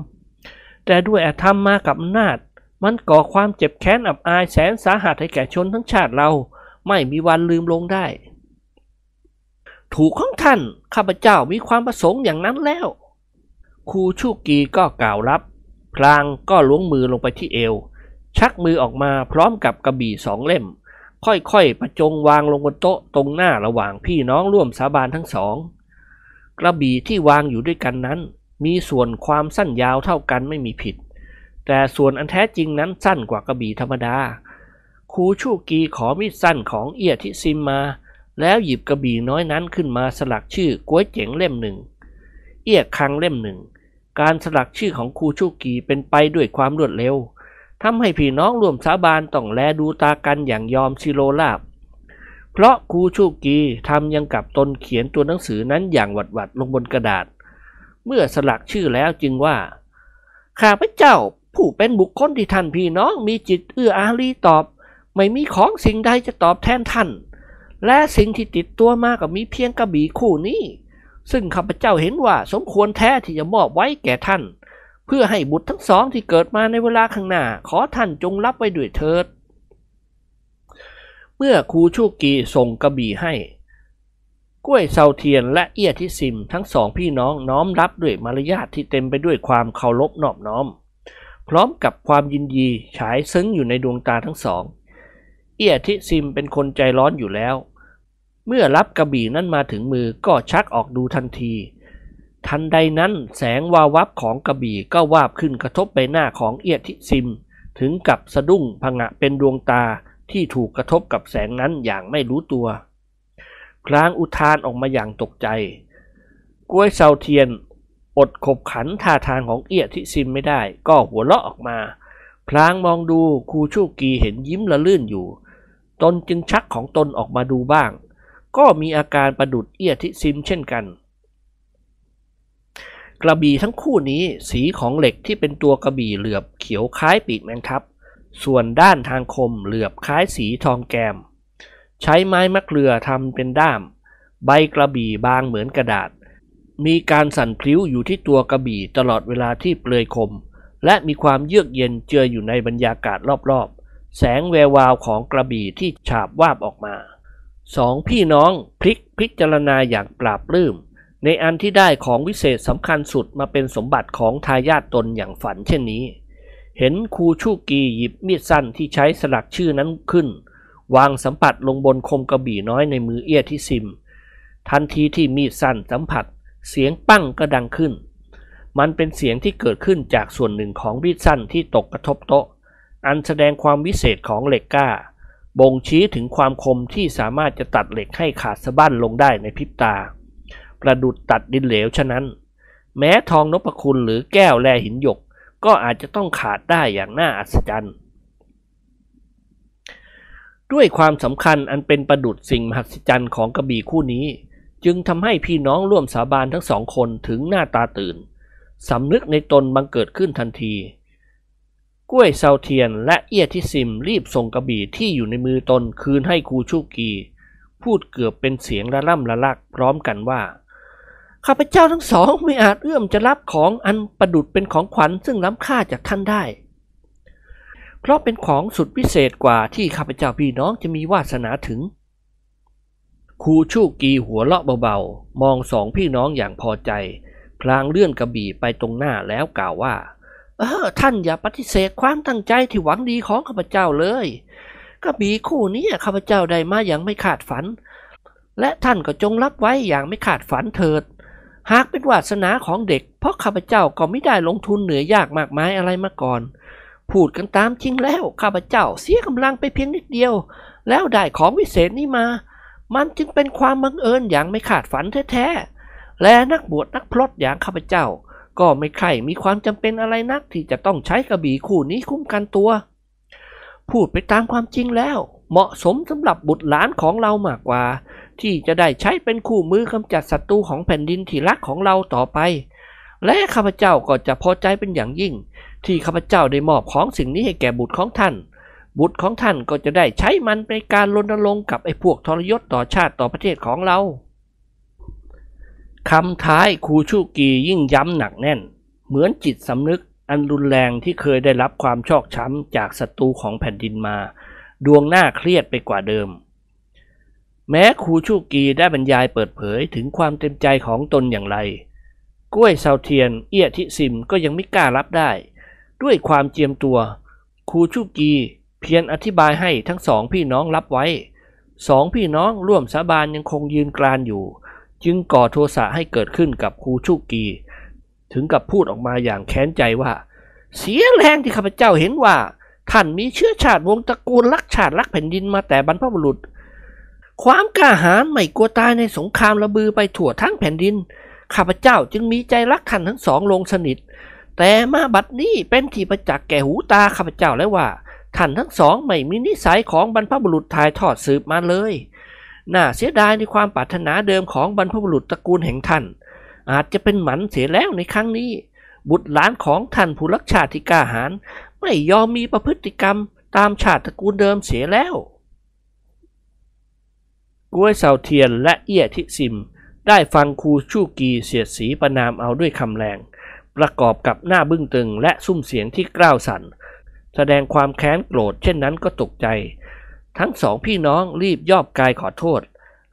แต่ด้วยอาธรรมมากับอำนาจ มันก่อความเจ็บแค้นอับอายแสนสาหัสให้แก่ชนทั้งชาติเรา ไม่มีวันลืมลงได้ ถูกของท่าน ข้าพเจ้ามีความประสงค์อย่างนั้นแล้ว ครูชูกีก็กล่าวรับ พลางก็ล้วงมือลงไปที่เอว ชักมือออกมาพร้อมกับกระบี่สองเล่ม ค่อยๆ ประจงวางลงบนโต๊ะตรงหน้าระหว่างพี่น้องร่วมสาบานทั้งสอง กระบี่ที่วางอยู่ด้วยกันนั้น มีส่วนความสั้นยาวเท่ากันไม่มีผิด แต่ส่วนอันแท้จริงนั้นสั้นกว่ากระบี่ธรรมดา ครูชูกีขอมีดสั้นของเอียทิซิมมา แล้วหยิบกระบี่น้อยนั้นขึ้นมาสลักชื่อก้วยเจ๋งเล่มหนึ่ง เอียคังเล่มหนึ่ง การสลักชื่อของครูชูกีเป็นไปด้วยความรวดเร็วทำให้พี่น้องร่วมสาบานต้องแลดูตากันอย่างยอมซิโลลาบ เพราะครูชูกีทำยังกับตนเขียนตัวหนังสือนั้นอย่างหวัดหวัดลงบนกระดาษ เมื่อสลักชื่อแล้วจึงว่าข้าพเจ้าผู้เป็นบุคคลที่ท่านพี่น้องมีจิตเอื้ออารีตอบ ไม่มีของสิ่งใดจะตอบแทนท่าน และสิ่งที่ติดตัวมาก็มีเพียงกระบี่คู่นี้ ซึ่งข้าพเจ้าเห็นว่าสมควรแท้ที่จะมอบไว้แก่ท่าน เพื่อให้บุตรทั้งสองที่เกิดมาในเวลาข้างหน้า ขอท่านจงรับไว้ด้วยเถิด เมื่อครูชูกีส่งกระบี่ให้ กล้วยเซาเทียนและเอียทิซิมทั้งสองพี่น้องน้อมรับด้วยมารยาทที่เต็มไปด้วยความเคารพนอบน้อม พร้อมกับความยินดีฉายซึ้งอยู่ในดวงตาทั้งสองเอียทิซิมเป็นคนใจร้อนอยู่แล้ว เมื่อรับกระบี่นั้นมาถึงมือก็ชักออกดูทันที ทันใดนั้นแสงวาววับของกระบี่ก็วาบขึ้นกระทบใบหน้าของเอียทิซิม ถึงกับสะดุ้งผงะเป็นดวงตาที่ถูกกระทบกับแสงนั้นอย่างไม่รู้ตัวพลางอุทานออกมาอย่างตกใจ กล้วยเซาเทียน อดขบขันท่าทางของเอียทิซิมไม่ได้ ก็หัวเราะออกมา พลางมองดูครูชูกีเห็นยิ้มละลื่นอยู่ ตนจึงชักของตนออกมาดูบ้าง ก็มีอาการประดุดเอียทิซิมเช่นกัน กระบี่ทั้งคู่นี้สีของเหล็กที่เป็นตัวกระบี่เหลือบเขียวคล้ายปีกแมงทับ ส่วนด้านทางคมเหลือบคล้ายสีทองแกม ใช้ไม้มะเกลือทำเป็นด้าม ใบกระบี่บางเหมือนกระดาษ มีการสั่นพลิ้วอยู่ที่ตัวกระบี่ตลอดเวลาที่เปลือยคม และมีความเยือกเย็นเจืออยู่ในบรรยากาศรอบๆ แสงแวววาวของกระบี่ที่ฉาบวาบออกมา สองพี่น้องพลิกพิจารณาอย่างปราบปลื้มในอันที่ได้ของวิเศษสำคัญสุดมาเป็นสมบัติของทายาทตนอย่างฝันเช่นนี้ เห็นครูชูกีหยิบมีดสั้นที่ใช้สลักชื่อนั้นขึ้น วางสัมผัสลงบนคมกระบี่น้อยในมือเอี้ยที่ซิม ทันทีที่มีดสั้นสัมผัส เสียงปั้งก็ดังขึ้น มันเป็นเสียงที่เกิดขึ้นจากส่วนหนึ่งของมีดสั้นที่ตกกระทบโต๊ะ อันแสดงความวิเศษของเหล็กกล้า บ่งชี้ถึงความคมที่สามารถจะตัดเหล็กให้ขาดสะบั้นลงได้ในพริบตา ประดุดตัดดินเหลวฉะนั้น แม้ทองนพคุณหรือแก้วแลหินหยก ก็อาจจะต้องขาดได้อย่างน่าอัศจรรย์ ด้วยความสำคัญอันเป็นประดุดสิ่งมหัศจรรย์ของกระบี่คู่นี้ จึงทำให้พี่น้องร่วมสาบานทั้งสองคนถึงหน้าตาตื่นสำนึกในตนบังเกิดขึ้นทันที กล้วยเซาเทียนและเอียทิซิมรีบส่งกระบี่ที่อยู่ในมือตนคืนให้ครูชูกี พูดเกือบเป็นเสียงระล่ำละลักพร้อมกันว่า ข้าพเจ้าทั้งสองไม่อาจเอื้อมจะรับของอันประดุดเป็นของขวัญซึ่งล้ำค่าจากท่านได้ เพราะเป็นของสุดพิเศษกว่าที่ข้าพเจ้าพี่น้องจะมีวาสนาถึงครูชูกีหัวเราะเบาๆ มองสองพี่น้องอย่างพอใจ พลางเลื่อนกระบี่ไปตรงหน้าแล้วกล่าวว่า เออท่านอย่าปฏิเสธความตั้งใจที่หวังดีของข้าพเจ้าเลยกระบี่คู่นี้ข้าพเจ้าได้มาอย่างไม่คาดฝัน และท่านก็จงรับไว้อย่างไม่ขาดฝันเถิด หากเป็นวาสนาของเด็ก เพราะข้าพเจ้าก็ไม่ได้ลงทุนเหนือยยากมากมายอะไรมาก่อน พูดกันตามจริงแล้วข้าพเจ้าเสียกำลังไปเพียงนิดเดียว แล้วได้ของวิเศษนี้มา มันจึงเป็นความบังเอิญอย่างไม่ขาดฝันแท้ๆและนักบวชนักพรตอย่างข้าพเจ้า ก็ไม่ใครมีความจำเป็นอะไรนักที่จะต้องใช้กระบี่คู่นี้คุ้มกันตัว พูดไปตามความจริงแล้ว เหมาะสมสำหรับบุตรหลานของเรามากกว่า ที่จะได้ใช้เป็นคู่มือกำจัดศัตรูของแผ่นดินที่รักของเราต่อไป และข้าพเจ้าก็จะพอใจเป็นอย่างยิ่ง ที่ข้าพเจ้าได้มอบของสิ่งนี้ให้แก่บุตรของท่านบุตรของท่านก็จะได้ใช้มันในการรณรงค์กับไอ้พวกทรยศต่อชาติต่อประเทศของเรา คำท้ายครูชูกียิ่งย้ำหนักแน่น เหมือนจิตสำนึกอันรุนแรงที่เคยได้รับความชอกช้ำจากศัตรูของแผ่นดินมา ดวงหน้าเครียดไปกว่าเดิม แม้ครูชูกีได้บรรยายเปิดเผยถึงความเต็มใจของตนอย่างไร กล้วยเซาเทียน เอียทิซิมก็ยังไม่กล้ารับได้ ด้วยความเจียมตัวครูชูกีเพียรอธิบายให้ทั้งสองพี่น้องรับไว้ สองพี่น้องร่วมสาบานยังคงยืนกรานอยู่ จึงก่อโทสะให้เกิดขึ้นกับครูชูกี ถึงกับพูดออกมาอย่างแค้นใจว่า เสียแรงที่ข้าพเจ้าเห็นว่า ท่านมีเชื้อชาติวงศ์ตระกูลรักชาติรักแผ่นดินมาแต่บรรพบุรุษ ความกล้าหาญไม่กลัวตายในสงครามระบือไปทั่วทั้งแผ่นดินข้าพเจ้าจึงมีใจรักท่านทั้งสองลงสนิท แต่มาบัดนี้เป็นที่ประจักษ์แก่หูตาข้าพเจ้าแล้วว่าท่านทั้งสองไม่มีนิสัยของบรรพบุรุษถ่ายทอดสืบมาเลย น่าเสียดายในความปรารถนาเดิมของบรรพบุรุษตระกูลแห่งท่าน อาจจะเป็นหมันเสียแล้วในครั้งนี้ บุตรหลานของท่านผู้รักชาติที่กล้าหาญไม่ยอมมีประพฤติกรรมตามชาติตระกูลเดิมเสียแล้วกล้วยเสาเทียนและเอี้ยทิซิม ได้ฟังครูชูกีเสียดสีประนามเอาด้วยคำแรง ประกอบกับหน้าบึ้งตึงและซุ้มเสียงที่กล้าวสั่นแสดงความแค้นโกรธเช่นนั้นก็ตกใจ ทั้งสองพี่น้องรีบย่อบกายขอโทษ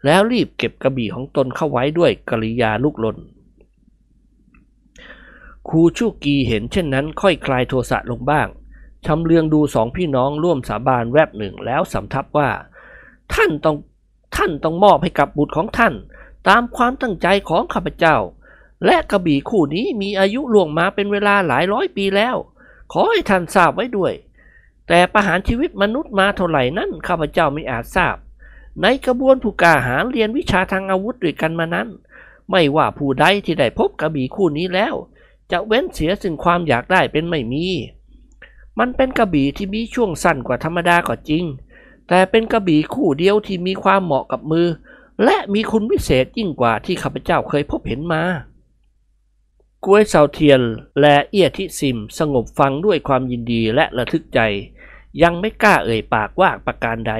แล้วรีบเก็บกระบี่ของตนเข้าไว้ด้วยกริยาลุกลนครูชูกีเห็นเช่นนั้นค่อยคลายโทสะลงบ้างชำเลืองดูสองพี่น้องร่วมสาบานแวบหนึ่งแล้วสำทับว่า ท่านต้องท่านต้องมอบให้กับบุตรของท่าน ตามความตั้งใจของข้าพเจ้า และกระบี่คู่นี้มีอายุล่วงมาเป็นเวลาหลายร้อยปีแล้ว ขอให้ท่านทราบไว้ด้วย แต่ประหารชีวิตมนุษย์มาเท่าไหร่นั้นข้าพเจ้าไม่อาจทราบ ในกระบวนผู้กาหาเรียนวิชาทางอาวุธด้วยกันมานั้น ไม่ว่าผู้ใดที่ได้พบกระบี่คู่นี้แล้ว จะเว้นเสียสิ่งความอยากได้เป็นไม่มี มันเป็นกระบี่ที่มีช่วงสั้นกว่าธรรมดาก็จริง แต่เป็นกระบี่คู่เดียวที่มีความเหมาะกับมือ และมีคุณวิเศษยิ่งกว่าที่ข้าพเจ้าเคยพบเห็นมา กล้วยเสาเทียน และเอียทิซิม สงบฟังด้วยความยินดีและระทึกใจ ยังไม่กล้าเอ่ยปากว่าประการใด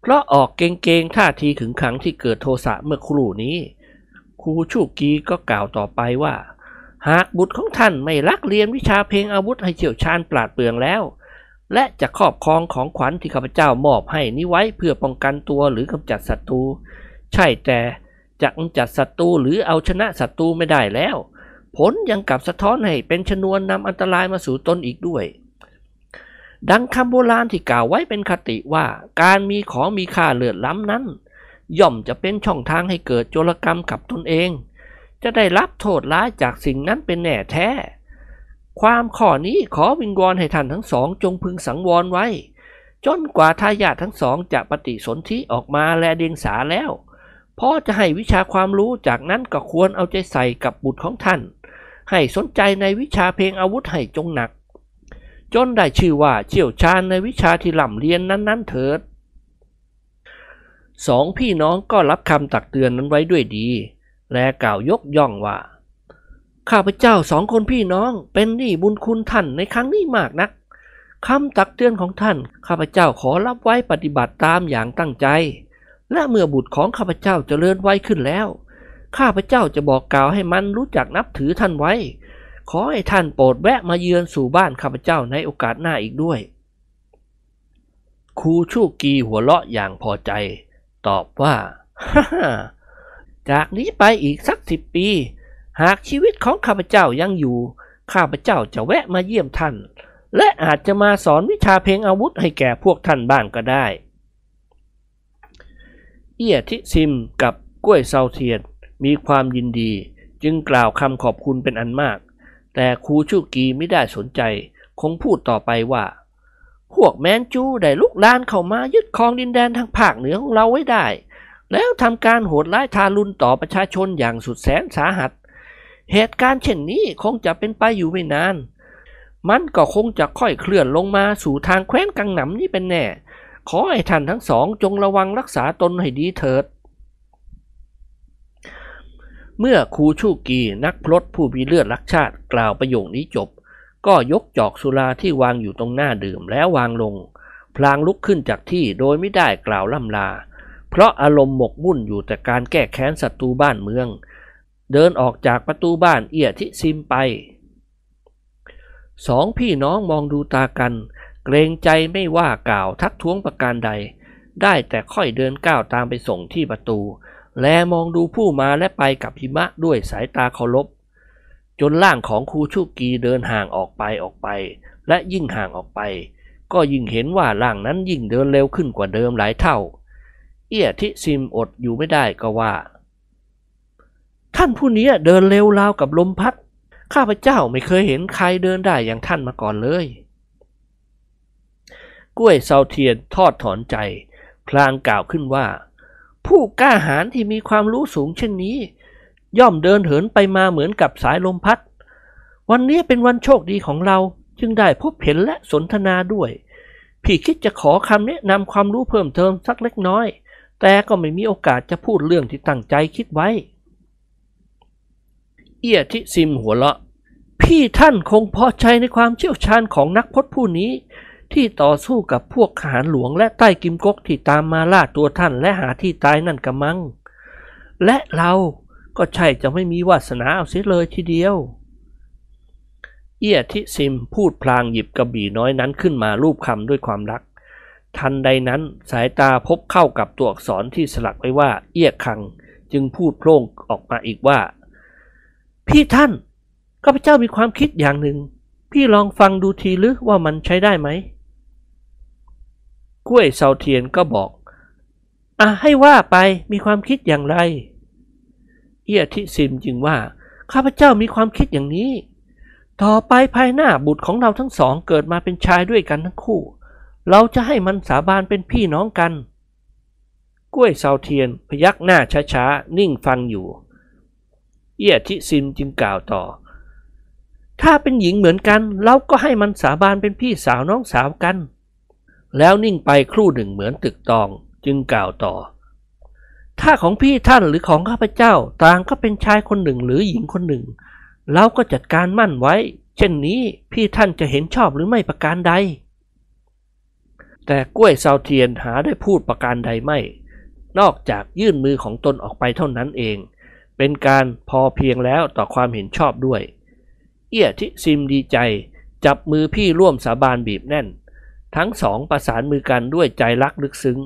เพราะออกเกรงๆท่าทีขึงขังที่เกิดโทสะเมื่อครู่นี้ ครูชูกีก็กล่าวต่อไปว่า หากบุตรของท่านไม่รักเรียนวิชาเพลงอาวุธให้เชี่ยวชาญปราดเปรื่องแล้ว และจะครอบครองของขวัญที่ข้าพเจ้ามอบให้นี้ไว้เพื่อป้องกันตัวหรือกำจัดศัตรู ใช่แต่จะกำจัดศัตรูหรือเอาชนะศัตรูไม่ได้แล้ว ผลยังกลับสะท้อนให้เป็นชนวนนำอันตรายมาสู่ตนอีกด้วย ดังคำโบราณที่กล่าวไว้เป็นคติว่า การมีของมีค่าเลือดล้ำนั้น ย่อมจะเป็นช่องทางให้เกิดโจรกรรมกับตนเอง จะได้รับโทษร้ายจากสิ่งนั้นเป็นแน่แท้ ความข้อนี้ขอวิงวอนให้ท่านทั้งสอง จงพึงสังวรไว้ จนกว่าทายาททั้งสองจะปฏิสนธิออกมาและเดียงสาแล้วพ่อจะให้วิชาความรู้จากนั้นก็ควรเอาใจใส่กับบุตรของท่าน ให้สนใจในวิชาเพลงอาวุธให้จงหนัก จนได้ชื่อว่าเชี่ยวชาญในวิชาที่ล่ำเรียนนั้นๆเถิดสองพี่น้องก็รับคำตักเตือนนั้นไว้ด้วยดี และกล่าวยกย่องว่า ข้าพเจ้าสองคนพี่น้องเป็นหนี้บุญคุณท่านในครั้งนี้มากนักคำตักเตือนของท่าน ข้าพเจ้าขอรับไว้ปฏิบัติตามอย่างตั้งใจ และเมื่อบุตรของข้าพเจ้าจเจริญวัยขึ้นแล้ว ข้าพเจ้าจะบอกกล่าวให้มันรู้จักนับถือท่านไว้ ขอให้ท่านโปรดแวะมาเยือนสู่บ้านข้าพเจ้าในโอกาสหน้าอีกด้วย ครูชูกีหัวเราะอย่างพอใจ ตอบว่าฮ่าจากนี้ไปอีกสักสิบปี หากชีวิตของข้าพเจ้ายังอยู่ ข้าพเจ้าจะแวะมาเยี่ยมท่าน และอาจจะมาสอนวิชาเพลงอาวุธให้แก่พวกท่านบ้างก็ได้ เอียทิซิมกับกล้วยเซาเทียน มีความยินดี จึงกล่าวคำขอบคุณเป็นอันมาก แต่ครูชูกีไม่ได้สนใจ คงพูดต่อไปว่า พวกแมนจูได้ลุกลานเข้ามายึดครองดินแดนทางภาคเหนือของเราไว้ได้ แล้วทำการโหดร้ายทารุณต่อประชาชนอย่างสุดแสนสาหัส เหตุการณ์เช่นนี้คงจะเป็นไปอยู่ไม่นาน มันก็คงจะค่อยเคลื่อนลงมาสู่ทางแคว้นกังหนำนี่เป็นแน่ ขอให้ท่านทั้งสองจงระวังรักษาตนให้ดีเถิด เมื่อครูชูกีนักพลดผู้มีเลือดรักชาติกล่าวประโยคนี้จบ ก็ยกจอกสุราที่วางอยู่ตรงหน้าดื่มแล้ววางลง พลางลุกขึ้นจากที่โดยไม่ได้กล่าวล่ำลา เพราะอารมณ์หมกมุ่นอยู่แต่การแก้แค้นศัตรูบ้านเมือง เดินออกจากประตูบ้านเอียทิซิมไปสองพี่น้องมองดูตากัน เกรงใจไม่ว่ากล่าวทักท้วงประการใด ได้แต่ค่อยเดินก้าวตามไปส่งที่ประตู แลมองดูผู้มาและไปกับหิมะด้วยสายตาเคารพ จนร่างของครูชูกีเดินห่างออกไปออกไป และยิ่งห่างออกไป ก็ยิ่งเห็นว่าร่างนั้นยิ่งเดินเร็วขึ้นกว่าเดิมหลายเท่า เอียทิซิมอดอยู่ไม่ได้ก็ว่า ท่านผู้นี้เดินเร็วราวกับลมพัด ข้าพเจ้าไม่เคยเห็นใครเดินได้อย่างท่านมาก่อนเลยกล้วยเซาเทียนทอดถอนใจ พลางกล่าวขึ้นว่า ผู้กล้าหาญที่มีความรู้สูงเช่นนี้ ย่อมเดินเหินไปมาเหมือนกับสายลมพัด วันนี้เป็นวันโชคดีของเราจึงได้พบเห็นและสนทนาด้วย พี่คิดจะขอคำแนะนำความรู้เพิ่มเติมสักเล็กน้อย แต่ก็ไม่มีโอกาสจะพูดเรื่องที่ตั้งใจคิดไว้ เอียทิซิมหัวเราะ พี่ท่านคงพอใจในความเชี่ยวชาญของนักพจน์ผู้นี้ ที่ต่อสู้กับพวกขหารหลวงและใต้กิมก๊กที่ตามมาล่าตัวท่านและหาที่ตายนั่นกระมัง และเราก็ใช่จะไม่มีวาสนาเอาเสียเลยทีเดียว เอี้ยทิซิมพูดพลางหยิบกระบี่น้อยนั้นขึ้นมารูปคำด้วยความรัก ทันใดนั้นสายตาพบเข้ากับตัวอักษรที่สลักไว้ว่า เอี้ยคัง จึงพูดโพร่งออกมาอีกว่า พี่ท่านข้าพเจ้ามีความคิดอย่างหนึ่ง พี่ลองฟังดูทีหรือว่ามันใช้ได้ไหม กล้วยเซาเทียนก็บอก อะให้ว่าไปมีความคิดอย่างไร เอียทิซิมจึงว่า ข้าพเจ้ามีความคิดอย่างนี้ ต่อไปภายหน้าบุตรของเราทั้งสองเกิดมาเป็นชายด้วยกันทั้งคู่ เราจะให้มันสาบานเป็นพี่น้องกัน กล้วยเซาเทียนพยักหน้าช้าๆ นิ่งฟังอยู่ เอียทิซิมจึงกล่าวต่อ ถ้าเป็นหญิงเหมือนกัน เราก็ให้มันสาบานเป็นพี่สาวน้องสาวกัน แล้วนิ่งไปครู่หนึ่งเหมือนตึกตองจึงกล่าวต่อ ถ้าของพี่ท่านหรือของข้าพเจ้าต่างก็เป็นชายคนหนึ่งหรือหญิงคนหนึ่ง เราก็จัดการมั่นไว้ เช่นนี้พี่ท่านจะเห็นชอบหรือไม่ประการใด แต่กล้วยซาวเทียนหาได้พูดประการใดไม่ นอกจากยื่นมือของตนออกไปเท่านั้นเอง เป็นการพอเพียงแล้วต่อความเห็นชอบด้วย เอี้ยทิซิมดีใจ จับมือพี่ร่วมสาบานบีบแน่น ทั้งสองประสานมือกันด้วยใจรักลึกซึ้ง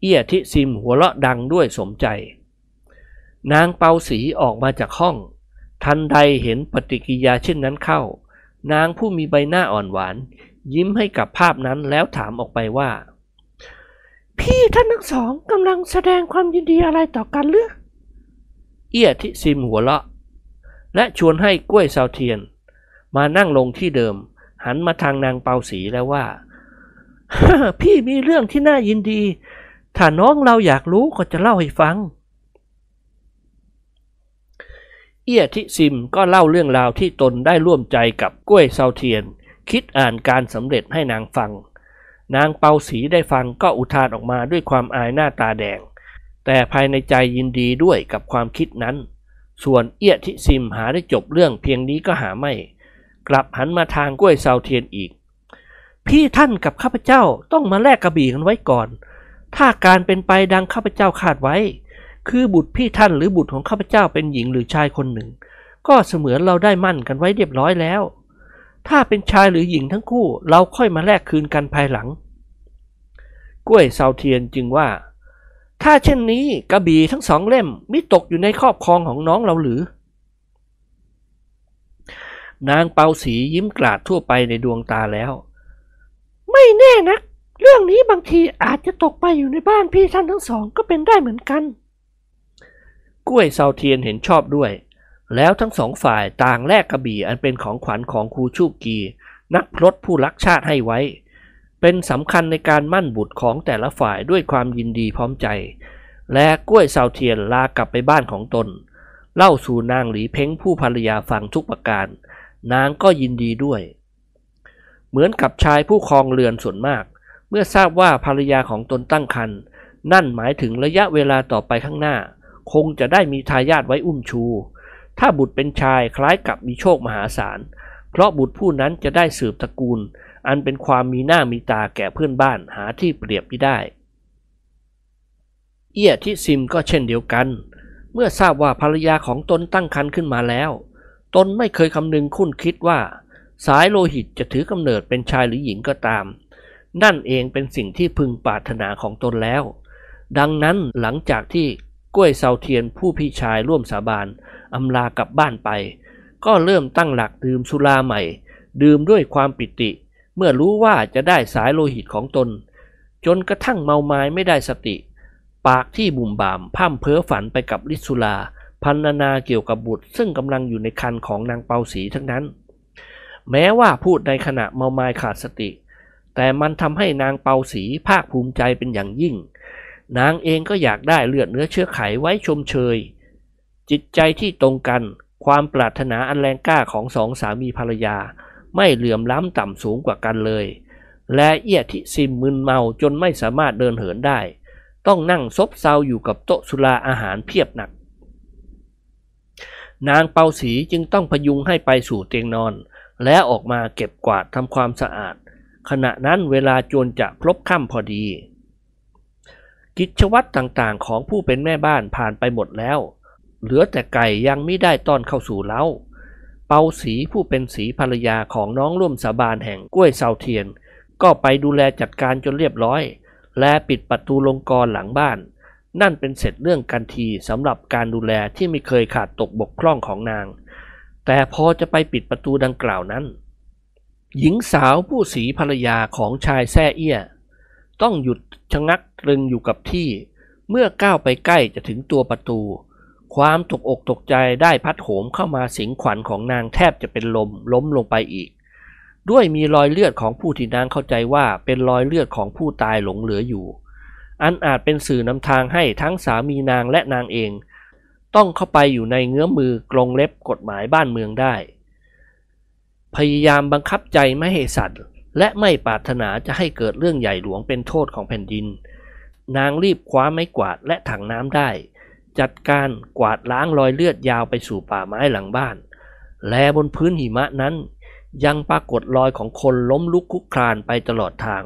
เอี้ยทิซิมหัวเราะดังด้วยสมใจ นางเปาสีออกมาจากห้อง ทันใดเห็นปฏิกิยาเช่นนั้นเข้า นางผู้มีใบหน้าอ่อนหวาน ยิ้มให้กับภาพนั้นแล้วถามออกไปว่า พี่ท่านทั้งสองกำลังแสดงความยินดีอะไรต่อกันหรือเอี้ยทิซิมหัวเราะ และชวนให้กล้วยซาวเทียน มานั่งลงที่เดิม หันมาทางนางเปาสีแล้วว่า พี่มีเรื่องที่น่ายินดี ถ้าน้องเราอยากรู้ก็จะเล่าให้ฟัง เอียทิซิมก็เล่าเรื่องราวที่ตนได้ร่วมใจกับกล้วยเซาเทียน คิดอ่านการสำเร็จให้นางฟัง นางเปาสีได้ฟังก็อุทานออกมาด้วยความอายหน้าตาแดง แต่ภายในใจยินดีด้วยกับความคิดนั้น ส่วนเอียทิซิมหาได้จบเรื่องเพียงนี้ก็หาไม่ กลับหันมาทางกล้วยเซาเทียนอีก พี่ท่านกับข้าพเจ้าต้องมาแลกกระบี่กันไว้ก่อน ถ้าการเป็นไปดังข้าพเจ้าคาดไว้ คือบุตรพี่ท่านหรือบุตรของข้าพเจ้าเป็นหญิงหรือชายคนหนึ่ง ก็เสมือนเราได้มั่นกันไว้เรียบร้อยแล้ว ถ้าเป็นชายหรือหญิงทั้งคู่ เราค่อยมาแลกคืนกันภายหลัง กล้วยเซาเทียนจึงว่า ถ้าเช่นนี้กระบี่ทั้งสองเล่มมิตกอยู่ในครอบครองของน้องเราหรือนางเปาสียิ้มกราดทั่วไปในดวงตาแล้ว ไม่แน่นัก เรื่องนี้บางทีอาจจะตกไปอยู่ในบ้านพี่ท่านทั้งสองก็เป็นได้เหมือนกัน กล้วยซาเทียนเห็นชอบด้วย แล้วทั้งสองฝ่ายต่างแลกกระบี่อันเป็นของขวัญของครูชูกี นักพรตผู้รักชาติให้ไว้ เป็นสำคัญในการมั่นบุตรของแต่ละฝ่ายด้วยความยินดีพร้อมใจ และกล้วยซาเทียนลากลับไปบ้านของตน เล่าสู่นางหลีเพ้งผู้ภรรยาฟังทุกประการ นางก็ยินดีด้วย เหมือนกับชายผู้ครองเรือนส่วนมาก เมื่อทราบว่าภรรยาของตนตั้งครรภ์นั่นหมายถึงระยะเวลาต่อไปข้างหน้า คงจะได้มีทายาทไว้อุ้มชู ถ้าบุตรเป็นชายคล้ายกับมีโชคมหาศาล เพราะบุตรผู้นั้นจะได้สืบตระกูล อันเป็นความมีหน้ามีตาแก่เพื่อนบ้านหาที่เปรียบไม่ได้ เอียทิซิมก็เช่นเดียวกัน เมื่อทราบว่าภรรยาของตนตั้งครรภ์ขึ้นมาแล้ว ตนไม่เคยคำนึงคุ้นคิดว่า สายโลหิตจะถือกำเนิดเป็นชายหรือหญิงก็ตาม นั่นเองเป็นสิ่งที่พึงปรารถนาของตนแล้ว ดังนั้นหลังจากที่กล้วยเซาเทียนผู้พี่ชายร่วมสาบานอำลากลับบ้านไป ก็เริ่มตั้งหลักดื่มสุราใหม่ ดื่มด้วยความปิติ เมื่อรู้ว่าจะได้สายโลหิตของตน จนกระทั่งเมาไม้ไม่ได้สติ ปากที่บุ่มบ่ามพร่ำเพ้อฝันไปกับลิสุลาพันนานาเกี่ยวกับบุตรซึ่งกำลังอยู่ในคันของนางเปาสีทั้งนั้น แม้ว่าพูดในขณะเมาไม้ขาดสติ แต่มันทำให้นางเปาสีภาคภูมิใจเป็นอย่างยิ่ง นางเองก็อยากได้เลือดเนื้อเชื้อไขไว้ชมเชย จิตใจที่ตรงกัน ความปรารถนาอันแรงกล้าของสองสามีภรรยา ไม่เหลื่อมล้ำต่ำสูงกว่ากันเลย และเอี้ยทิซิมมึนเมาจนไม่สามารถเดินเหินได้ ต้องนั่งซบเซาอยู่กับโต๊ะสุราอาหารเพียบหนัก นางเปาสีจึงต้องพยุงให้ไปสู่เตียงนอน และออกมาเก็บกวาดทำความสะอาด ขณะนั้นเวลาจวนจะพลบค่ำพอดี กิจวัตรต่างๆ ของผู้เป็นแม่บ้านผ่านไปหมดแล้ว เหลือแต่ไก่ยังไม่ได้ต้อนเข้าสู่เล้า เปาสีผู้เป็นสีภรรยาของน้องร่วมสาบานแห่งกล้วยเซาเทียน ก็ไปดูแลจัดการจนเรียบร้อย และปิดประตูลงกรหลังบ้าน นั่นเป็นเสร็จเรื่องกันทีสำหรับการดูแลที่ไม่เคยขาดตกบกพร่องของนาง แต่พอจะไปปิดประตูดังกล่าวนั้น หญิงสาวผู้สีภรรยาของชายแซ่เอี้ย ต้องหยุดชะงักตรึงอยู่กับที่ เมื่อก้าวไปใกล้จะถึงตัวประตู ความตกอกตกใจได้พัดโหมเข้ามาสิงขวัญของนางแทบจะเป็นลมล้มลงไปอีก ด้วยมีรอยเลือดของผู้ที่นางเข้าใจว่าเป็นรอยเลือดของผู้ตายหลงเหลืออยู่ อันอาจเป็นสื่อนำทางให้ทั้งสามีนางและนางเอง ต้องเข้าไปอยู่ในเงื้อมือกรงเล็บกฎหมายบ้านเมืองได้ พยายามบังคับใจไม่ให้สัตว์ และไม่ปรารถนาจะให้เกิดเรื่องใหญ่หลวงเป็นโทษของแผ่นดิน นางรีบคว้าไม้กวาดและถังน้ำได้ จัดการกวาดล้างรอยเลือดยาวไปสู่ป่าไม้หลังบ้าน และบนพื้นหิมะนั้น ยังปรากฏรอยของคนล้มลุกคลุกคลานไปตลอดทาง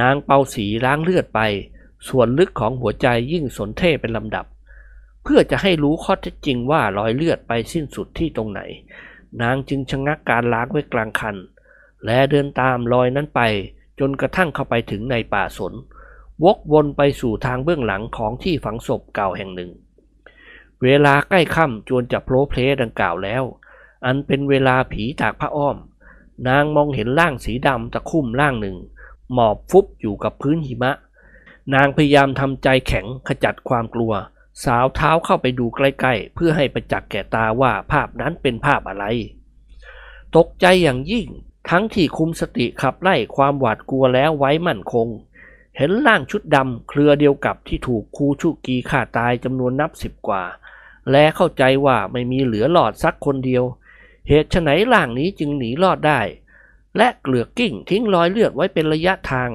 นางเปาสีล้างเลือดไป ส่วนลึกของหัวใจยิ่งสนเท่เป็นลำดับ เพื่อจะให้รู้ข้อเท็จจริงว่ารอยเลือดไปสิ้นสุดที่ตรงไหน นางจึงชะงักการล้างไว้กลางคัน และเดินตามรอยนั้นไป จนกระทั่งเข้าไปถึงในป่าสน วกวนไปสู่ทางเบื้องหลังของที่ฝังศพเก่าแห่งหนึ่ง เวลาใกล้ค่ำจวนจะโพลเพลดังกล่าวแล้ว อันเป็นเวลาผีจากพระอ้อม นางมองเห็นร่างสีดำตะคุ่มร่างหนึ่ง หมอบฟุบอยู่กับพื้นหิมะ นางพยายามทำใจแข็งขจัดความกลัว สาวเท้าเข้าไปดูใกล้ๆ เพื่อให้ประจักษ์แก่ตาว่าภาพนั้นเป็นภาพอะไร ตกใจอย่างยิ่งทั้งที่คุมสติขับไล่ความหวาดกลัวแล้วไว้มั่นคง เห็นร่างชุดดำเครือเดียวกับที่ถูกครูชุกีฆ่าตายจำนวนนับสิบกว่า และเข้าใจว่าไม่มีเหลือหลอดสักคนเดียว เหตุไฉนร่างนี้จึงหนีรอดได้ และเกลือกกิ้งทิ้งรอยเลือดไว้เป็นระยะทาง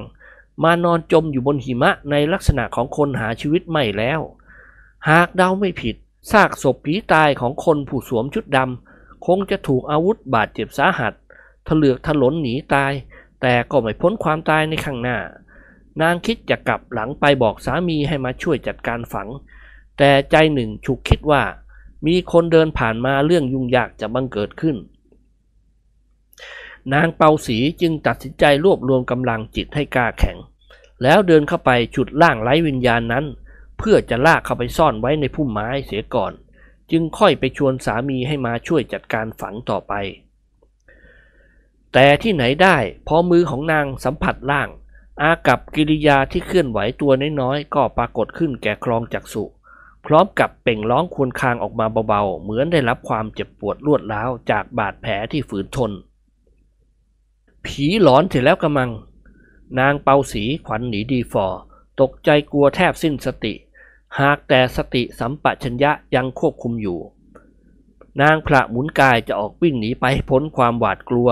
มานอนจมอยู่บนหิมะในลักษณะของคนหาชีวิตไม่แล้ว หากเดาไม่ผิดซากศพผีตายของคนผู้สวมชุดดำคงจะถูกอาวุธบาดเจ็บสาหัสถลือกถลนหนีตาย แต่ก็ไม่พ้นความตายในข้างหน้า นางคิดจะกลับหลังไปบอกสามีให้มาช่วยจัดการฝัง แต่ใจหนึ่งฉุกคิดว่า มีคนเดินผ่านมาเรื่องยุ่งยากจะบังเกิดขึ้น นางเปาสีจึงตัดสินใจรวบรวมกำลังจิตให้กล้าแข็ง แล้วเดินเข้าไปฉุดร่างไร้วิญญาณนั้น เพื่อจะลากเข้าไปซ่อนไว้ในพุ่มไม้เสียก่อน จึงค่อยไปชวนสามีให้มาช่วยจัดการฝังต่อไป แต่ที่ไหนได้พอมือของนางสัมผัสร่าง อากับกิริยาที่เคลื่อนไหวตัวน้อยๆก็ปรากฏขึ้นแก่คลองจักสุพร้อมกับเป่งร้องควญคางออกมาเบาๆ เหมือนได้รับความเจ็บปวดรวดร้าวจากบาดแผลที่ฝืนทน ผีหลอนเสร็จแล้วกำมัง นางเปาสีขวัญหนีดีฟอตกใจกลัวแทบสิ้นสติ หากแต่สติสัมปชัญญะยังควบคุมอยู่ นางพระหมุนกายจะออกวิ่งหนีไปพ้นความหวาดกลัว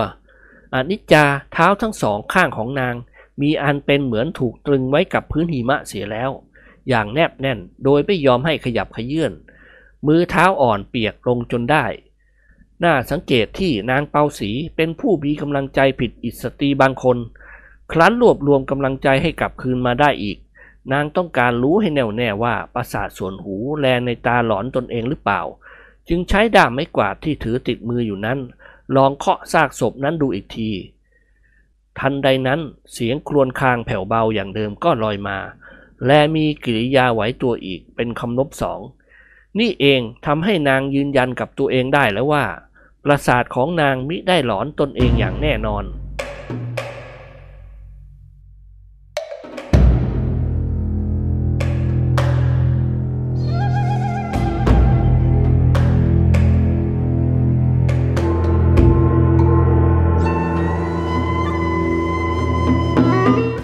อนิจจาเท้าทั้งสองข้างของนาง มีอันเป็นเหมือนถูกตรึงไว้กับพื้นหิมะเสียแล้ว อย่างแนบแน่นโดยไม่ยอมให้ขยับขยื่นมือเท้าอ่อนเปียกลงจนได้ น่าสังเกตที่นางเปาสีเป็นผู้มีกำลังใจผิดอิสตรีบางคน ครั้นรวบรวมกำลังใจให้กลับคืนมาได้อีก นางต้องการรู้ให้แน่วแน่ว่าประสาทส่วนหูแลในตาหลอนตนเองหรือเปล่า จึงใช้ด้ามไม้กวาดที่ถือติดมืออยู่นั้น ลองเคาะซากศพนั้นดูอีกที ทันใดนั้นเสียงครวญครางแผ่วเบาอย่างเดิมก็ลอยมา และมีกิริยาไหวตัวอีกเป็นคำนบสองนี่เองทำให้นางยืนยันกับตัวเองได้แล้วว่า ประสาทของนางมิได้หลอนตนเองอย่างแน่นอน